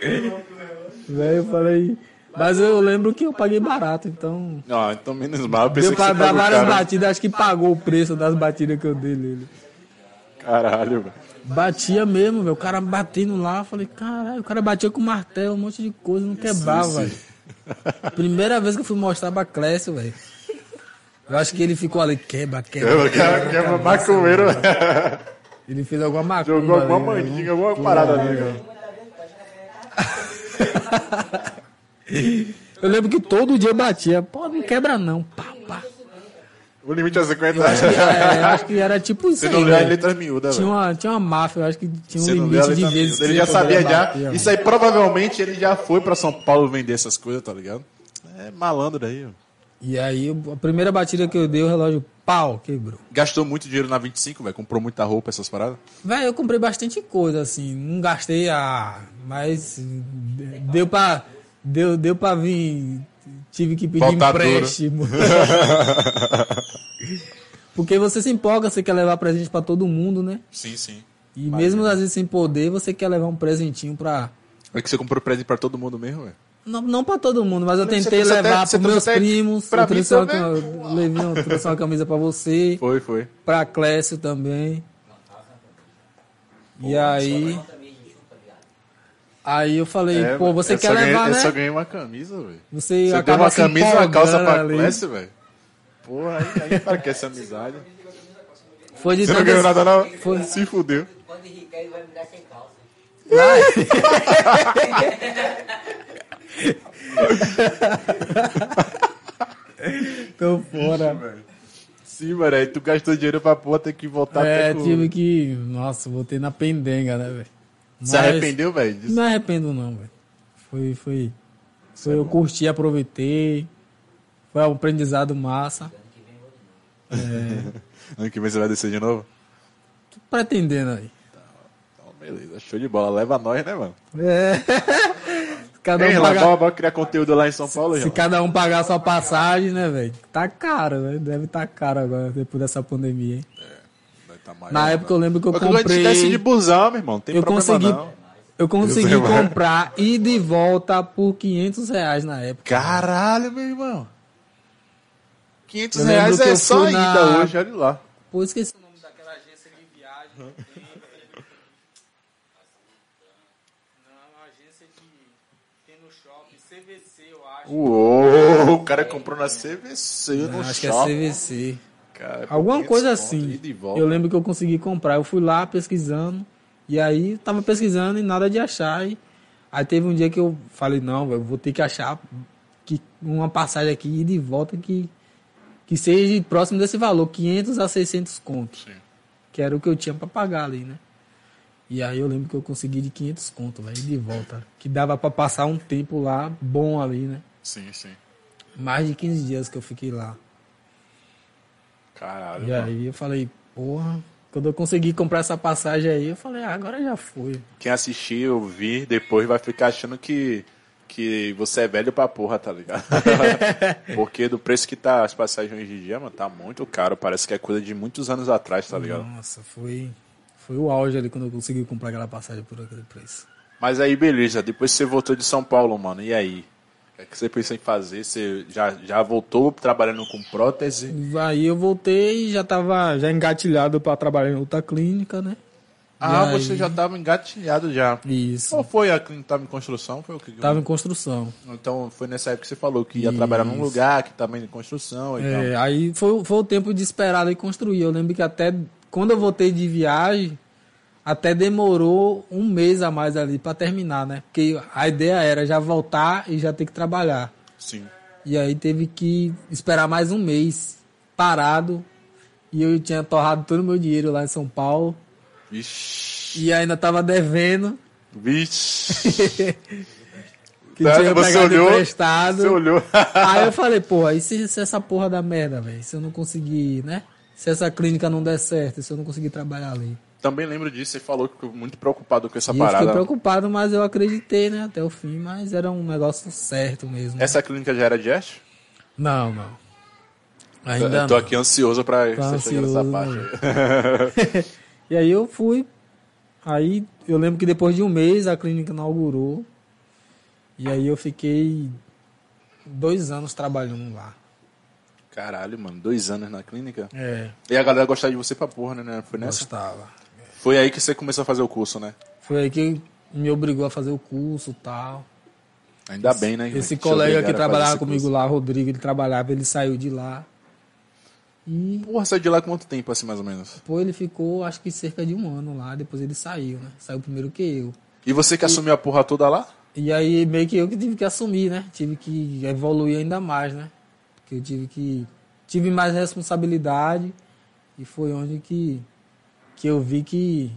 A: Velho, eu falei. Mas eu lembro que eu paguei barato, então.
B: Não, então menos mal. Eu pensei
A: Deu pra dar várias
B: caro.
A: batidas, acho que pagou o preço das batidas que eu dei nele.
B: Caralho, velho.
A: Batia mesmo, velho. O cara batendo lá, eu falei, caralho, o cara batia com martelo, um monte de coisa, não quebrava, velho. Primeira vez que eu fui mostrar pra Clécio, velho. Eu acho que ele ficou ali, quebra, quebra.
B: O cara quebra maconheiro, velho.
A: Ele fez alguma macumba.
B: Jogou alguma
A: ali, né?
B: mandinga, alguma parada ali, cara.
A: Eu lembro que todo dia batia. Pô, não quebra não. Pá, pá.
B: O limite é 50
A: Acho que, é, acho que era tipo isso aí,
B: não lê a
A: velho.
B: letra miúda,
A: Tinha uma, tinha uma máfia, eu acho que tinha um limite de
B: letra
A: vezes.
B: Ele já sabia já. Isso aí provavelmente ele já foi pra São Paulo vender essas coisas, tá ligado? É malandro aí, ó.
A: E aí, a primeira batida que eu dei, o relógio, pau, quebrou.
B: Gastou muito dinheiro na 25, velho. Comprou muita roupa, essas paradas.
A: Velho, eu comprei bastante coisa, assim. Não gastei a. Mas deu pra. Deu, deu pra vir. Tive que pedir
B: Voltar duro.
A: empréstimo. Porque você se empolga, você quer levar presente pra todo mundo, né?
B: Sim, sim.
A: E mesmo às vezes sem poder, você quer levar um presentinho pra.
B: É que você comprou presente pra todo mundo mesmo, velho.
A: Não, não pra todo mundo, mas eu
B: Você
A: tentei
B: até-
A: levar
B: você
A: pros meus
B: até
A: primos.
B: pra
A: eu
B: mim
A: trouxe uma, levei uma, trouxe uma camisa pra você,
B: Foi, foi.
A: pra Clécio também. E aí. Aí eu falei,
B: É,
A: pô, você quer
B: só ganhei-
A: levar,
B: Eu
A: né?
B: só ganhei uma camisa, velho.
A: Você,
B: Você deu uma camisa e uma calça pra
A: ali.
B: Clécio, velho. Porra, aí, aí para que essa amizade.
A: Foi de
B: Você não ganhou nada, não?
A: Foi-
B: Se fudeu.
C: Quando enriquecer, ele vai me dar sem calça.
A: Tô fora.
B: Sim, mano. Aí tu gastou dinheiro pra porra, ter que voltar
A: É,
B: até com...
A: tive que. Nossa, voltei na pendenga, né, velho?
B: Se arrependeu, velho?
A: Não arrependo, não, velho. Foi, foi. Foi, eu curti, aproveitei. Foi um aprendizado massa.
B: Ano que vem você vai descer de novo?
A: Tô pretendendo aí.
B: Então, beleza. Show de bola. Leva nós, né, mano?
A: É. cada
B: Ei,
A: um
B: lá,
A: pagar,
B: bora, bora criar conteúdo lá em São Paulo,
A: se
B: já.
A: cada um pagar sua passagem, né, velho? Tá caro, né? Deve tá caro agora, depois dessa pandemia, hein?
B: Vai tá maior,
A: Na
B: né?
A: época eu lembro que eu
B: Mas quando a gente
A: comprei.
B: de busão, meu irmão, tem
A: Eu
B: problema
A: consegui,
B: não.
A: eu consegui
B: Deus é
A: comprar e volta por 500 reais na época.
B: Caralho, meu irmão. 500
A: Eu lembro
B: reais é só
A: na-
B: hoje, olha lá.
A: Pô, esqueci o nome daquela agência de viagem. que tem. Não, uma agência de. Tem no shopping, CVC, eu acho.
B: Uou, o cara comprou na CVC no
A: acho
B: shopping.
A: que é CVC.
B: Cara,
A: Alguma
B: 500
A: coisa
B: conto,
A: assim. Eu lembro que eu consegui comprar. Eu fui lá pesquisando. E aí tava pesquisando e nada de achar. E aí teve um dia que eu falei, não, eu vou ter que achar que uma passagem aqui e volta que, que seja próximo desse valor, 500 a 600 contos.
B: Sim.
A: Que era o que eu tinha pra pagar ali, né? E aí eu lembro que eu consegui de 500 contos, velho, de volta. Que dava pra passar um tempo lá bom ali, né?
B: Sim, sim.
A: Mais de 15 dias que eu fiquei lá.
B: Caralho,
A: E
B: mano.
A: aí eu falei, porra, quando eu consegui comprar essa passagem aí, eu falei, ah, agora já foi.
B: Quem assistir, ouvir, depois vai ficar achando que, que você é velho pra porra, tá ligado? Porque do preço que tá as passagens hoje em dia, mano, tá muito caro. Parece que é coisa de muitos anos atrás, tá ligado?
A: Nossa, foi, foi o auge ali quando eu consegui comprar aquela passagem por aquele preço.
B: Mas aí, beleza. Depois você voltou de São Paulo, mano. E aí? O que, é que você pensa em fazer? Você já, já voltou trabalhando com prótese?
A: Aí eu voltei e já tava já engatilhado pra trabalhar em outra clínica, né?
B: Ah,
A: E aí-
B: você já tava engatilhado já.
A: Isso.
B: Qual foi a clínica? Tava em construção? Foi o que?
A: Tava em construção.
B: Então foi nessa época que você falou que ia trabalhar num
A: Isso.
B: lugar que tava em construção e
A: É,
B: tal.
A: aí foi, foi o tempo de esperar e construir. Eu lembro que até quando eu voltei de viagem, até demorou um mês a mais ali pra terminar, né? Porque a ideia era já voltar e já ter que trabalhar.
B: Sim.
A: E aí teve que esperar mais um mês parado. E eu tinha torrado todo o meu dinheiro lá em São Paulo.
B: Vixe.
A: E ainda tava devendo.
B: Vixe.
A: Que
B: Tá,
A: tinha
B: você olhou?
A: emprestado.
B: Você olhou?
A: Aí eu falei, porra, e se, se essa porra da merda, velho? Se eu não conseguir, né? Se essa clínica não der certo, se eu não conseguir trabalhar ali.
B: Também lembro disso, você falou que ficou muito preocupado com essa
A: e eu
B: parada.
A: fiquei preocupado, mas eu acreditei, né? Até o fim, mas era um negócio certo mesmo.
B: Essa clínica já era de Ash?
A: Não, não. Ainda
B: eu tô
A: não.
B: aqui ansioso pra
A: Tô
B: você chegar nessa parte. aí.
A: E aí eu fui. Aí eu lembro que depois de um mês a clínica inaugurou. E aí eu fiquei dois anos trabalhando lá.
B: Caralho, mano, dois anos na clínica.
A: É,
B: E a galera gostava de você pra porra, né? Foi nessa?
A: gostava.
B: Foi aí que você começou a fazer o curso, né?
A: Foi aí que me obrigou a fazer o curso e tal.
B: Ainda bem, né?
A: Esse colega que trabalhava
B: esse
A: comigo
B: curso.
A: lá, Rodrigo, ele trabalhava, ele saiu de lá. E
B: Porra, saiu de lá quanto tempo, assim, mais ou menos?
A: depois ele ficou, acho que cerca de um ano lá, depois ele saiu, né? Saiu primeiro que eu.
B: E você que assumiu a porra toda lá?
A: E aí meio que eu que tive que assumir, né? Tive que evoluir ainda mais, né? Porque eu tive que. Tive mais responsabilidade e foi onde que, que eu vi que.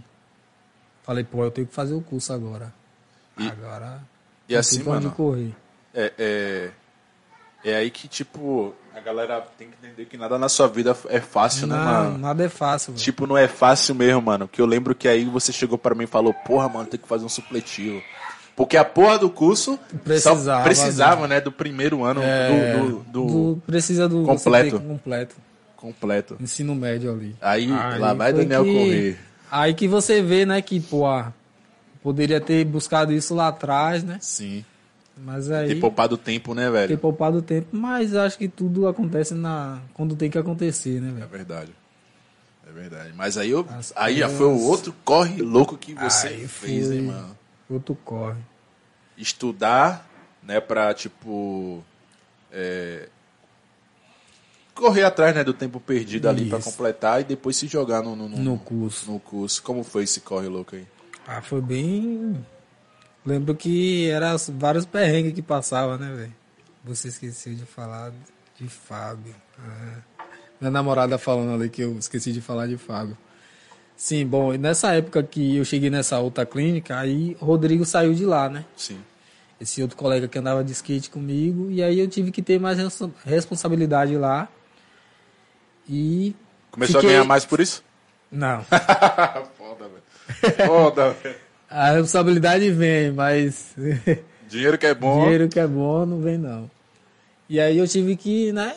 A: Falei, pô, eu tenho que fazer o curso agora.
B: E-
A: agora.
B: E assim, mano,
A: correr.
B: é, é, é aí que, tipo, a galera tem que entender que nada na sua vida é fácil, né,
A: Não,
B: mano?
A: nada é fácil, velho.
B: Tipo, não é fácil mesmo, mano. Que eu lembro que aí você chegou pra mim e falou, porra, mano, tem que fazer um supletivo. Porque a porra do curso
A: Precisava,
B: precisava, né, do primeiro ano
A: É,
B: do, do- do
A: do- precisa do
B: completo.
A: completo.
B: Completo.
A: Ensino médio ali.
B: Aí, lá vai Daniel
A: que-
B: correr.
A: Aí que você vê, né, que, pô, ah, poderia ter buscado isso lá atrás, né?
B: Sim.
A: Mas aí.
B: Ter poupado tempo, né,
A: ter
B: velho?
A: poupado tempo, mas acho que tudo acontece na quando tem que acontecer, né,
B: É
A: velho?
B: verdade. É verdade. Mas aí, eu,
A: As
B: aí já foi o outro corre louco que você
A: Aí
B: fez, hein, mano?
A: Outro corre.
B: estudar, né, pra, tipo, é, correr atrás, né, do tempo perdido ali pra
A: Isso.
B: completar e depois se jogar no, no, no,
A: No curso.
B: no curso. Como foi esse corre louco aí?
A: Ah, foi bem. Lembro que era vários perrengues que passava, né, velho? Você esqueceu de falar de Fábio. Ah. Minha namorada falando ali que eu esqueci de falar de Fábio. Sim, bom, nessa época que eu cheguei nessa outra clínica, aí Rodrigo saiu de lá, né?
B: Sim.
A: esse outro colega que andava de skate comigo, e aí eu tive que ter mais res- responsabilidade lá. E.
B: Começou
A: fiquei-
B: a ganhar mais por isso?
A: Não.
B: Foda, velho. Foda, velho.
A: A responsabilidade vem, mas.
B: Dinheiro que é bom.
A: Dinheiro que é bom não vem, não. E aí eu tive que, né?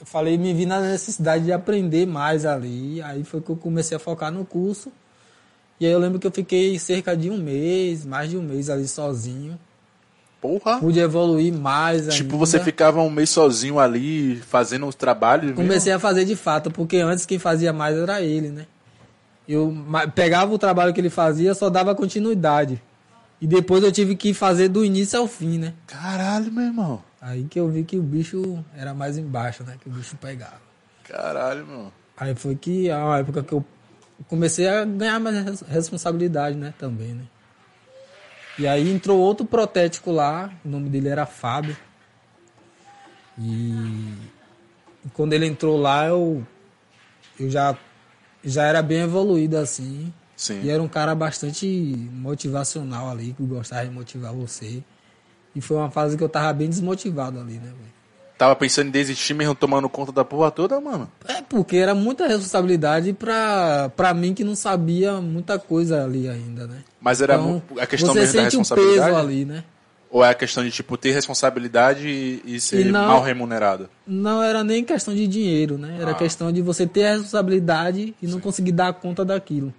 A: Eu falei, me vi na necessidade de aprender mais ali. Aí foi que eu comecei a focar no curso. E aí eu lembro que eu fiquei cerca de um mês, mais de um mês ali sozinho.
B: Porra.
A: Pude evoluir mais
B: Tipo,
A: ainda.
B: você ficava um mês sozinho ali, fazendo os trabalhos. mesmo?
A: Comecei a fazer de fato, porque antes quem fazia mais era ele, né? Eu pegava o trabalho que ele fazia, só dava continuidade. E depois eu tive que fazer do início ao fim, né?
B: Caralho, meu irmão.
A: Aí que eu vi que o bicho era mais embaixo, né? Que o bicho pegava.
B: Caralho, meu.
A: Aí foi que é uma época que eu comecei a ganhar mais res- responsabilidade, né? Também, né? E aí entrou outro protético lá, o nome dele era Fábio. E quando ele entrou lá, eu, eu já, já era bem evoluído assim.
B: Sim.
A: E era um cara bastante motivacional ali, que gostava de motivar você. E foi uma fase que eu tava bem desmotivado ali, né, velho?
B: Tava pensando em desistir mesmo, tomando conta da porra toda, mano.
A: É, porque era muita responsabilidade pra, pra mim que não sabia muita coisa ali ainda, né?
B: Mas era
A: Então,
B: a questão
A: você
B: mesmo da
A: sente o
B: responsabilidade?
A: peso ali, né?
B: Ou é a questão de, tipo, ter responsabilidade e, e ser
A: E não-
B: mal remunerado?
A: Não era nem questão de dinheiro, né? Era
B: Ah.
A: questão de você ter a responsabilidade e não conseguir dar conta daquilo.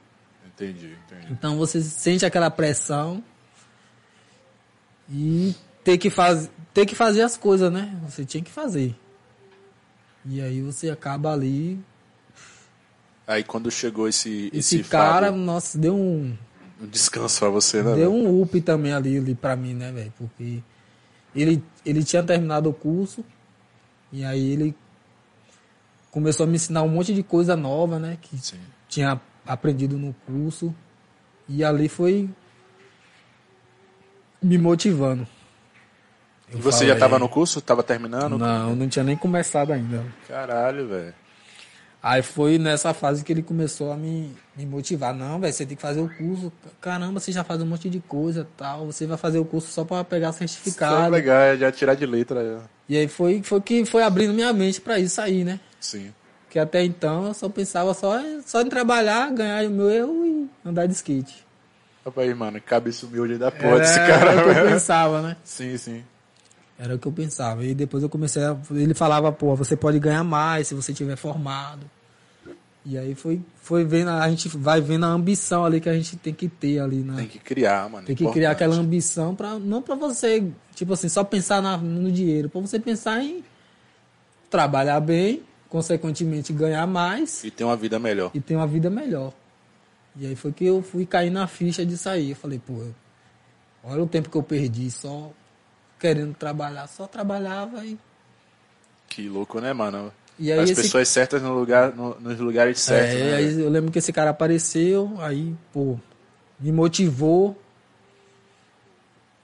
B: Entendi, entendi.
A: Então você sente aquela pressão e ter que, faz, ter que fazer as coisas, né? Você tinha que fazer. E aí você acaba ali.
B: Aí quando chegou esse,
A: Esse,
B: esse,
A: cara,
B: Fábio,
A: nossa, deu um.
B: um descanso pra você, né?
A: Deu
B: velho?
A: um up também ali, ali pra mim, né, velho? Porque ele, ele tinha terminado o curso e aí ele começou a me ensinar um monte de coisa nova, né? Que
B: Sim.
A: tinha aprendido no curso. E ali foi me motivando.
B: E você já tava no curso? Tava terminando?
A: Não, não tinha nem começado ainda.
B: Caralho, velho.
A: Aí foi nessa fase que ele começou a me, me motivar. Não, velho, você tem que fazer o curso. Caramba, você já faz um monte de coisa tal. Você vai fazer o curso só pra pegar
B: é
A: certificado.
B: legal, é já tirar de letra. já.
A: E aí foi, foi que foi abrindo minha mente pra isso aí, né?
B: Sim.
A: Porque até então eu só pensava só, só em trabalhar, ganhar o meu erro e andar de skate.
B: Rapaz, mano, cabeça humilde da porra desse
A: Era-
B: cara,
A: era o que eu pensava, né?
B: Sim, sim.
A: Era o que eu pensava. E depois eu comecei a. Ele falava, pô, você pode ganhar mais se você tiver formado. E aí foi, foi vendo, a gente vai vendo a ambição ali que a gente tem que ter ali, né?
B: Tem que criar, mano.
A: Tem que criar aquela ambição para não para você, tipo assim, só pensar na- no dinheiro, para você pensar em trabalhar bem, consequentemente ganhar mais
B: E ter uma vida melhor.
A: e ter uma vida melhor. E aí foi que eu fui cair na ficha de sair. Eu falei, pô, olha o tempo que eu perdi só querendo trabalhar, só trabalhava e
B: Que louco, né, mano?
A: E aí
B: As
A: esse-
B: pessoas certas no lugar, no- nos lugares certos.
A: É,
B: né,
A: aí eu lembro que esse cara apareceu, aí, pô, me motivou.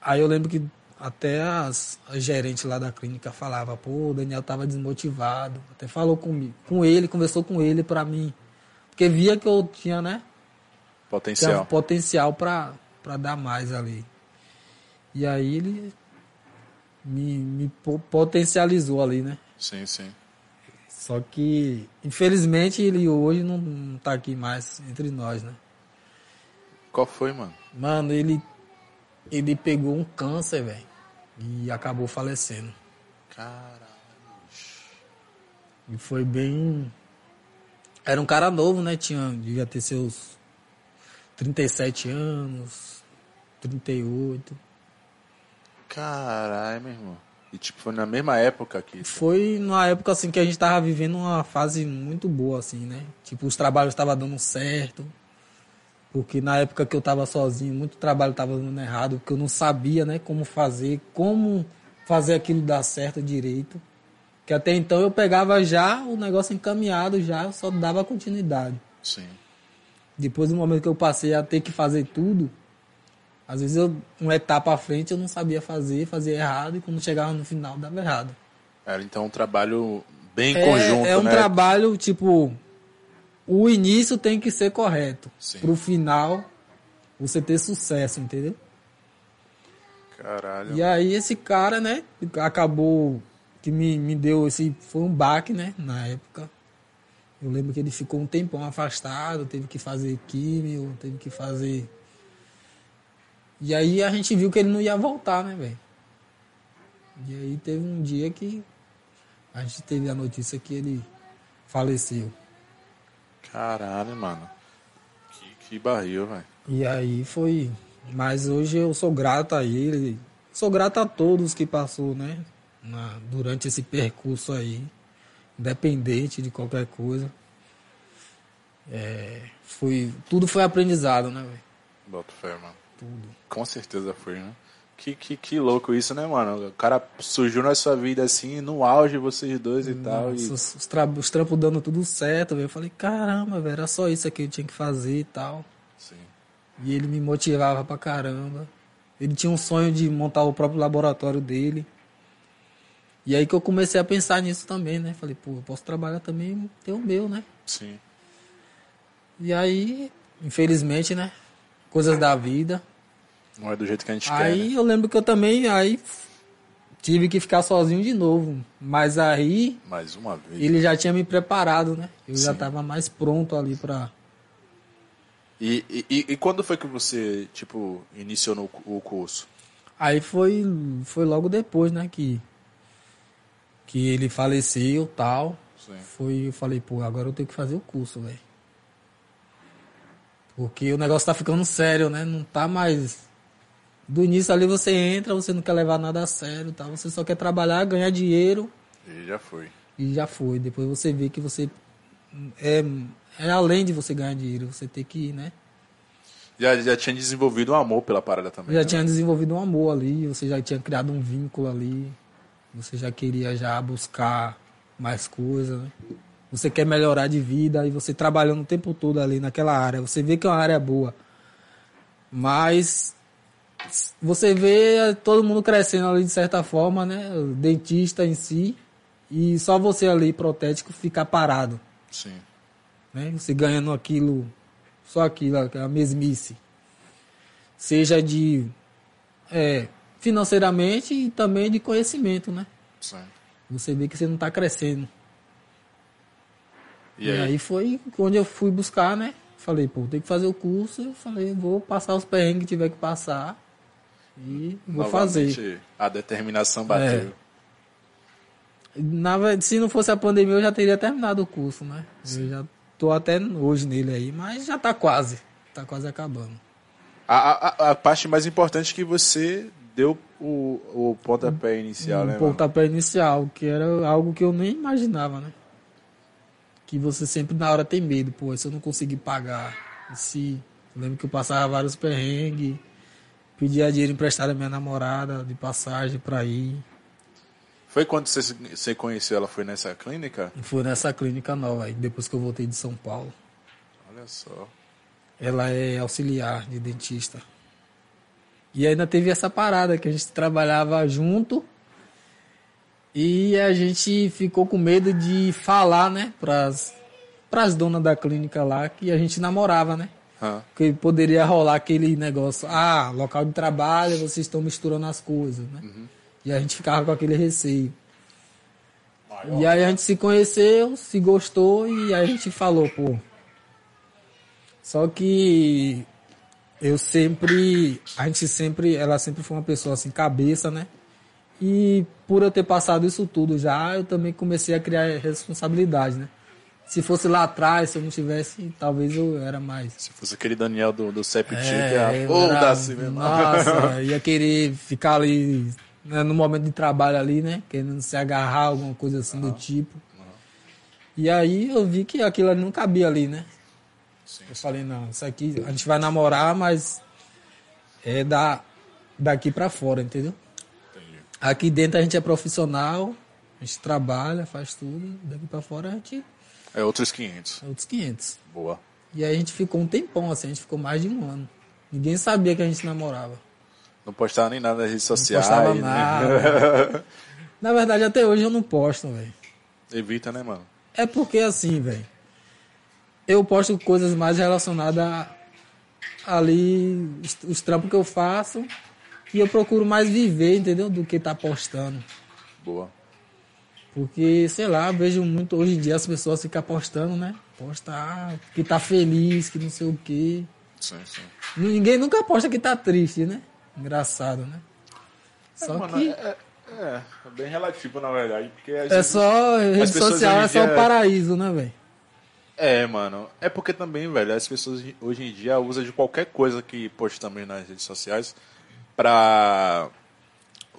A: Aí eu lembro que até as, as gerentes lá da clínica falavam, pô, o Daniel tava desmotivado. Até falou comigo, com ele, conversou com ele pra mim. Porque via que eu tinha, né? Tinha
B: Potencial.
A: potencial pra, pra dar mais ali. E aí ele me, me po- potencializou ali, né?
B: Sim, sim.
A: Só que, infelizmente, ele hoje não, não tá aqui mais entre nós, né?
B: Qual foi, mano?
A: Mano, ele, ele pegou um câncer, velho. E acabou falecendo.
B: Caralho.
A: E foi bem. Era um cara novo, né? Tinha, devia ter seus 37 anos, 38.
B: Caralho, meu irmão. E tipo, foi na mesma época que.
A: Foi numa época assim que a gente tava vivendo uma fase muito boa, assim, né? Tipo, os trabalhos estavam dando certo. Porque na época que eu tava sozinho, muito trabalho tava dando errado, porque eu não sabia, né, como fazer, como fazer aquilo dar certo direito. Que até então eu pegava já o negócio encaminhado, já só dava continuidade.
B: Sim.
A: Depois do momento que eu passei a ter que fazer tudo, às vezes eu, uma etapa à frente eu não sabia fazer, fazia errado, e quando chegava no final dava errado.
B: Era então um trabalho bem
A: É-
B: conjunto,
A: é um
B: né?
A: trabalho, tipo, o início tem que ser correto.
B: Sim.
A: Pro final você ter sucesso, entendeu?
B: Caralho.
A: E aí esse cara, né, acabou que me, me deu esse. Foi um baque, né, na época. Eu lembro que ele ficou um tempão afastado, teve que fazer químio, teve que fazer. E aí a gente viu que ele não ia voltar, né, velho? E aí teve um dia que a gente teve a notícia que ele faleceu.
B: Caralho, mano. Que, que barril, velho.
A: E aí foi. Mas hoje eu sou grato a ele. Sou grato a todos que passou, né? na- durante esse percurso aí. Independente de qualquer coisa. É, foi, tudo foi aprendizado, né, velho?
B: Bota fé, mano.
A: Tudo.
B: Com certeza foi, né? Que, que, que louco isso, né, mano? O cara surgiu na sua vida assim, no auge, vocês dois e tal.
A: Nossa,
B: E...
A: os, tra- os trampos dando tudo certo, velho. Eu falei, caramba, velho, era só isso aqui que eu tinha que fazer e tal.
B: Sim.
A: E ele me motivava pra caramba. Ele tinha um sonho de montar o próprio laboratório dele. E aí que eu comecei a pensar nisso também, né? Falei, pô, eu posso trabalhar também ter o meu, né?
B: Sim.
A: E aí, infelizmente, né? Coisas da vida.
B: Não é do jeito que a gente quer.
A: Aí
B: Né?
A: eu lembro que eu também aí tive que ficar sozinho de novo. Mas aí
B: Mais uma vez.
A: ele já tinha me preparado, né? Eu já
B: Sim.
A: tava mais pronto ali pra.
B: E, e, e- e quando foi que você, tipo, iniciou no, o curso?
A: Aí foi, foi logo depois, né, que, que ele faleceu tal.
B: Sim.
A: Foi, eu falei, pô, agora eu tenho que fazer o curso, velho. Porque o negócio tá ficando sério, né? Não tá mais. Do início ali você entra, você não quer levar nada a sério, tá? Você só quer trabalhar, ganhar dinheiro
B: E já foi.
A: e já foi. Depois você vê que você é, é além de você ganhar dinheiro, você tem que, né?
B: Já, já tinha desenvolvido um amor pela parada também.
A: já
B: né?
A: tinha desenvolvido um amor ali, você já tinha criado um vínculo ali, você já queria já buscar mais coisas, né? Você quer melhorar de vida e você trabalhando o tempo todo ali naquela área, você vê que é uma área boa. Mas você vê todo mundo crescendo ali de certa forma, né? O dentista em si, e só você ali, protético, ficar parado
B: Sim.
A: né? Você ganhando aquilo, só aquilo, a mesmice. Seja de é, financeiramente e também de conhecimento, né?
B: Sim.
A: Você vê que você não está crescendo.
B: E,
A: E
B: aí?
A: aí foi onde eu fui buscar, né? Falei, pô, tem que fazer o curso. Eu falei, vou passar os perrengues que tiver que passar. E vou
B: Novamente,
A: fazer.
B: A determinação bateu.
A: É. Na se não fosse a pandemia, eu já teria terminado o curso, né? Eu já tô até hoje nele aí, mas já tá quase. Tá quase acabando.
B: A, a, a parte mais importante é que você deu o, o pontapé inicial, né,
A: um
B: mano?
A: pontapé inicial, que era algo que eu nem imaginava, né? Que você sempre na hora tem medo, pô, se eu não conseguir pagar, se eu lembro que eu passava vários perrengues, pedia dinheiro emprestado à minha namorada de passagem pra ir.
B: Foi quando você, você conheceu ela? Foi nessa clínica?
A: Foi nessa clínica nova aí, depois que eu voltei de São Paulo.
B: Olha só.
A: Ela é auxiliar de dentista. E ainda teve essa parada que a gente trabalhava junto e a gente ficou com medo de falar, né, pras, pras donas da clínica lá que a gente namorava, né?
B: Hã?
A: Porque poderia rolar aquele negócio, ah, local de trabalho, vocês estão misturando as coisas, né? E a gente ficava com aquele receio. E aí a gente se conheceu, se gostou e aí a gente falou, pô. Só que eu sempre, a gente sempre, ela sempre foi uma pessoa assim, cabeça, né? E por eu ter passado isso tudo já, eu também comecei a criar responsabilidade, né? Se fosse lá atrás, se eu não tivesse, talvez eu era mais.
B: Se fosse aquele Daniel do, do Septic,
A: É, eu
B: foda-se.
A: Nossa, ia querer ficar ali né, no momento de trabalho ali, né? Querendo se agarrar, alguma coisa assim do tipo. E aí eu vi que aquilo ali não cabia ali, né? eu falei, não, isso aqui, a gente vai namorar, mas é da, daqui pra fora, entendeu? Aqui dentro a gente é profissional, a gente trabalha, faz tudo, daqui pra fora a gente
B: É outros 500.
A: é outros 500.
B: Boa.
A: E aí a gente ficou um tempão assim, a gente ficou mais de um ano. Ninguém sabia que a gente namorava.
B: Não postava nem nada nas redes
A: Não
B: sociais.
A: postava
B: né?
A: nada. Na verdade, até hoje eu não posto, velho.
B: Evita, né, mano?
A: É porque assim, velho. Eu posto coisas mais relacionadas a, ali, os, os trampos que eu faço. E eu procuro mais viver, entendeu? Do que tá postando.
B: Boa.
A: Porque, sei lá, vejo muito hoje em dia as pessoas ficam postando, né? Posta ah, que tá feliz, que não sei o quê.
B: Sim, sim.
A: Ninguém nunca posta que tá triste, né? Engraçado, né? Só
B: Mano,
A: que
B: é, é, é bem relativo, na verdade. Porque
A: é
B: vezes-
A: só rede social, é só o paraíso, né, velho?
B: É, mano. É porque também, velho, as pessoas hoje em dia usam de qualquer coisa que postamos nas redes sociais pra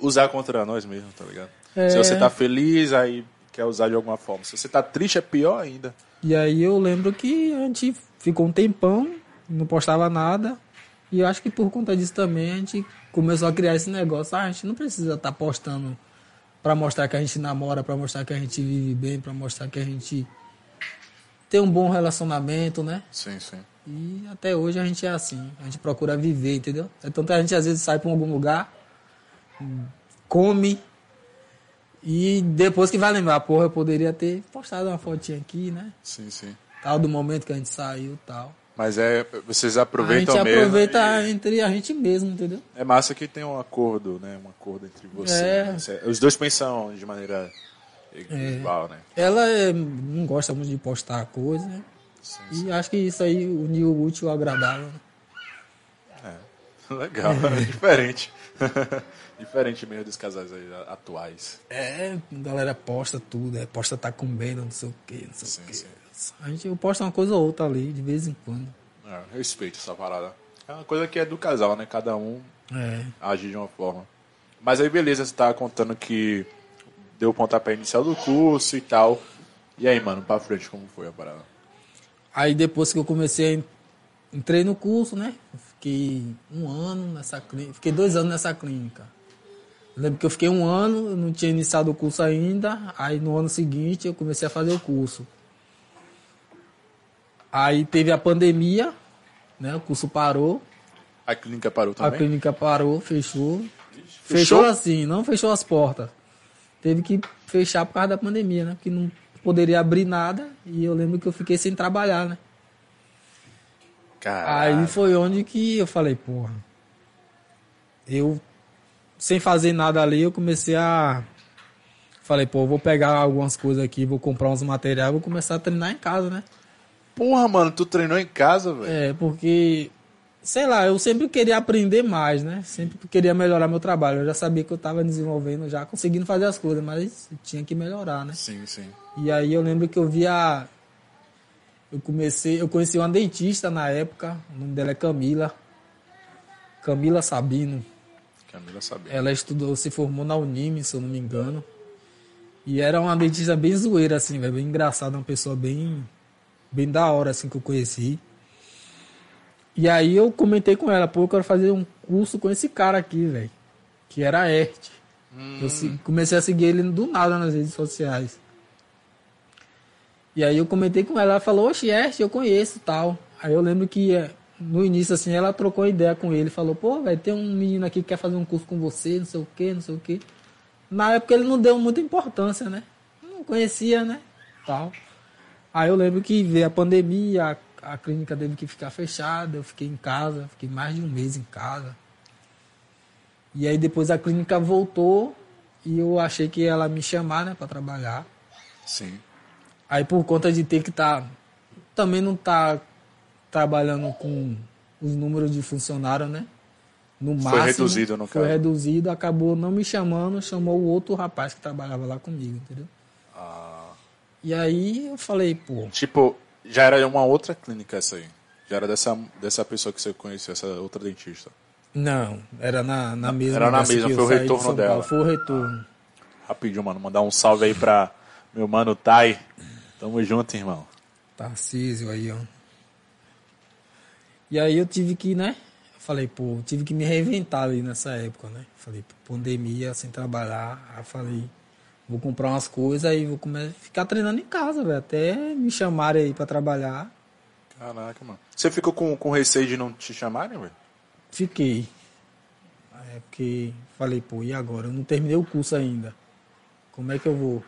B: usar contra nós mesmos, tá ligado?
A: É.
B: Se você tá feliz, aí quer usar de alguma forma. Se você tá triste, é pior ainda.
A: E aí eu lembro que a gente ficou um tempão, não postava nada. E eu acho que por conta disso também a gente começou a criar esse negócio. Ah, a gente não precisa estar postando pra mostrar que a gente namora, pra mostrar que a gente vive bem, pra mostrar que a gente tem um bom relacionamento, né?
B: Sim, sim.
A: E até hoje a gente é assim, a gente procura viver, entendeu? É tanto que a gente às vezes sai pra algum lugar, hum, come e depois que vai lembrar, porra, eu poderia ter postado uma fotinha aqui, né?
B: Sim, sim.
A: Tal do momento que a gente saiu, tal.
B: Mas é, vocês
A: A
B: aproveitam
A: gente
B: mesmo.
A: aproveita
B: e-
A: entre a gente mesmo, entendeu?
B: É massa que tem um acordo, né? Um acordo entre vocês.
A: É.
B: né? Os dois pensam de maneira igual, né?
A: Ela é, não gosta muito de postar coisa, né?
B: Sim,
A: E acho que isso aí uniu o útil ao agradável. né?
B: Legal, diferente. diferente mesmo dos casais aí atuais.
A: É, a galera posta tudo, é, posta tá comendo, não sei o que, não sei
B: Sim,
A: o que.
B: sim.
A: A gente eu posto uma coisa ou outra ali, de vez em quando.
B: É, respeito essa parada. É uma coisa que é do casal, né? Cada um
A: É.
B: age de uma forma. Mas aí, beleza, você tava contando que deu o pontapé inicial do curso e tal. E aí, mano, pra frente, como foi a parada?
A: Aí depois que eu comecei, entrei no curso, né? Fiquei um ano nessa clínica, fiquei dois anos nessa clínica. Eu lembro que eu fiquei um ano, eu não tinha iniciado o curso ainda, aí no ano seguinte eu comecei a fazer o curso. Aí teve a pandemia, né? O curso parou,
B: A clínica parou
A: a
B: também?
A: clínica parou, fechou.
B: Fechou?
A: Fechou assim, não fechou as portas. Teve que fechar por causa da pandemia, né? Porque não poderia abrir nada e eu lembro que eu fiquei sem trabalhar, né?
B: Caralho.
A: Aí foi onde que eu falei, porra. Eu, sem fazer nada ali, eu comecei a. Falei, pô, vou pegar algumas coisas aqui, vou comprar uns materiais, vou começar a treinar em casa, né?
B: Porra, mano, tu treinou em casa, velho?
A: É, porque, sei lá, eu sempre queria aprender mais, né? Sempre queria melhorar meu trabalho. Eu já sabia que eu tava desenvolvendo, já conseguindo fazer as coisas, mas tinha que melhorar, né?
B: Sim, sim.
A: E aí eu lembro que eu via eu comecei, eu conheci uma dentista na época, o nome dela é Camila. Camila Sabino.
B: Camila sabia.
A: Ela estudou, se formou na Unime, se eu não me engano. E era uma dentista bem zoeira, assim, velho, bem engraçada, uma pessoa bem, bem da hora, assim, que eu conheci. E aí eu comentei com ela, pô, eu quero fazer um curso com esse cara aqui, velho, que era Ert. Eu se- comecei a seguir ele do nada nas redes sociais. E aí eu comentei com ela, ela falou, oxe, Ert, eu conheço tal. Aí eu lembro que eh, no início, assim, ela trocou ideia com ele, falou, pô, velho, tem um menino aqui que quer fazer um curso com você, não sei o quê, não sei o quê. Na época ele não deu muita importância, né? Não conhecia, né? Tal. Aí eu lembro que veio a pandemia, a, a clínica teve que ficar fechada, eu fiquei em casa, fiquei mais de um mês em casa. E aí depois a clínica voltou e eu achei que ela me chamar, né, para trabalhar.
B: Sim.
A: Aí por conta de ter que estar também não tá trabalhando com os números de funcionário, né? No
B: Foi
A: máximo.
B: reduzido, no
A: Foi
B: caso.
A: reduzido, acabou não me chamando, chamou o outro rapaz que trabalhava lá comigo, entendeu?
B: Ah.
A: E aí eu falei, pô,
B: Tipo, já era uma outra clínica essa aí. Já era dessa, dessa pessoa que você conheceu, essa outra dentista.
A: não, era na, na mesma.
B: Era na mesma, foi o
A: de
B: retorno
A: São
B: dela.
A: Paulo, Foi o retorno.
B: Rapidinho, mano. Mandar um salve aí pra meu mano Tai. Tamo junto, irmão.
A: Tarcísio aí, ó. E aí eu tive que, né? Falei, pô, tive que me reinventar ali nessa época, né? Falei, pandemia, sem trabalhar. Aí falei, vou comprar umas coisas aí vou começar, ficar treinando em casa, velho. Até me chamarem aí pra trabalhar.
B: Caraca, mano. Você ficou com, com receio de não te chamarem, velho?
A: Fiquei. É porque falei, pô, e agora? Eu não terminei o curso ainda. Como é que eu vou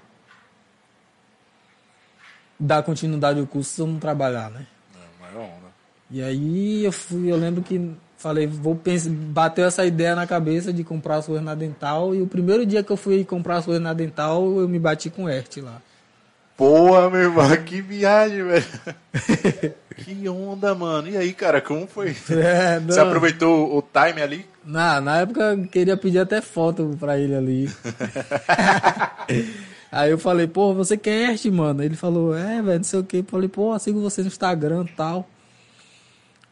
A: dar continuidade ao curso se eu não trabalhar, né?
B: É, maior onda.
A: E aí eu fui, eu lembro que falei, vou pensar, bateu essa ideia na cabeça de comprar coisas na Dental e o primeiro dia que eu fui comprar coisas na Dental, eu me bati com Ert lá.
B: Porra, meu irmão, que viagem, velho. que onda, mano. E aí, cara, como foi?
A: É,
B: Você aproveitou o time ali?
A: Na, na época eu queria pedir até foto pra ele ali. Aí eu falei, pô, você quer Ert, mano? Ele falou, é, velho, não sei o que. Falei, pô, eu sigo você no Instagram e tal.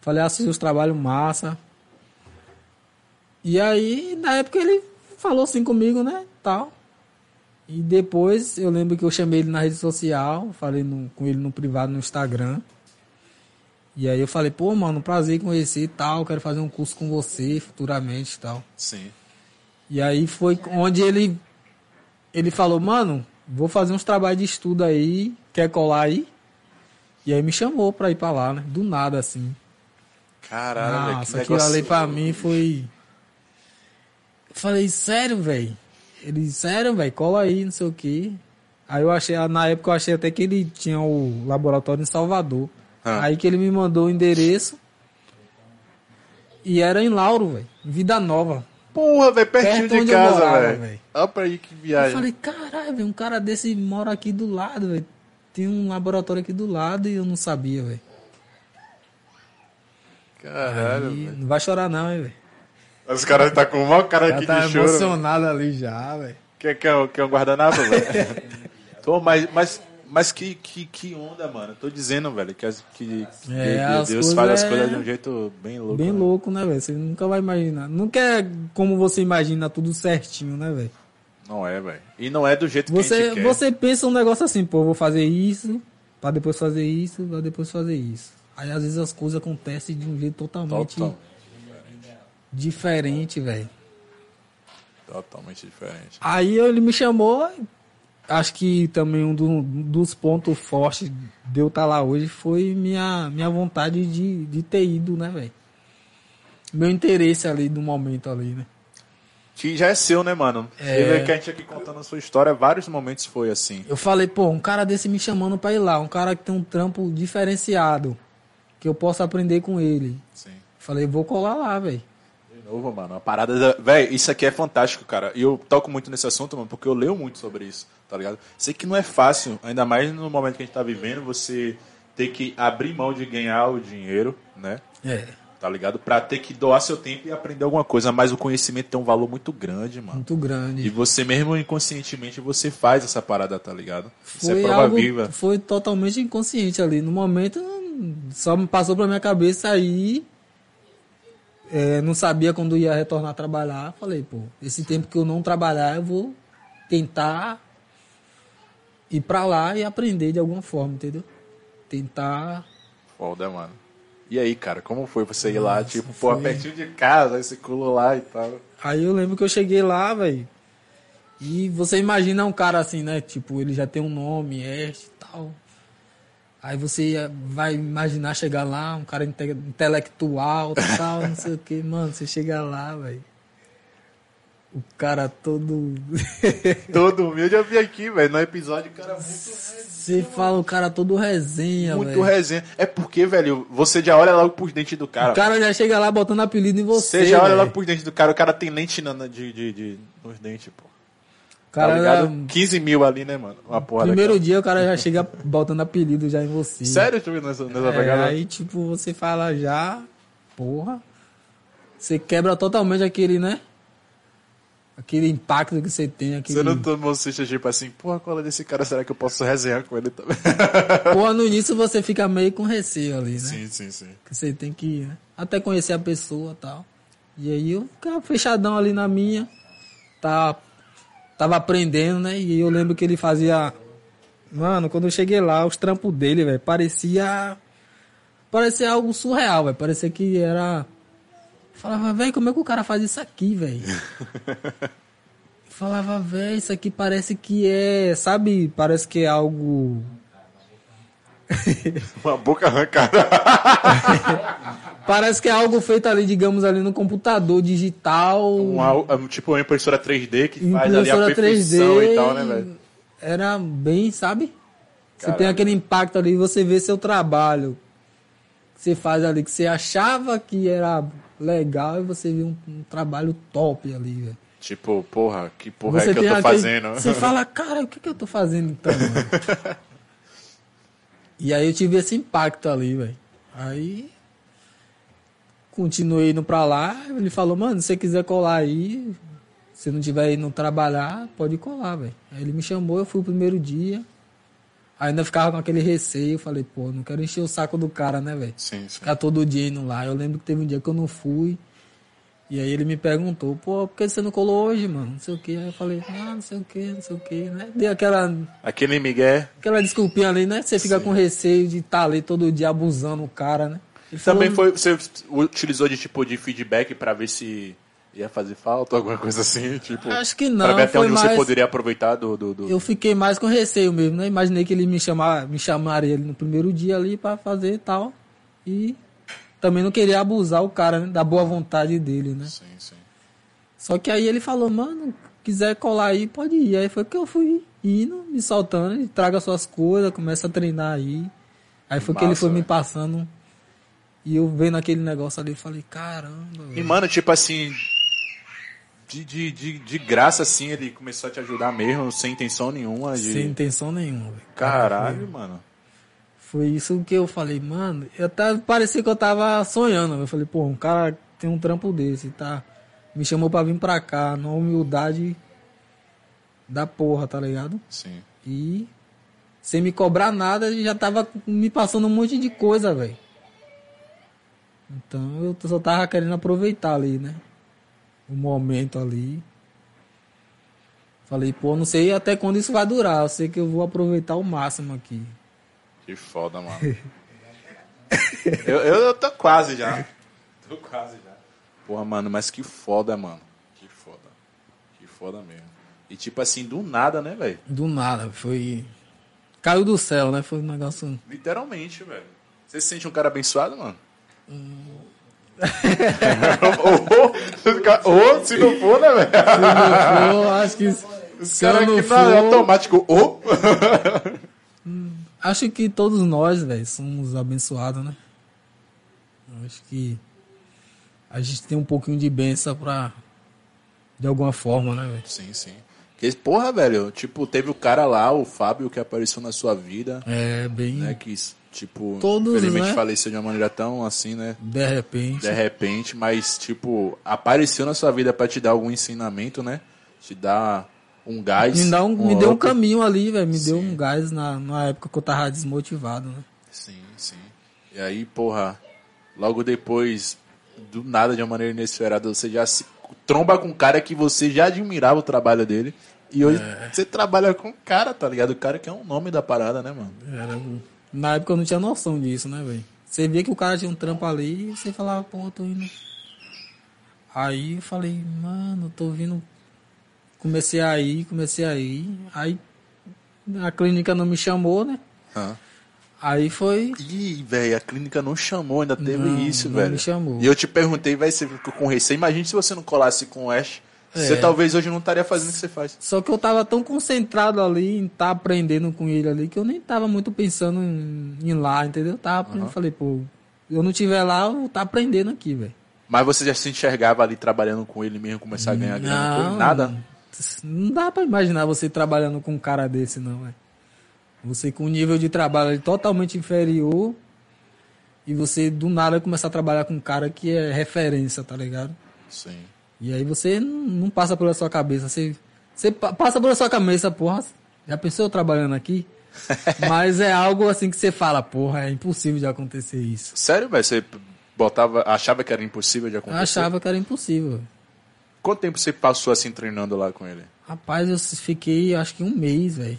A: Falei, assisti os trabalhos massa. E aí, na época ele falou assim comigo, né, tal. E depois eu lembro que eu chamei ele na rede social, falei no- com ele no privado no Instagram. E aí eu falei, pô, mano, prazer conhecer e tal, quero fazer um curso com você futuramente e tal.
B: Sim.
A: E aí foi onde ele ele falou, mano, vou fazer uns trabalhos de estudo aí, quer colar aí? E aí me chamou pra ir pra lá, né? Do nada, assim.
B: Caralho, velho. que
A: Nossa, aquilo ali pra mim foi... Eu falei, sério, velho? Ele, sério, velho, cola aí, não sei o quê. Aí eu achei, na época eu achei até que ele tinha o laboratório em Salvador.
B: Ah.
A: Aí que ele me mandou o endereço. E era em Lauro, velho. Vida Nova.
B: Porra, velho, pertinho
A: Perto
B: de
A: eu
B: casa, velho. Olha pra aí que
A: Eu
B: viagem.
A: falei, caralho, velho, um cara desse mora aqui do lado, velho. Tem um laboratório aqui do lado e eu não sabia, velho.
B: Caralho,
A: Aí,
B: velho.
A: Não vai chorar não, hein, velho.
B: Os caras tá com o maior cara
A: Já
B: aqui
A: tá
B: de choro.
A: emocionado ali já, velho.
B: Quer, quer, um- quer um guardanapo, velho? Tô, mas, mas, mas que, que, que onda, mano. Tô dizendo, velho, que, as- que, que
A: É,
B: Deus
A: as
B: Deus faz as
A: é-
B: coisas de um jeito bem louco.
A: Bem
B: né?
A: louco, né, velho? Você nunca vai imaginar. Nunca é como você imagina tudo certinho, né, velho?
B: Não é, velho. E não é do jeito que a
A: Você,
B: gente quer.
A: você pensa um negócio assim, pô, vou fazer isso, pra depois fazer isso, pra depois fazer isso. Aí às vezes as coisas acontecem de um jeito totalmente
B: Total,
A: diferente, velho.
B: totalmente diferente.
A: Aí ele me chamou, acho que também um do- dos pontos fortes de eu estar lá hoje foi minha, minha vontade de, de ter ido, né, velho? Meu interesse ali no momento ali, né?
B: Que já é seu, né, mano?
A: É.
B: Você vê que a gente aqui contando a sua história, vários momentos foi assim.
A: Eu falei, pô, um cara desse me chamando pra ir lá, um cara que tem um trampo diferenciado, que eu posso aprender com ele.
B: Sim.
A: Falei, vou colar lá, velho.
B: De novo, mano, a parada da... Véi, isso aqui é fantástico, cara. E eu toco muito nesse assunto, mano, porque eu leio muito sobre isso, tá ligado? Sei que não é fácil, ainda mais no momento que a gente tá vivendo, você ter que abrir mão de ganhar o dinheiro, né?
A: É.
B: tá ligado? Pra ter que doar seu tempo e aprender alguma coisa, mas o conhecimento tem um valor muito grande, mano.
A: Muito
B: E
A: grande.
B: você mesmo inconscientemente você faz essa parada, tá ligado? Isso é
A: Foi
B: prova
A: algo,
B: viva.
A: foi totalmente inconsciente ali. No momento, só me passou pra minha cabeça aí. é, não sabia quando ia retornar a trabalhar. Falei, pô, esse tempo que eu não trabalhar, eu vou tentar ir pra lá e aprender de alguma forma, entendeu? Tentar.
B: Foda, mano. E aí, cara, como foi você ir lá,
A: Nossa,
B: tipo, pô,
A: foi-
B: pertinho de casa, você colou lá e tal.
A: Aí eu lembro que eu cheguei lá, velho. E você imagina um cara assim, né? Tipo, ele já tem um nome, este e tal. Aí você vai imaginar chegar lá, um cara inte- intelectual e tal, não sei o que. Mano, você chega lá, velho. O cara todo.
B: Todo humilde eu vi aqui, velho, no episódio, cara, muito
A: você fala o cara todo resenha,
B: Muito
A: velho.
B: resenha. É porque, velho, você já olha logo pros dentes do cara.
A: O cara já chega lá botando apelido em você.
B: você já olha
A: velho.
B: logo pros dentes do cara. O cara tem lente na- de, de, de- nos dentes, pô.
A: Cara
B: tá ligado?
A: já-
B: 15 mil ali, né, mano? Uma porra
A: Primeiro
B: daquela.
A: dia o cara já chega botando apelido já em você.
B: Sério, tu nessa, nessa
A: É,
B: pegada?
A: aí, tipo, você fala já, porra, você quebra totalmente aquele, né? Aquele impacto que você tem, aquele...
B: Você não tomou susto, tipo assim, porra, qual é desse cara? Será que eu posso resenhar com ele também?
A: Porra, no início você fica meio com receio ali, né?
B: sim, sim, sim.
A: Que você tem que né? até conhecer a pessoa e tal. E aí eu ficava fechadão ali na minha, tá, tava aprendendo, né? E eu lembro que ele fazia... Mano, quando eu cheguei lá, os trampos dele, velho, parecia... Parecia algo surreal, velho. Parecia que era... Falava, velho, como é que o cara faz isso aqui, velho? Falava, velho, isso aqui parece que é... Sabe? Parece que é algo...
B: Uma boca arrancada.
A: Parece que é algo feito ali, digamos, ali no computador digital.
B: Uma, tipo uma impressora 3D que faz ali a
A: impressora
B: perfeição
A: 3D.
B: e tal, né, velho?
A: Era bem, sabe? Você tem aquele impacto ali, você vê seu trabalho. Que você faz ali, que você achava que era legal e você vê um, um trabalho top ali, velho.
B: Tipo, porra, que porra
A: Você
B: é que eu tô
A: aquele-
B: fazendo?
A: Você fala, cara, o que, que eu tô fazendo então, mano? E aí eu tive esse impacto ali, velho. Aí continuei indo pra lá, ele falou, mano, se você quiser colar aí, se não tiver indo trabalhar, pode colar, velho. Aí ele me chamou, eu fui o primeiro dia. Ainda ficava com aquele receio, falei, pô, não quero encher o saco do cara, né, velho?
B: Sim, sim.
A: Ficar todo dia indo lá. Eu lembro que teve um dia que eu não fui. E aí ele me perguntou, pô, por que você não colou hoje, mano? Não sei o que. Aí eu falei, ah, não sei o que, não sei o que, né? Dei aquela,
B: Aquele Miguel
A: aquela desculpinha ali, né? Você fica com receio de estar ali todo dia abusando o cara, né? Ele
B: também
A: falou,
B: foi. Você utilizou de tipo de feedback pra ver se ia fazer falta, alguma coisa assim, tipo.
A: Acho que
B: Pra
A: não,
B: ver até
A: foi
B: onde você
A: mais...
B: poderia aproveitar do. do, do-
A: Eu fiquei mais com receio mesmo, né? Imaginei que ele me, chamar, me chamaria ali no primeiro dia ali pra fazer e tal. E também não queria abusar o cara, né? Da boa vontade dele, né?
B: Sim, sim.
A: Só que aí ele falou, mano, quiser colar aí, pode ir. Aí foi que eu fui indo, me soltando, e traga suas coisas, começa a treinar aí. Aí foi que ele
B: Massa,
A: foi me
B: velho.
A: passando. E eu vendo aquele negócio ali, falei, caramba,
B: E,
A: velho.
B: mano, tipo assim. De, de, de, de graça, assim, ele começou a te ajudar mesmo, sem intenção nenhuma. De...
A: Sem intenção nenhuma, velho.
B: Caralho, mano.
A: Foi isso que eu falei, mano. Eu até parecia que eu tava sonhando. Eu falei, pô, um cara tem um trampo desse, tá? Me chamou pra vir pra cá, na humildade da porra, tá ligado?
B: Sim.
A: E sem me cobrar nada, já tava me passando um monte de coisa, velho. Então eu só tava querendo aproveitar ali, né? O momento ali. Falei, pô, não sei até quando isso vai durar. Eu sei que eu vou aproveitar o máximo aqui.
B: Que foda, mano. eu, eu, eu tô quase já. Tô quase já. Porra, mano, mas que foda, mano. Que foda. Que foda mesmo. E tipo assim, do nada, né, velho?
A: Do nada, foi. Caiu do céu, né? Foi um negócio.
B: Literalmente, velho. Você se sente um cara abençoado, mano? ou, ou, se não for, né, velho?
A: Eu acho que.
B: Os
A: Se
B: caras
A: não
B: aqui não é
A: for-
B: automático. Ou.
A: Acho que todos nós, velho, somos abençoados, né? Acho que a gente tem um pouquinho de benção pra. De alguma forma, né, velho?
B: Sim, sim. Porque, porra, velho, tipo, teve o cara lá, o Fábio, que apareceu na sua vida,
A: É bem.
B: né, que tipo,
A: Todos,
B: infelizmente
A: né?
B: faleceu de uma maneira tão assim, né?
A: De repente.
B: De repente, mas tipo, apareceu na sua vida pra te dar algum ensinamento, né? Te dar um gás.
A: Me, dá um, me deu um caminho ali, velho. Me deu
B: Sim.
A: um gás na, na época que eu tava desmotivado, né?
B: Sim, sim. E aí, porra, logo depois, do nada, de uma maneira inesperada, você já se tromba com um cara que você já admirava o trabalho dele. E hoje
A: É.
B: você trabalha com o cara, tá ligado? O cara que é um nome da parada, né, mano?
A: Era, na época eu não tinha noção disso, né, velho? Você via que o cara tinha um trampo ali e você falava, pô, eu tô indo. Aí eu falei, mano, tô vindo. Comecei a ir, comecei a ir. Aí a clínica não me chamou, né?
B: Hã?
A: Aí foi.
B: Ih, velho, a clínica não chamou, ainda teve
A: Não,
B: isso,
A: não
B: velho.
A: me chamou.
B: E eu te perguntei, vai você ficou com receio. Imagine se você não colasse com o Ash. Você
A: É.
B: talvez hoje não estaria fazendo o que você faz.
A: Só que eu tava tão concentrado ali em estar aprendendo com ele ali que eu nem tava muito pensando em, em ir lá, entendeu? Eu tava aprendendo, falei, pô, eu não tiver lá, eu vou tá aprendendo aqui, velho.
B: Mas você já se enxergava ali trabalhando com ele mesmo, começar a ganhar grana? Nada?
A: Não dá pra imaginar você trabalhando com um cara desse, não, velho. Você com um nível de trabalho totalmente inferior e você do nada começar a trabalhar com um cara que é referência, tá ligado?
B: Sim.
A: E aí você não passa pela sua cabeça. Você, você pa- passa pela sua cabeça, porra. Já pensou eu trabalhando aqui? Mas é algo assim que você fala, porra, é impossível de acontecer isso.
B: Sério, velho? Você botava, achava que era impossível de
A: Eu
B: acontecer?
A: achava que era impossível.
B: Quanto tempo você passou assim treinando lá com ele?
A: Rapaz, eu fiquei acho que um mês, velho.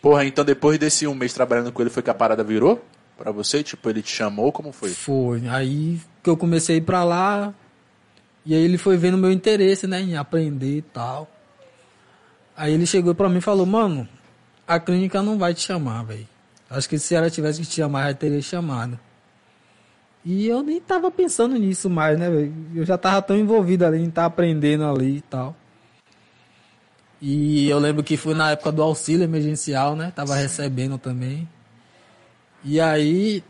B: Porra, então depois desse um mês trabalhando com ele, foi que a parada virou pra você? Tipo, ele te chamou, como foi?
A: Foi. Aí que eu comecei a ir pra lá. E aí ele foi vendo meu interesse, né, em aprender e tal. Aí ele chegou pra mim e falou, mano, a clínica não vai te chamar, velho. Acho que se ela tivesse que te chamar, já teria chamado. E eu nem tava pensando nisso mais, né, velho? Eu já tava tão envolvido ali em estar aprendendo ali e tal. E eu lembro que foi na época do auxílio emergencial, né? Tava recebendo também. E aí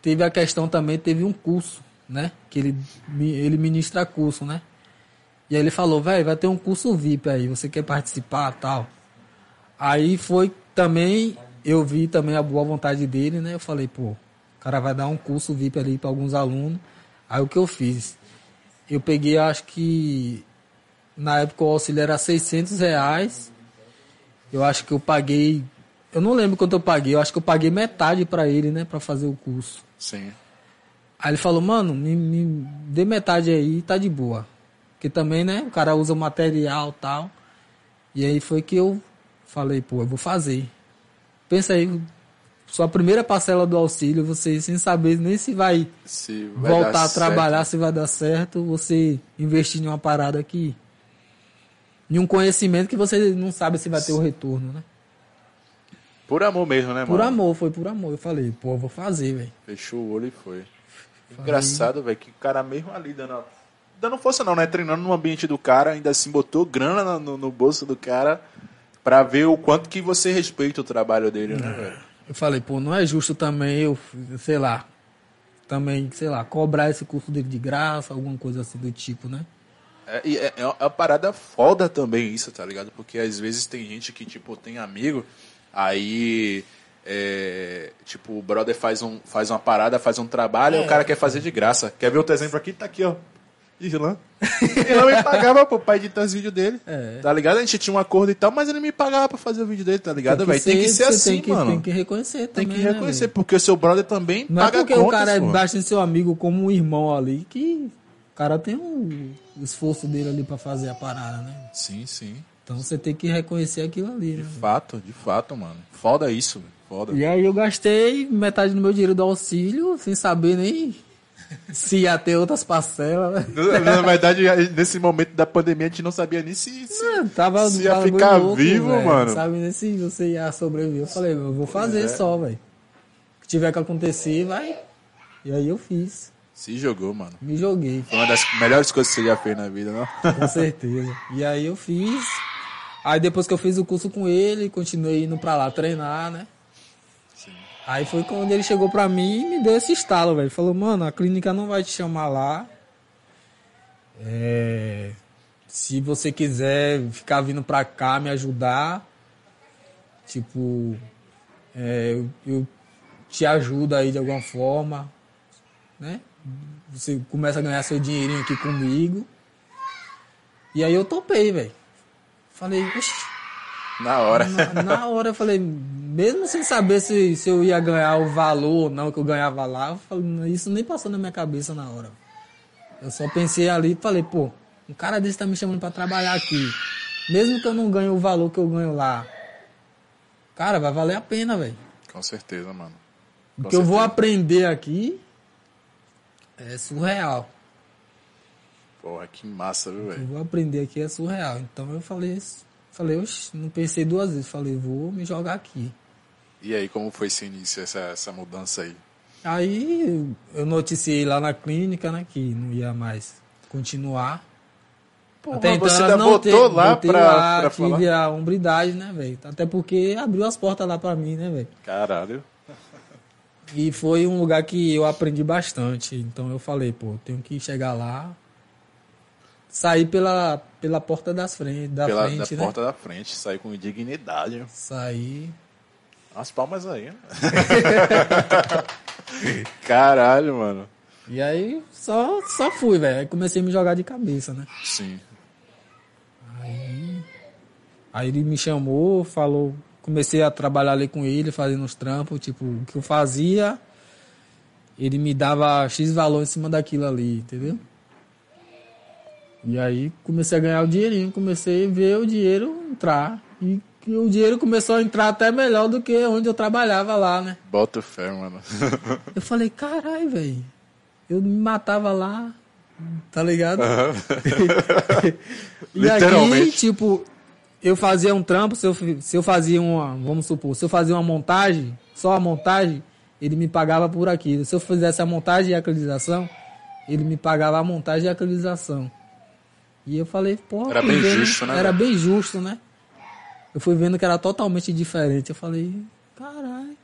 A: teve a questão também, teve um curso, né? Que ele, ele ministra curso, né? E aí ele falou, velho, vai ter um curso VIP aí, você quer participar tal? Aí foi também, eu vi também a boa vontade dele, né? Eu falei, pô, cara vai dar um curso VIP ali para alguns alunos. Aí o que eu fiz? Eu peguei, acho que na época o auxílio era 600 reais. Eu acho que eu paguei, eu não lembro quanto eu paguei, eu acho que eu paguei metade para ele, né, para fazer o curso.
B: Sim.
A: Aí ele falou, mano, me, me dê metade aí, tá de boa. Porque também, né, o cara usa o material e tal. E aí foi que eu falei, pô, eu vou fazer. Pensa aí, sua primeira parcela do auxílio, você sem saber nem se vai,
B: Se vai
A: voltar a trabalhar,
B: certo.
A: se vai dar certo, você investir em uma parada aqui. Em um conhecimento que você não sabe se vai ter o retorno, né?
B: Por amor mesmo, né,
A: Por
B: mano?
A: amor, foi por amor. Eu falei, pô, eu vou fazer, velho.
B: Fechou o olho e foi. Engraçado, velho, que o cara mesmo ali dando, dando força não, né? Treinando no ambiente do cara, ainda assim botou grana no, no- no bolso do cara pra ver o quanto que você respeita o trabalho dele, né, velho?
A: Eu falei, pô, não é justo também eu, sei lá, também, sei lá, cobrar esse curso dele de graça, alguma coisa assim do tipo, né?
B: É, e é, é uma parada foda também isso, tá ligado? Porque às vezes tem gente que, tipo, tem amigo, aí, é, tipo, o brother faz, um, faz uma parada, faz um trabalho, e o cara quer fazer de graça. Quer ver outro exemplo aqui? Tá aqui, ó. Irlan. Irlan me pagava pro pai editar os vídeos dele.
A: É.
B: Tá ligado? A gente tinha um acordo e tal, mas ele me pagava pra fazer o vídeo dele, tá ligado, velho? Tem que ser assim,
A: tem que,
B: mano.
A: Tem que reconhecer
B: Tem
A: também,
B: que
A: né,
B: reconhecer,
A: velho?
B: porque o seu brother também
A: Não é
B: paga
A: porque
B: contas,
A: o cara é
B: pô.
A: em seu amigo como um irmão ali, que o cara tem um esforço dele ali pra fazer a parada, né?
B: Sim, sim.
A: Então você tem que reconhecer aquilo ali, né?
B: De fato, de fato, mano. Foda isso, velho. Foda.
A: E aí eu gastei metade do meu dinheiro do auxílio, sem saber nem se ia ter outras parcelas, né?
B: Na, na verdade, nesse momento da pandemia, a gente não sabia nem se. se-
A: Mano, tava
B: Se ia ficar vivo,
A: velho.
B: mano.
A: Sabe nem se você ia sobreviver. Eu falei, eu vou fazer
B: é.
A: só, velho. O que tiver que acontecer, vai. E aí eu fiz.
B: Se jogou, mano.
A: Me joguei,
B: Foi uma das melhores coisas que você já fez na vida, não?
A: com certeza. E aí eu fiz. Aí depois que eu fiz o curso com ele, continuei indo pra lá treinar, né? Aí foi quando ele chegou pra mim e me deu esse estalo, velho. Falou, mano, a clínica não vai te chamar lá. É, se você quiser ficar vindo pra cá me ajudar, tipo, é, eu, eu te ajuda aí de alguma forma, né? Você começa a ganhar seu dinheirinho aqui comigo. E aí eu topei, velho. Falei, oxi,
B: Na hora.
A: na, na hora eu falei, mesmo sem saber se, se eu ia ganhar o valor ou não que eu ganhava lá, eu falei, isso nem passou na minha cabeça na hora. Eu só pensei ali e falei, pô, um cara desse tá me chamando pra trabalhar aqui. Mesmo que eu não ganhe o valor que eu ganho lá. Cara, vai valer a pena, velho.
B: Com certeza, mano.
A: O
B: Com
A: que eu vou
B: certeza.
A: aprender aqui é surreal.
B: Porra, que massa, viu,
A: O que eu
B: velho?
A: vou aprender aqui é surreal. Então eu falei, falei, oxe, não pensei duas vezes. Falei, vou me jogar aqui.
B: E aí, como foi esse início, essa, essa mudança aí?
A: Aí eu noticiei lá na clínica, né, que não ia mais continuar.
B: Pô,
A: Até então
B: você ainda
A: não teve-
B: lá pra,
A: lá,
B: pra
A: tive
B: falar?
A: a hombridade, né, velho? Até porque abriu as portas lá pra mim, né, velho?
B: Caralho.
A: E foi um lugar que eu aprendi bastante. Então eu falei, pô, tenho que chegar lá, sair pela, pela porta das frente, da
B: Pela
A: frente,
B: da
A: né?
B: porta da frente, sair com dignidade.
A: Sair.
B: Umas palmas aí, né? Caralho, mano.
A: E aí só, só fui, velho. Aí comecei a me jogar de cabeça, né?
B: Sim.
A: Aí ele me chamou, falou, comecei a trabalhar ali com ele, fazendo os trampos, tipo, o que eu fazia, ele me dava X valor em cima daquilo ali, entendeu? E aí comecei a ganhar o dinheirinho, comecei a ver o dinheiro entrar. E o dinheiro começou a entrar até melhor do que onde eu trabalhava lá, né?
B: Bota fé, mano.
A: Eu falei, caralho, velho. Eu me matava lá, tá ligado? e aqui, tipo, eu fazia um trampo, se eu, se eu fazia uma, vamos supor, se eu fazia uma montagem, só a montagem, ele me pagava por aquilo. Se eu fizesse a montagem e a acreditação, ele me pagava a montagem e a acreditação. E eu falei, pô,
B: Era bem
A: vendo-
B: justo, né,
A: Era
B: velho?
A: bem justo, né? Eu fui vendo que era totalmente diferente. Eu falei, caralho.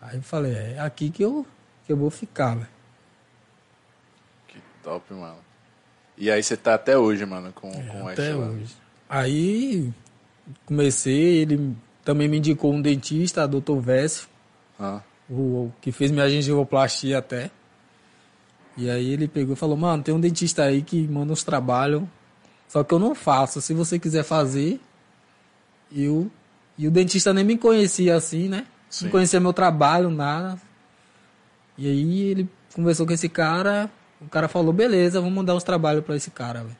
A: Aí eu falei, é aqui que eu, que eu vou ficar, velho.
B: que top, mano. E aí você tá até hoje, mano, com, com o
A: Até
B: lá.
A: hoje. Aí comecei, ele também me indicou um dentista, Dr. Vess,
B: Ah,
A: o, o que fez minha gengivoplastia até. E aí ele pegou e falou, mano, tem um dentista aí que manda uns trabalhos, só que eu não faço. Se você quiser fazer, eu. E o dentista nem me conhecia assim, né?
B: Sim.
A: Não conhecia meu trabalho, nada. E aí ele conversou com esse cara, o cara falou, beleza, vamos mandar os trabalhos pra esse cara, velho.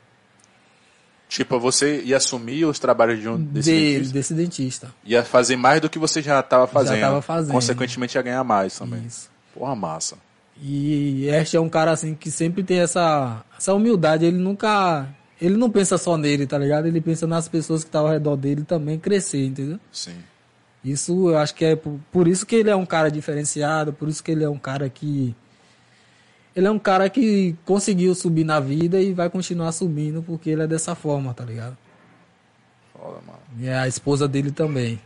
B: Tipo, você ia assumir os trabalhos de um desse
A: Dele,
B: dentista?
A: desse dentista.
B: Ia fazer mais do que você já tava fazendo.
A: tava fazendo.
B: Consequentemente ia ganhar mais também.
A: Isso.
B: Porra, massa.
A: E este é um cara assim que sempre tem essa, essa humildade, ele nunca. Ele não pensa só nele, tá ligado? Ele pensa nas pessoas que estão ao redor dele também crescer, entendeu?
B: Sim.
A: Isso eu acho que é por, por isso que ele é um cara diferenciado, por isso que ele é um cara que. Ele é um cara que conseguiu subir na vida e vai continuar subindo porque ele é dessa forma, tá ligado?
B: Foda, mano.
A: E a esposa dele também.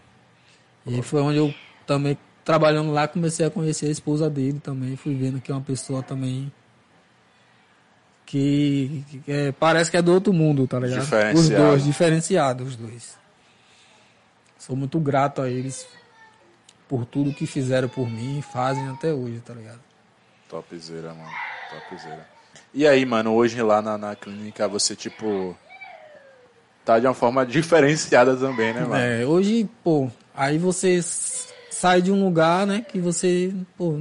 A: E foi onde eu também, trabalhando lá, comecei a conhecer a esposa dele também. Fui vendo que é uma pessoa também que, que é- parece que é do outro mundo, tá ligado? Os dois, diferenciados os dois. Sou muito grato a eles por tudo que fizeram por mim e fazem até hoje, tá ligado?
B: Topzera, mano. Topzera. E aí, mano, hoje lá na, na clínica você, tipo. Tá de uma forma diferenciada também, né, mano?
A: É, hoje, pô, aí você sai de um lugar, né, que você, pô,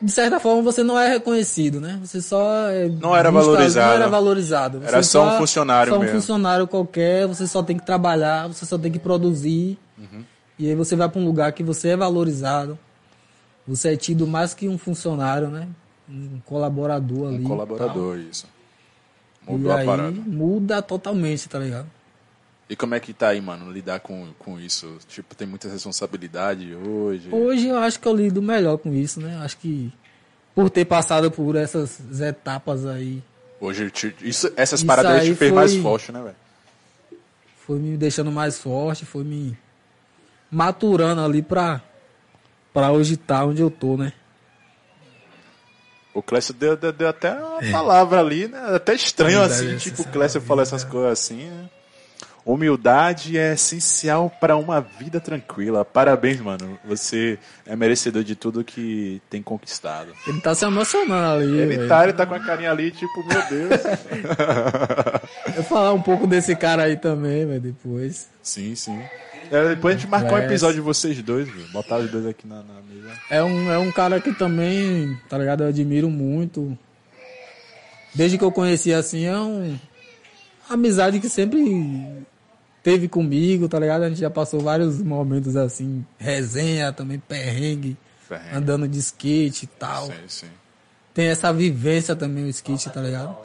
A: de certa forma você não é reconhecido, né? Você só é
B: Não era valorizado.
A: Não era valorizado. Você
B: Era só um funcionário
A: só um
B: mesmo.
A: funcionário qualquer, você só tem que trabalhar, você só tem que produzir.
B: Uhum.
A: E aí você vai para um lugar que você é valorizado. Você é tido mais que um funcionário, né? Um colaborador ali.
B: Um colaborador, isso. Mudou
A: e
B: a
A: aí
B: parada.
A: muda totalmente, tá ligado?
B: E como é que tá aí, mano, lidar com, com isso? Tipo, tem muita responsabilidade hoje?
A: Hoje eu acho que eu lido melhor com isso, né? Acho que por ter passado por essas etapas aí,
B: Hoje, te- isso, essas
A: Isso
B: paradas aí te fez
A: foi-
B: mais forte, né, velho?
A: foi me deixando mais forte, foi me maturando ali pra, pra hoje estar onde eu tô, né?
B: O Clécio deu, deu, deu até uma palavra ali, né? Até estranho
A: Verdade,
B: assim, tipo, o
A: é
B: Clécio
A: uma
B: fala
A: vida.
B: essas coisas assim, né? Humildade é essencial para uma vida tranquila. Parabéns, mano. Você é merecedor de tudo que tem conquistado.
A: Ele tá se emocionando ali.
B: Ele tá, ele tá com a carinha ali, tipo, meu Deus.
A: Eu vou falar um pouco desse cara aí também, velho, depois.
B: sim, sim. É, depois a gente marcou um episódio de vocês dois, viu? Botar os dois aqui na, na mesa.
A: É um, é um cara que também, tá ligado? Eu admiro muito. Desde que eu conheci assim, é um. Amizade que sempre teve comigo, tá ligado? A gente já passou vários momentos assim, resenha também, perrengue,
B: Ferrenho.
A: andando de skate e tal.
B: Sim, sim.
A: Tem essa vivência também, o skate, tá ligado?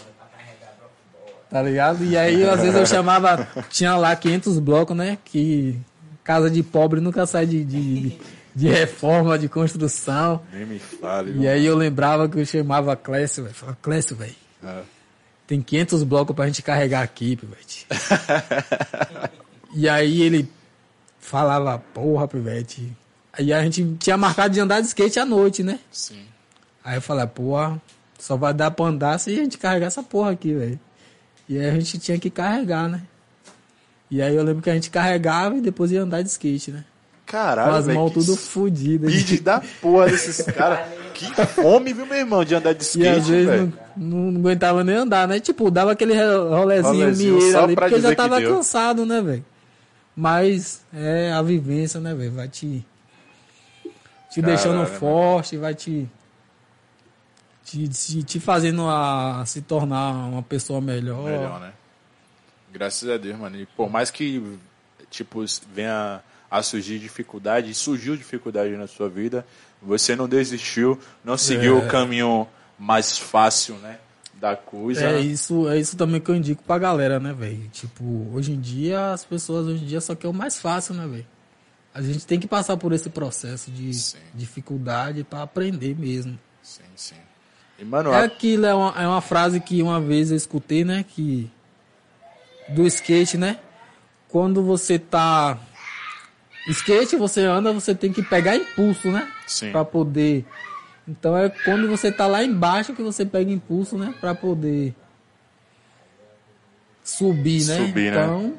A: Tá ligado? E aí, às vezes eu chamava, tinha lá 500 blocos, né? Que casa de pobre nunca sai de, de, de reforma, de construção.
B: Nem me fale.
A: E aí eu lembrava que eu chamava Clécio, velho. Falava, Clécio, velho,
B: É.
A: tem 500 blocos pra gente carregar aqui, pivete. e aí ele falava, porra, pivete. Aí a gente tinha marcado de andar de skate à noite, né?
B: Sim.
A: Aí eu falei, porra, só vai dar pra andar se a gente carregar essa porra aqui, velho. E aí a gente tinha que carregar, né? E aí eu lembro que a gente carregava e depois ia andar de skate, né? Com
B: Caralho,
A: as
B: velho,
A: mãos tudo fodidas.
B: speed da porra desses caras. Que fome, viu, meu irmão, de andar de skate,
A: às vezes
B: velho.
A: Não, não aguentava nem andar, né? Tipo, dava aquele ro- rolezinho,
B: Rolezinho
A: mieiro ali, porque eu já tava cansado, né, velho? Mas é a vivência, né, velho? Vai te. Te deixando
B: Caralho,
A: forte, vai te. Te, te, te fazendo a se tornar uma pessoa melhor.
B: Melhor, né? Graças a Deus, mano. E por mais que, tipo, venha a surgir dificuldade, surgiu dificuldade na sua vida, você não desistiu, não seguiu
A: É.
B: o caminho mais fácil, né? Da coisa.
A: É isso, é isso também que eu indico pra galera, né, velho? Tipo, hoje em dia, as pessoas hoje em dia só querem o mais fácil, né, velho? A gente tem que passar por esse processo de
B: Sim.
A: dificuldade pra aprender mesmo.
B: Sim, sim. E, mano,
A: É aquilo, é uma, é uma frase que uma vez eu escutei, né, que do skate, né? Quando você tá skate, você anda, você tem que pegar impulso, né?
B: Sim.
A: Pra poder Então é quando você tá lá embaixo que você pega impulso, né, Pra poder subir, né?
B: Subir, né?
A: então,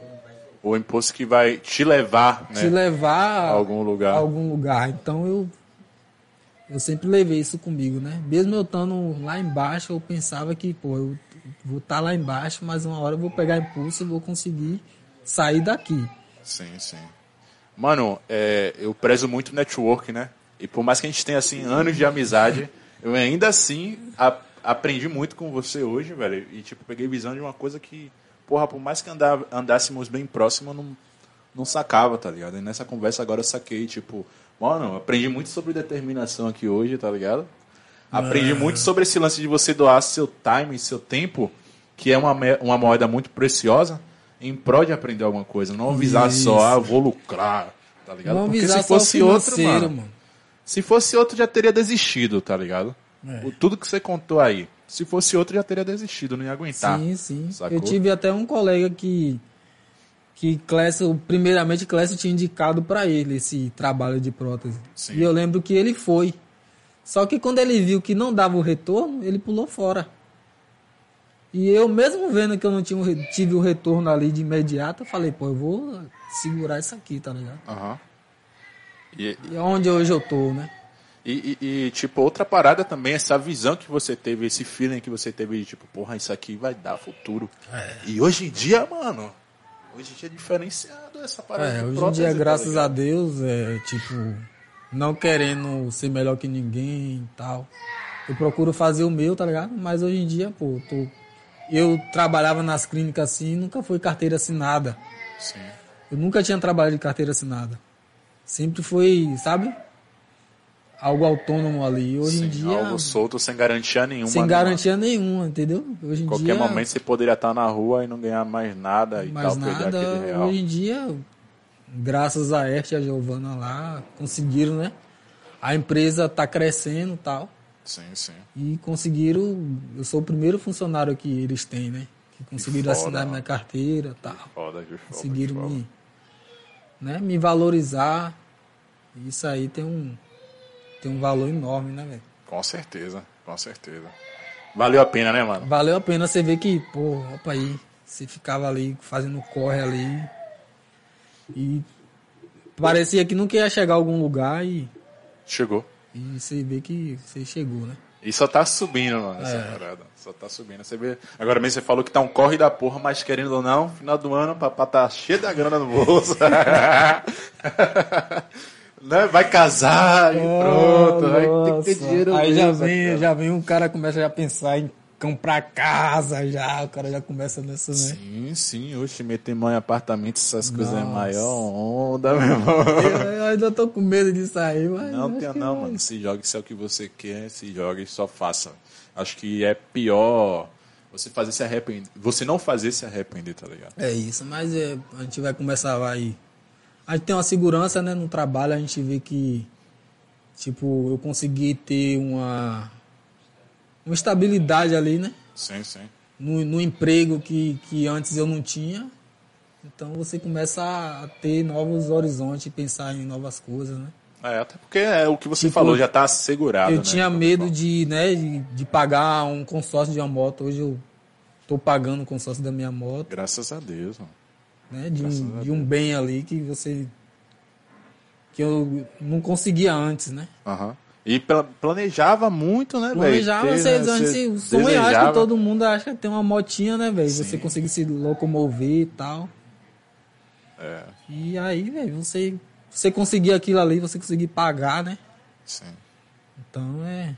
B: o impulso que vai te levar, né?
A: te levar
B: a algum lugar.
A: a algum lugar. Então eu eu sempre levei isso comigo, né? Mesmo eu estando lá embaixo, eu pensava que, pô, eu vou estar lá embaixo, mas uma hora eu vou pegar impulso e vou conseguir sair daqui.
B: Sim, sim. Mano, é, eu prezo muito network, né? E por mais que a gente tenha, assim, anos de amizade, eu ainda assim a- aprendi muito com você hoje, velho. E, tipo, peguei visão de uma coisa que, porra, por mais que andar, andássemos bem próximo, eu não, não sacava, tá ligado? E nessa conversa agora eu saquei, tipo, mano, aprendi muito sobre determinação aqui hoje, tá ligado? Aprendi muito sobre esse lance de você doar seu time, seu tempo, que é uma, uma moeda muito preciosa, em prol de aprender alguma coisa. Não visar
A: Isso.
B: só, ah, vou lucrar, tá ligado?
A: Não
B: Porque se fosse outro,
A: financeiro,
B: mano, se fosse outro já teria desistido, tá ligado?
A: É.
B: O- Tudo que você contou aí. Se fosse outro já teria desistido, não ia aguentar.
A: Sim, sim.
B: Sacou?
A: Eu tive até um colega que que Clécio, primeiramente Clécio tinha indicado pra ele esse trabalho de prótese.
B: Sim.
A: E eu lembro que ele foi. Só que quando ele viu que não dava o retorno, ele pulou fora. E eu mesmo vendo que eu não tinha tive o retorno ali de imediato, eu falei, pô, eu vou segurar isso aqui, tá ligado?
B: Aham. E,
A: E é onde hoje eu tô, né?
B: E, e- e, tipo, outra parada também, essa visão que você teve, esse feeling que você teve de, tipo, porra, isso aqui vai dar futuro.
A: É.
B: E hoje em dia, mano, hoje em dia é diferenciado essa parada.
A: É, hoje em
B: prótese,
A: dia,
B: tá
A: graças
B: ligado?
A: a Deus, é tipo, não querendo ser melhor que ninguém e tal. Eu procuro fazer o meu, tá ligado? Mas hoje em dia, pô, tô... eu trabalhava nas clínicas assim, nunca foi carteira assinada.
B: Sim.
A: Eu nunca tinha trabalho de carteira assinada. Sempre foi, sabe? Algo autônomo ali. Hoje
B: Sim,
A: em dia,
B: algo solto, sem garantia nenhuma.
A: sem garantia nenhuma, entendeu? Hoje em?
B: Qualquer
A: dia,
B: momento você poderia estar na rua e não ganhar mais nada e
A: mais
B: tal, perder
A: nada.
B: aquele real.
A: Hoje em dia, graças a Erte e a Giovana lá, conseguiram, né? A empresa tá crescendo e tal.
B: Sim, sim.
A: E conseguiram. Eu sou o primeiro funcionário que eles têm, né? Que conseguiram
B: foda,
A: assinar
B: mano.
A: minha carteira e tal.
B: Foda, que foda,
A: Conseguiram
B: que foda.
A: me, né, me valorizar. Isso aí tem um, tem um valor enorme, né, velho?
B: Com certeza, com certeza. Valeu a pena, né, mano?
A: Valeu a pena você ver que, pô, opa aí, Você ficava ali fazendo corre ali. E parecia que nunca ia chegar a algum lugar e,
B: Chegou.
A: e você vê que você chegou, né?
B: E só tá subindo, mano, essa
A: É.
B: parada. Só tá subindo. Você vê... Agora mesmo você falou que tá um corre da porra, mas querendo ou não, final do ano, papá tá cheio da grana no bolso. né? Vai casar e pronto. Ter que ter
A: Nossa.
B: dinheiro
A: Aí já
B: mesmo,
A: vem,
B: cara.
A: já vem um cara começa já a pensar em comprar casa já, o cara já começa nessa, né?
B: Sim, sim. Oxe, meter mão em apartamento, essas coisas é
A: Nossa.
B: maior onda, meu irmão.
A: Eu, eu ainda tô com medo disso aí, mas.
B: Não tenha não,
A: vai.
B: mano. Se jogue se é o que você quer, se jogue só faça. Acho que é pior você fazer se arrepender. Você não fazer se arrepender, tá ligado?
A: É isso, mas é, a gente vai começar aí. A gente tem uma segurança, né, no trabalho, a gente vê que, tipo, eu consegui ter uma, uma estabilidade ali, né?
B: Sim, sim.
A: No, no emprego que, que antes eu não tinha. Então você começa a ter novos horizontes, pensar em novas coisas, né?
B: É, até porque é o que você
A: Tipo,
B: falou, já tá assegurado.
A: eu
B: né?
A: tinha medo de, né, de, de pagar um consórcio de uma moto. Hoje eu tô pagando o consórcio da minha moto.
B: Graças a Deus, mano.
A: né? De
B: Graças
A: um, de um bem ali que você. que eu não conseguia antes, né?
B: Aham. E pla- planejava muito, né, velho?
A: Planejava,
B: Ter,
A: você,
B: né,
A: antes,
B: você
A: o sonho eu acho
B: desejava.
A: que todo mundo acha que tem uma motinha, né, velho? Você conseguir se locomover e tal.
B: É,
A: E aí, velho, você, você conseguir aquilo ali, você conseguir pagar, né?
B: sim.
A: Então é.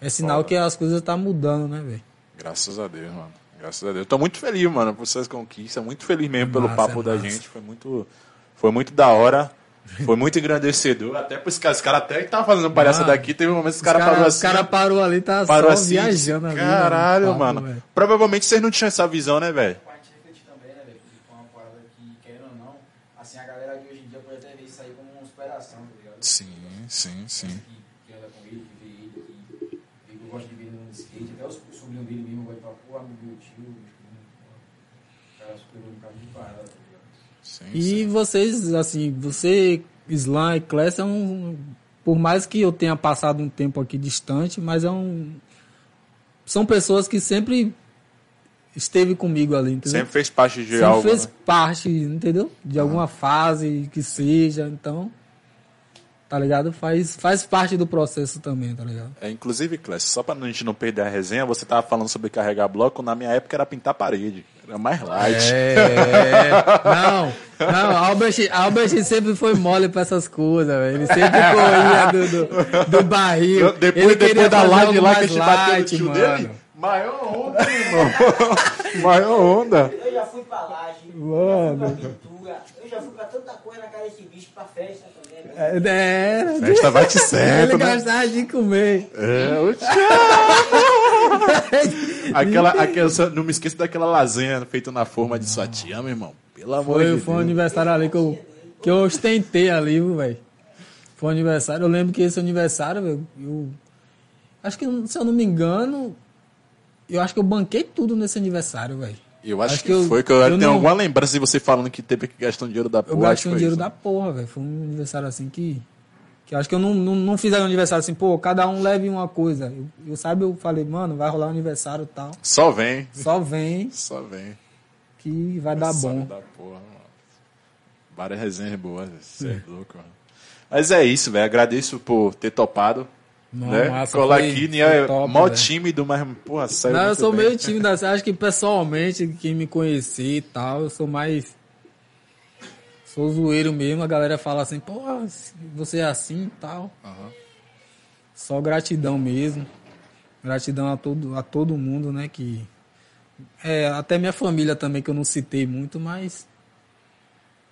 A: É sinal que as coisas tá mudando, né, velho?
B: Graças a Deus, mano. Graças a Deus. Tô muito feliz, mano, por essas conquistas. Muito feliz mesmo pelo
A: Massa,
B: papo
A: é
B: da
A: massa.
B: gente. Foi muito, foi muito da hora. Foi muito engrandecedor. Até caras. Os caras até que estavam fazendo palhaça
A: Mano,
B: daqui. Teve um momento que os
A: Os
B: caras
A: cara, os
B: assim.
A: cara parou ali, tá
B: parou assim.
A: viajando ali.
B: Caralho,
A: no papo,
B: mano. Provavelmente vocês não tinham essa visão, né, velho?
D: Pra gente refletir também, né, velho? Porque foi uma parada que, querendo ou não, assim, a galera de hoje em dia pode até ver isso aí como uma superação, tá ligado?
B: Sim, sim.
D: Que, que anda com ele, que vê ele, que, vê que eu gosto de ver ele no skate, até os sobrinhos dele mesmo vai falar, pô, amigo meu tio, o cara superou um de parada, tá
B: sim,
A: E
B: sim.
A: vocês, assim, você, Slam e Class, é um. Por mais que eu tenha passado um tempo aqui distante, mas é um. São pessoas que sempre esteve comigo ali, entendeu?
B: Sempre fez parte de
A: Sempre
B: algo.
A: fez
B: né?
A: parte, entendeu? De alguma fase que seja, então. Tá ligado? Faz, faz parte do processo também, tá ligado?
B: É, inclusive, Clécio, só pra gente não perder a resenha, você tava falando sobre carregar bloco, na minha época era pintar parede. Era mais light.
A: É, não, não, Albert, Albert sempre foi mole pra essas coisas, velho. Ele sempre corria do, do, do barril.
B: Depois,
A: Ele
B: depois da live lá que a gente bateu no
A: light,
B: tio
A: mano.
B: dele, maior onda, irmão. maior onda.
C: Eu já fui pra laje,
A: Mano.
C: eu já fui pra pintura, eu já fui pra tanta coisa na cara desse bicho, pra festa.
A: É, é,
B: Festa bate certo,
A: ele
B: né?
A: gostava de comer.
B: É, o aquela, aquela, só- não me esqueça daquela lasanha feita na forma de sua tia, meu irmão. Pelo amor
A: Foi,
B: de
A: foi um
B: Deus.
A: aniversário ali que eu, que eu ostentei ali, velho. Foi um aniversário. Eu lembro que esse aniversário, velho, eu. Acho que, se eu não me engano, eu acho que eu banquei tudo nesse aniversário, velho.
B: Eu acho,
A: Acho
B: que,
A: que eu-
B: foi, que eu,
A: eu
B: tenho
A: não-
B: alguma lembrança de você falando que teve que gastar um dinheiro da
A: Eu
B: porra. acho
A: gastei um dinheiro
B: isso.
A: da porra, velho. Foi um aniversário assim que. Que eu acho que eu não, não, não fiz um aniversário assim, pô, cada um leve uma coisa. Eu, eu sabe, eu falei, mano, vai rolar um aniversário e tal.
B: Só vem.
A: Só vem
B: Só vem.
A: que vai dar bom.
B: Da porra, mano. Várias resenhas boas, você é louco, mano. Mas é isso, velho. Agradeço por ter topado.
A: Não,
B: né?
A: massa,
B: aqui, é
A: top,
B: mó
A: velho.
B: tímido, mas, porra, saiu
A: Não, eu sou
B: bem.
A: meio tímido assim. Acho que pessoalmente, quem me conhecer e tal, eu sou mais. Sou zoeiro mesmo. A galera fala assim, pô, você é assim e tal.
B: Aham.
A: Só gratidão mesmo. Gratidão a todo, a todo mundo, né? Que. É, até minha família também, que eu não citei muito, mas.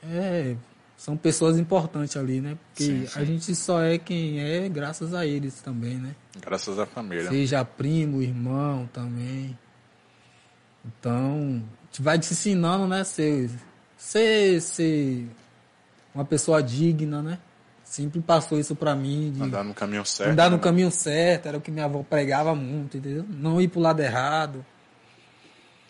A: É. São pessoas importantes ali, né? Porque
B: Sim, sim.
A: a gente só é quem é graças a eles também, né?
B: Graças à família.
A: Seja primo, irmão também. Então, te vai te ensinando, né? Ser, ser, ser uma pessoa digna, né? Sempre passou isso pra mim. De
B: Andar no caminho certo.
A: andar no
B: né?
A: caminho certo, era o que minha avó pregava muito, entendeu? Não ir pro lado errado.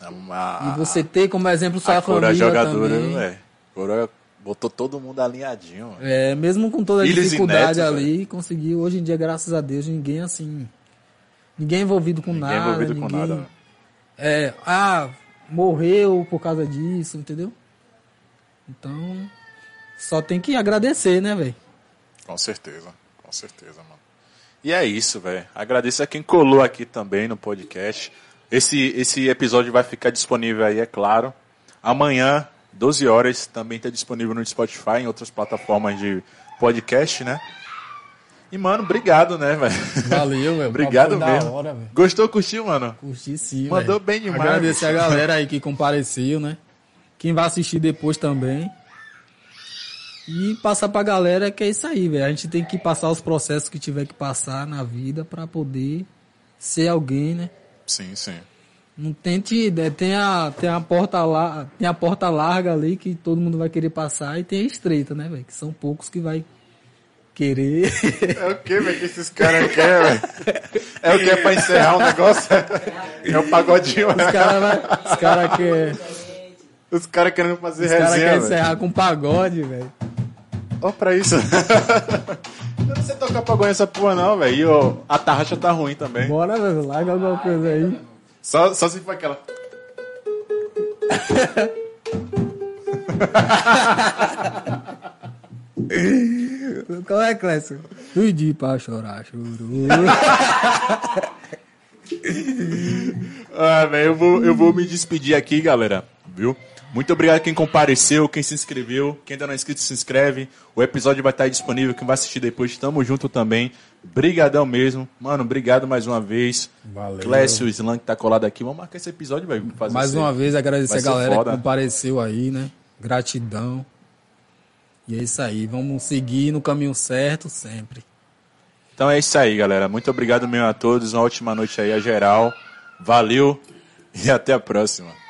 B: A,
A: E você ter como exemplo sua
B: a Cora
A: família
B: jogadora,
A: também.
B: velho. Cora botou todo mundo alinhadinho.
A: É, mesmo com toda a
B: Filhos
A: dificuldade
B: netos,
A: ali, conseguiu. Hoje em dia, graças a Deus, ninguém assim. Ninguém envolvido com
B: Ninguém
A: nada.
B: envolvido com
A: ninguém-
B: nada. né?
A: É, ah, morreu por causa disso, entendeu? Então, só tem que agradecer, né, velho?
B: Com certeza, com certeza, mano. E é isso, velho. Agradeço a quem colou aqui também no podcast. Esse, esse episódio vai ficar disponível aí, é claro. Amanhã, 12 horas, também está disponível no Spotify, em outras plataformas de podcast, né? E, mano, obrigado, né, velho?
A: Valeu, velho.
B: Obrigado mesmo.
A: hora.
B: Gostou, curtiu, mano?
A: Curti sim,
B: Mandou
A: velho.
B: bem demais,
A: Agradecer
B: bicho.
A: a galera aí que compareceu, né? Quem vai assistir depois também. E passar pra galera que é isso aí, velho. A gente tem que passar os processos que tiver que passar na vida pra poder ser alguém, né?
B: Sim, sim.
A: Não tente, né, tem a tem a porta lá, tem a porta larga ali que todo mundo vai querer passar e tem a estreita, né, velho? Que são poucos que vai querer.
B: É o que, velho, que esses caras querem? É o que é pra encerrar o negócio? É o pagodinho,
A: Os caras os cara quer,
B: Os caras querendo fazer
A: os
B: resenha,
A: quer
B: velho.
A: encerrar com pagode, velho.
B: Ó pra isso. Não sei tocar pagode nessa porra não, velho. E a tarraxa tá ruim também.
A: Bora, velho, larga alguma coisa aí.
B: Só, só se for aquela...
A: Qual é, Clécio? Pedi pra chorar, chorou.
B: Ah, velho, eu vou, eu vou me despedir aqui, galera, viu? Muito obrigado quem compareceu, quem se inscreveu, quem ainda não é inscrito se inscreve. O episódio vai estar aí disponível, quem vai assistir depois, tamo junto também. Brigadão mesmo. Mano, obrigado mais uma vez.
A: Valeu.
B: Clécio, Slang que tá colado aqui. Vamos marcar esse episódio, velho.
A: Mais uma vez, agradecer a galera
B: foda.
A: que compareceu aí, né? Gratidão. E é isso aí, vamos seguir no caminho certo sempre.
B: Então é isso aí, galera. Muito obrigado mesmo a todos. Uma ótima noite aí a geral. Valeu e até a próxima.